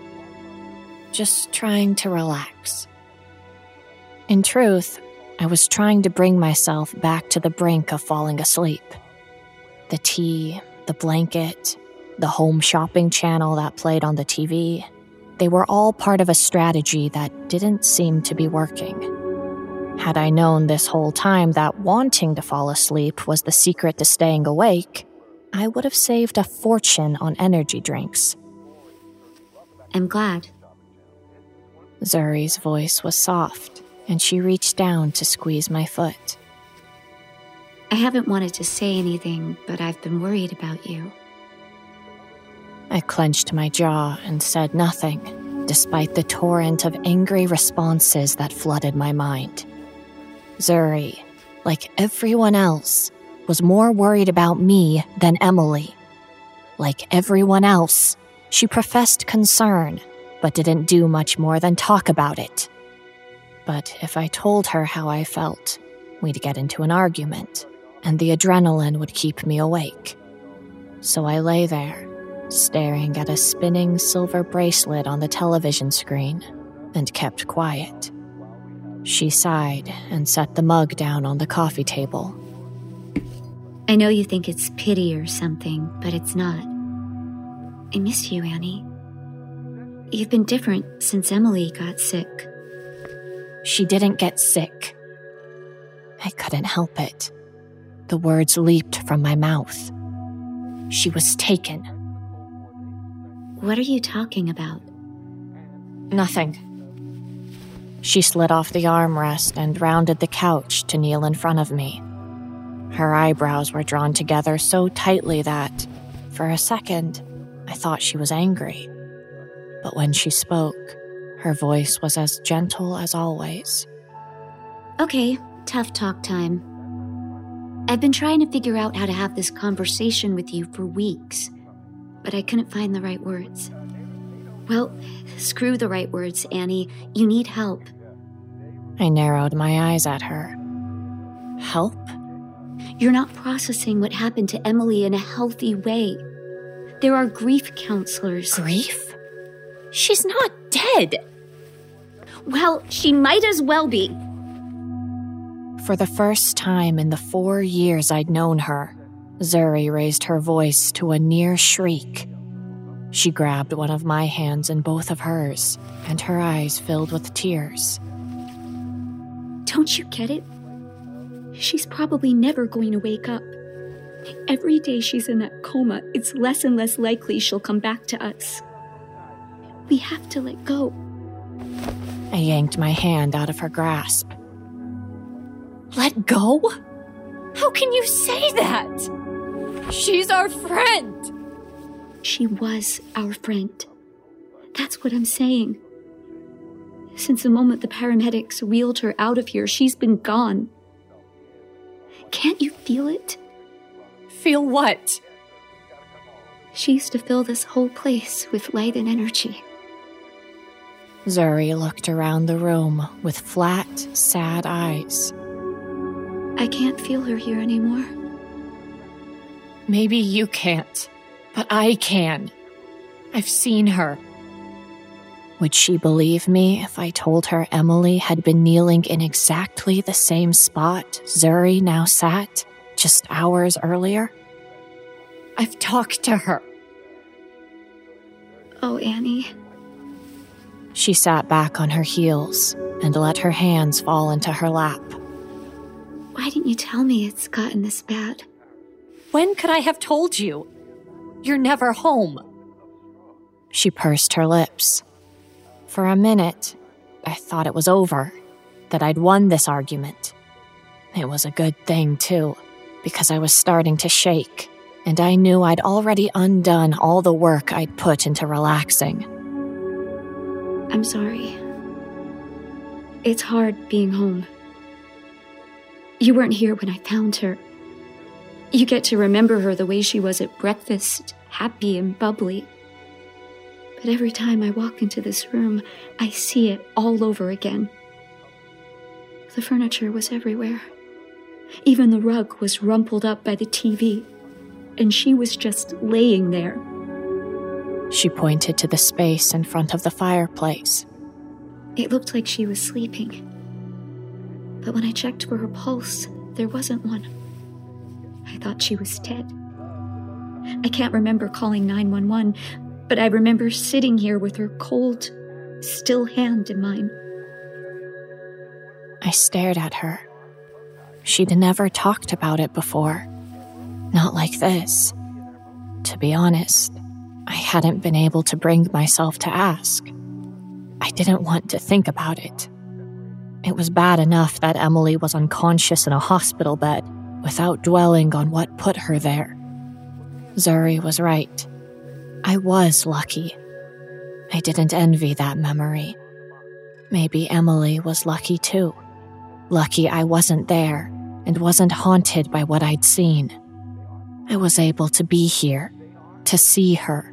Just trying to relax. In truth, I was trying to bring myself back to the brink of falling asleep. The tea, the blanket, the home shopping channel that played on the TV, they were all part of a strategy that didn't seem to be working. Had I known this whole time that wanting to fall asleep was the secret to staying awake, I would have saved a fortune on energy drinks. I'm glad. Zuri's voice was soft, and she reached down to squeeze my foot. I haven't wanted to say anything, but I've been worried about you. I clenched my jaw and said nothing, despite the torrent of angry responses that flooded my mind. Zuri, like everyone else, was more worried about me than Emily. Like everyone else, she professed concern, but didn't do much more than talk about it. But if I told her how I felt, we'd get into an argument, and the adrenaline would keep me awake. So I lay there, staring at a spinning silver bracelet on the television screen, and kept quiet. She sighed and set the mug down on the coffee table. I know you think it's pity or something, but it's not. I miss you, Annie. You've been different since Emily got sick. She didn't get sick. I couldn't help it. The words leaped from my mouth. She was taken. What are you talking about? Nothing. She slid off the armrest and rounded the couch to kneel in front of me. Her eyebrows were drawn together so tightly that, for a second, I thought she was angry. But when she spoke, her voice was as gentle as always. Okay, tough talk time. I've been trying to figure out how to have this conversation with you for weeks, but I couldn't find the right words. Well, screw the right words, Annie. You need help. I narrowed my eyes at her. Help? You're not processing what happened to Emily in a healthy way. There are grief counselors. Grief? She's not dead. Well, she might as well be. For the first time in the four years I'd known her, Zuri raised her voice to a near shriek. She grabbed one of my hands in both of hers, and her eyes filled with tears. Don't you get it? She's probably never going to wake up. Every day she's in that coma, it's less and less likely she'll come back to us. We have to let go. I yanked my hand out of her grasp. Let go? How can you say that? She's our friend. She was our friend. That's what I'm saying. Since the moment the paramedics wheeled her out of here, she's been gone. Can't you feel it? Feel what? She used to fill this whole place with light and energy. Zuri looked around the room with flat, sad eyes. I can't feel her here anymore. Maybe you can't, but I can. I've seen her. Would she believe me if I told her Emily had been kneeling in exactly the same spot Zuri now sat just hours earlier? I've talked to her. Oh, Annie. She sat back on her heels and let her hands fall into her lap. Why didn't you tell me it's gotten this bad? When could I have told you? You're never home. She pursed her lips. For a minute, I thought it was over, that I'd won this argument. It was a good thing, too, because I was starting to shake, and I knew I'd already undone all the work I'd put into relaxing. I'm sorry. It's hard being home. You weren't here when I found her. You get to remember her the way she was at breakfast, happy and bubbly. But every time I walk into this room, I see it all over again. The furniture was everywhere. Even the rug was rumpled up by the TV, and she was just laying there. She pointed to the space in front of the fireplace. It looked like she was sleeping. But when I checked for her pulse, there wasn't one. I thought she was dead. I can't remember calling 911, but I remember sitting here with her cold, still hand in mine. I stared at her. She'd never talked about it before. Not like this. To be honest, I hadn't been able to bring myself to ask. I didn't want to think about it. It was bad enough that Emily was unconscious in a hospital bed without dwelling on what put her there. Zuri was right. I was lucky. I didn't envy that memory. Maybe Emily was lucky too. Lucky I wasn't there and wasn't haunted by what I'd seen. I was able to be here, to see her.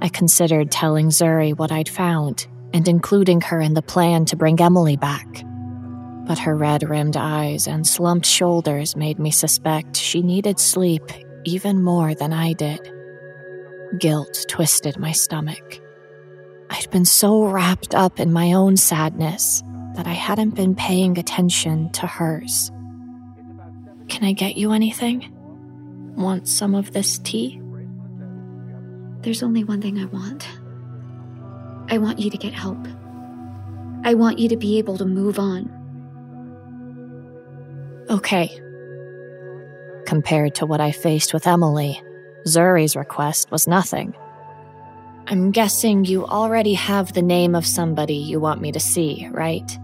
I considered telling Zuri what I'd found and including her in the plan to bring Emily back. But her red rimmed eyes and slumped shoulders made me suspect she needed sleep even more than I did. Guilt twisted my stomach. I'd been so wrapped up in my own sadness that I hadn't been paying attention to hers. Can I get you anything? Want some of this tea? There's only one thing I want. I want you to get help. I want you to be able to move on. Okay. Compared to what I faced with Emily, Zuri's request was nothing. I'm guessing you already have the name of somebody you want me to see, right?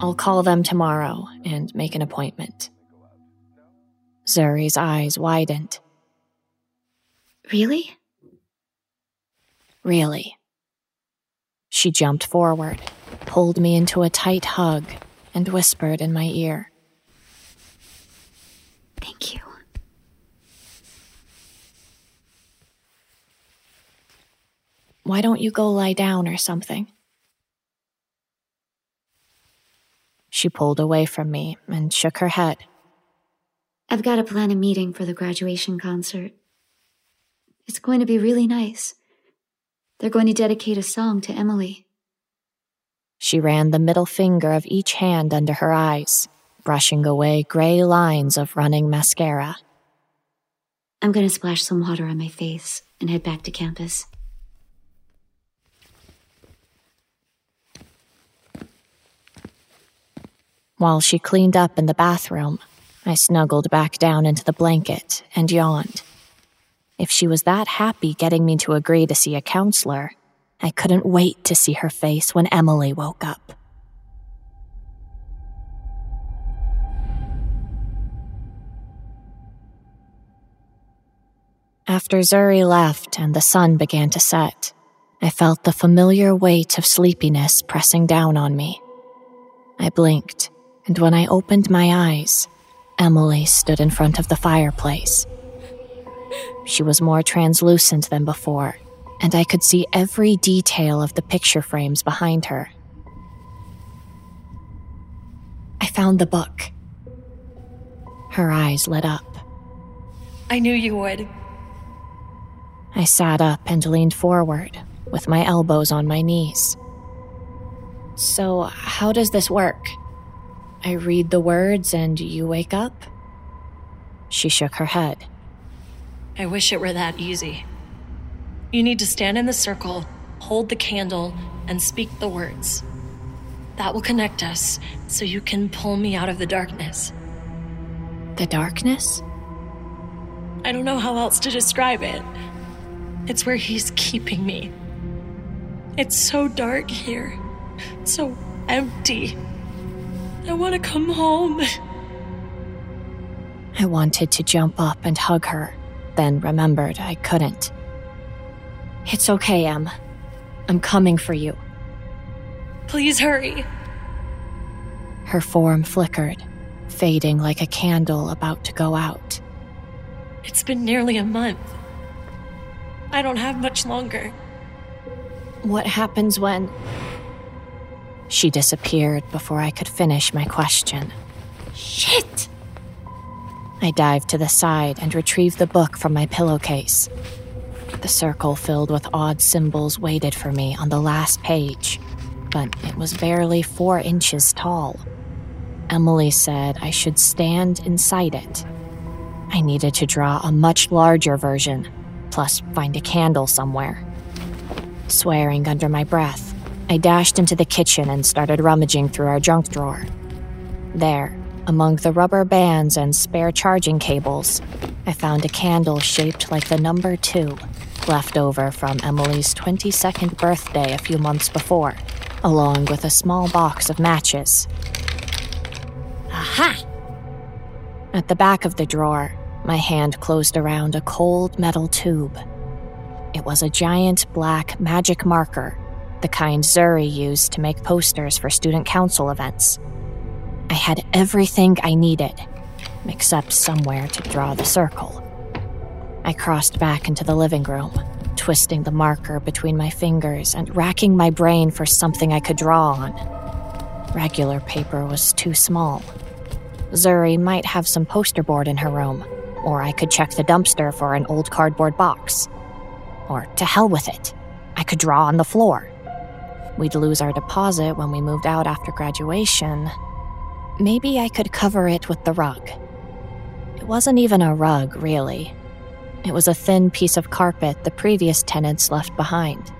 I'll call them tomorrow and make an appointment. Zuri's eyes widened. Really? Really. She jumped forward, pulled me into a tight hug, and whispered in my ear. Thank you. Why don't you go lie down or something? She pulled away from me and shook her head. I've got to plan a meeting for the graduation concert. It's going to be really nice. They're going to dedicate a song to Emily. She ran the middle finger of each hand under her eyes, brushing away gray lines of running mascara. I'm going to splash some water on my face and head back to campus. While she cleaned up in the bathroom, I snuggled back down into the blanket and yawned. If she was that happy getting me to agree to see a counselor, I couldn't wait to see her face when Emily woke up. After Zuri left and the sun began to set, I felt the familiar weight of sleepiness pressing down on me. I blinked, and when I opened my eyes, Emily stood in front of the fireplace. She was more translucent than before, and I could see every detail of the picture frames behind her. I found the book. Her eyes lit up. I knew you would. I sat up and leaned forward, with my elbows on my knees. So, how does this work? I read the words and you wake up? She shook her head. I wish it were that easy. You need to stand in the circle, hold the candle, and speak the words. That will connect us so you can pull me out of the darkness. The darkness? I don't know how else to describe it. It's where he's keeping me. It's so dark here, so empty. I want to come home. I wanted to jump up and hug her, then remembered I couldn't. It's okay, Em. I'm coming for you. Please hurry. Her form flickered, fading like a candle about to go out. It's been nearly a month. I don't have much longer. What happens when. She disappeared before I could finish my question. Shit! I dived to the side and retrieved the book from my pillowcase. The circle filled with odd symbols waited for me on the last page, but it was barely four inches tall. Emily said I should stand inside it. I needed to draw a much larger version, plus find a candle somewhere. Swearing under my breath, I dashed into the kitchen and started rummaging through our junk drawer. There, among the rubber bands and spare charging cables, I found a candle shaped like the number two, left over from Emily's 22nd birthday a few months before, along with a small box of matches. Aha! At the back of the drawer, my hand closed around a cold metal tube. It was a giant black magic marker, the kind Zuri used to make posters for student council events. I had everything I needed, except somewhere to draw the circle. I crossed back into the living room, twisting the marker between my fingers and racking my brain for something I could draw on. Regular paper was too small. Zuri might have some poster board in her room, Or I could check the dumpster for an old cardboard box. Or to hell with it. I could draw on the floor. We'd lose our deposit when we moved out after graduation. Maybe I could cover it with the rug. It wasn't even a rug, really. It was a thin piece of carpet the previous tenants left behind.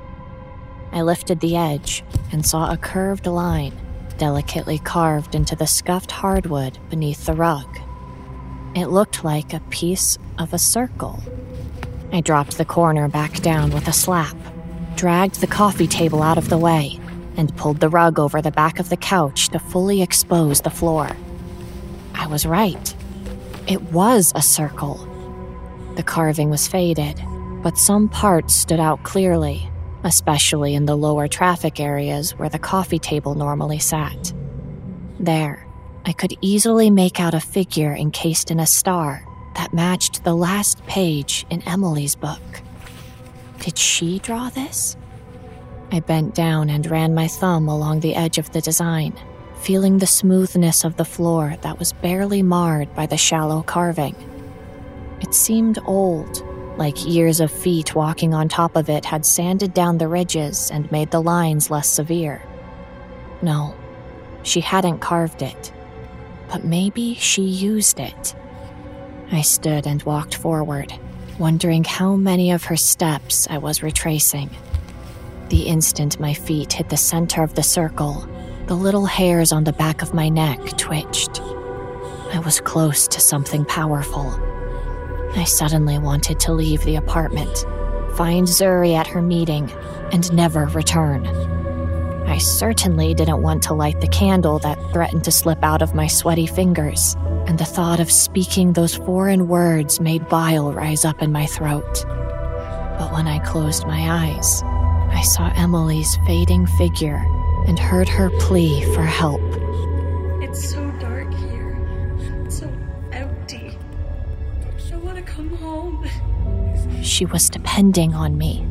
I lifted the edge and saw a curved line delicately carved into the scuffed hardwood beneath the rug. It looked like a piece of a circle. I dropped the corner back down with a slap, dragged the coffee table out of the way, and pulled the rug over the back of the couch to fully expose the floor. I was right. It was a circle. The carving was faded, but some parts stood out clearly, especially in the lower traffic areas where the coffee table normally sat. There, I could easily make out a figure encased in a star that matched the last page in Emily's book. Did she draw this? I bent down and ran my thumb along the edge of the design, feeling the smoothness of the floor that was barely marred by the shallow carving. It seemed old, like years of feet walking on top of it had sanded down the ridges and made the lines less severe. No, she hadn't carved it, but maybe she used it. I stood and walked forward, wondering how many of her steps I was retracing. The instant my feet hit the center of the circle, the little hairs on the back of my neck twitched. I was close to something powerful. I suddenly wanted to leave the apartment, find Zuri at her meeting, and never return. I certainly didn't want to light the candle that threatened to slip out of my sweaty fingers, and the thought of speaking those foreign words made bile rise up in my throat. But when I closed my eyes, I saw Emily's fading figure and heard her plea for help. It's so dark here. It's so empty. I want to come home. She was depending on me.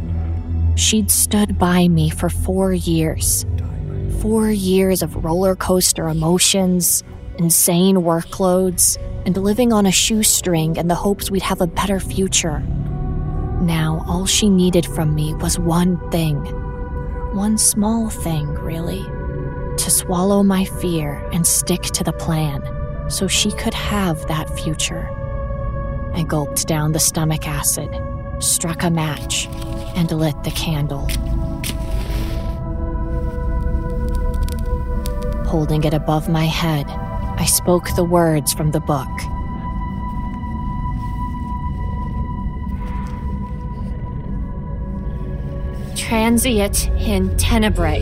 She'd stood by me for four years. Four years of roller coaster emotions, insane workloads, and living on a shoestring in the hopes we'd have a better future. Now, all she needed from me was one thing. One small thing, really. To swallow my fear and stick to the plan so she could have that future. I gulped down the stomach acid, struck a match, and lit the candle. Holding it above my head, I spoke the words from the book. Transiet in tenebrae.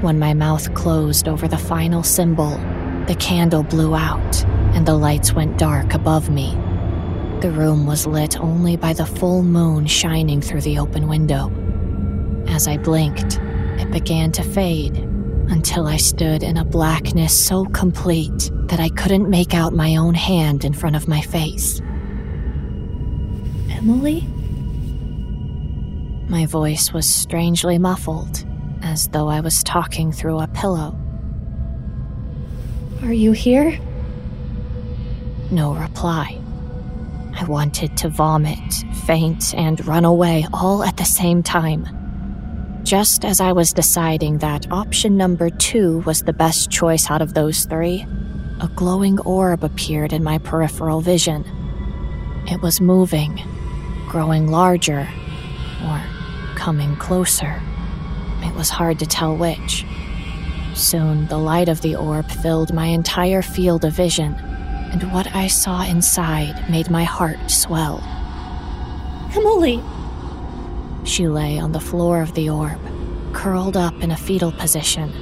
When my mouth closed over the final symbol, the candle blew out and the lights went dark above me. The room was lit only by the full moon shining through the open window. As I blinked, it began to fade until I stood in a blackness so complete that I couldn't make out my own hand in front of my face. Emily? My voice was strangely muffled, as though I was talking through a pillow. Are you here? No reply. I wanted to vomit, faint, and run away all at the same time. Just as I was deciding that option number two was the best choice out of those three, a glowing orb appeared in my peripheral vision. It was moving, growing larger, or coming closer. It was hard to tell which. Soon, the light of the orb filled my entire field of vision, and what I saw inside made my heart swell. Emily! She lay on the floor of the orb, curled up in a fetal position.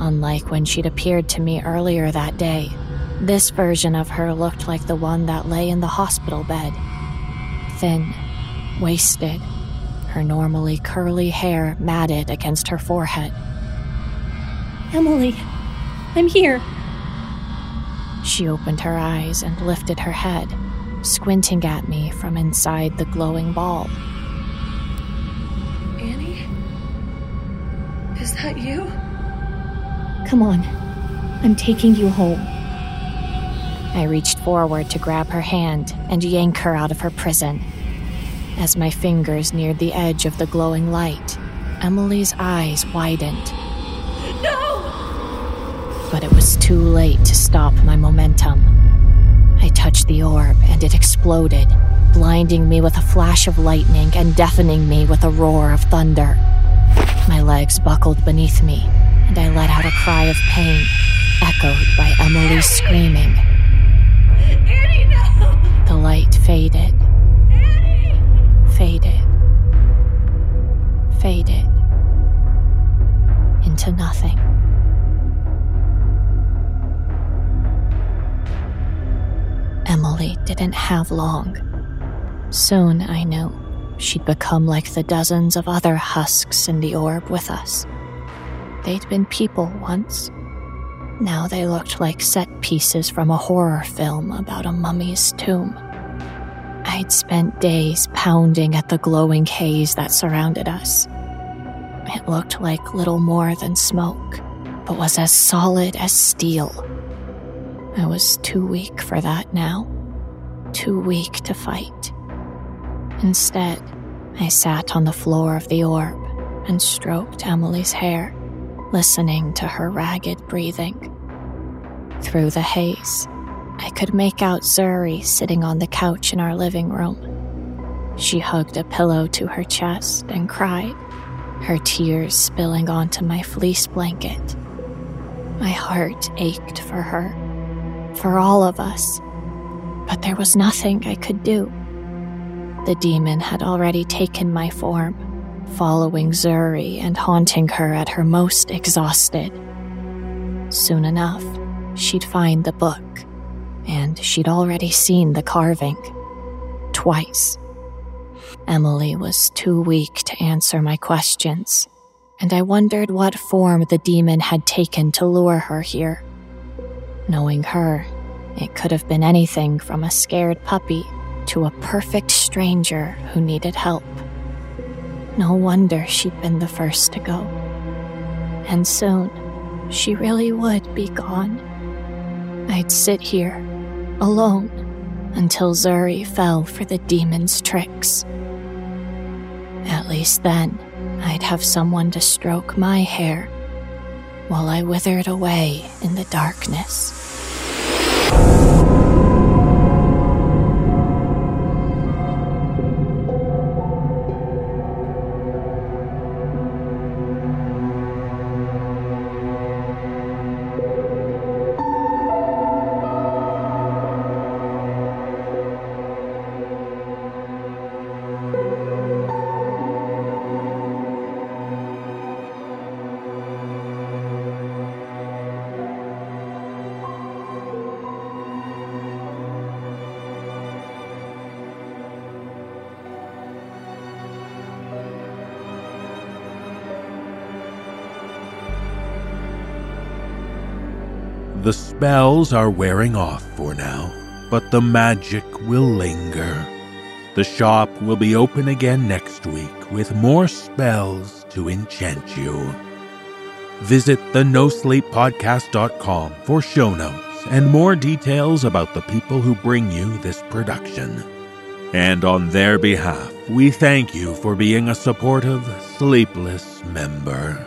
Unlike when she'd appeared to me earlier that day, this version of her looked like the one that lay in the hospital bed. Thin, wasted, her normally curly hair matted against her forehead. Emily, I'm here. She opened her eyes and lifted her head, squinting at me from inside the glowing ball. Annie? Is that you? Come on. I'm taking you home. I reached forward to grab her hand and yank her out of her prison. As my fingers neared the edge of the glowing light, Emily's eyes widened. But it was too late to stop my momentum. I touched the orb and it exploded, blinding me with a flash of lightning and deafening me with a roar of thunder. My legs buckled beneath me, and I let out a cry of pain, echoed by Emily's screaming. Annie, no! The light faded, faded, faded into nothing. Emily didn't have long. Soon I knew she'd become like the dozens of other husks in the orb with us. They'd been people once. Now they looked like set pieces from a horror film about a mummy's tomb. I'd spent days pounding at the glowing haze that surrounded us. It looked like little more than smoke, but was as solid as steel. I was too weak for that now, too weak to fight. Instead, I sat on the floor of the orb and stroked Emily's hair, listening to her ragged breathing. Through the haze, I could make out Zuri sitting on the couch in our living room. She hugged a pillow to her chest and cried, her tears spilling onto my fleece blanket. My heart ached for her, for all of us, but there was nothing I could do. The demon had already taken my form, following Zuri and haunting her at her most exhausted. Soon enough, she'd find the book, and she'd already seen the carving. Twice. Emily was too weak to answer my questions, and I wondered what form the demon had taken to lure her here. Knowing her, it could have been anything from a scared puppy to a perfect stranger who needed help. No wonder she'd been the first to go. And soon, she really would be gone. I'd sit here, alone, until Zuri fell for the demon's tricks. At least then, I'd have someone to stroke my hair while I withered away in the darkness. The spells are wearing off for now, but the magic will linger. The shop will be open again next week with more spells to enchant you. Visit the NoSleepPodcast.com for show notes and more details about the people who bring you this production. And on their behalf, we thank you for being a supportive, sleepless member.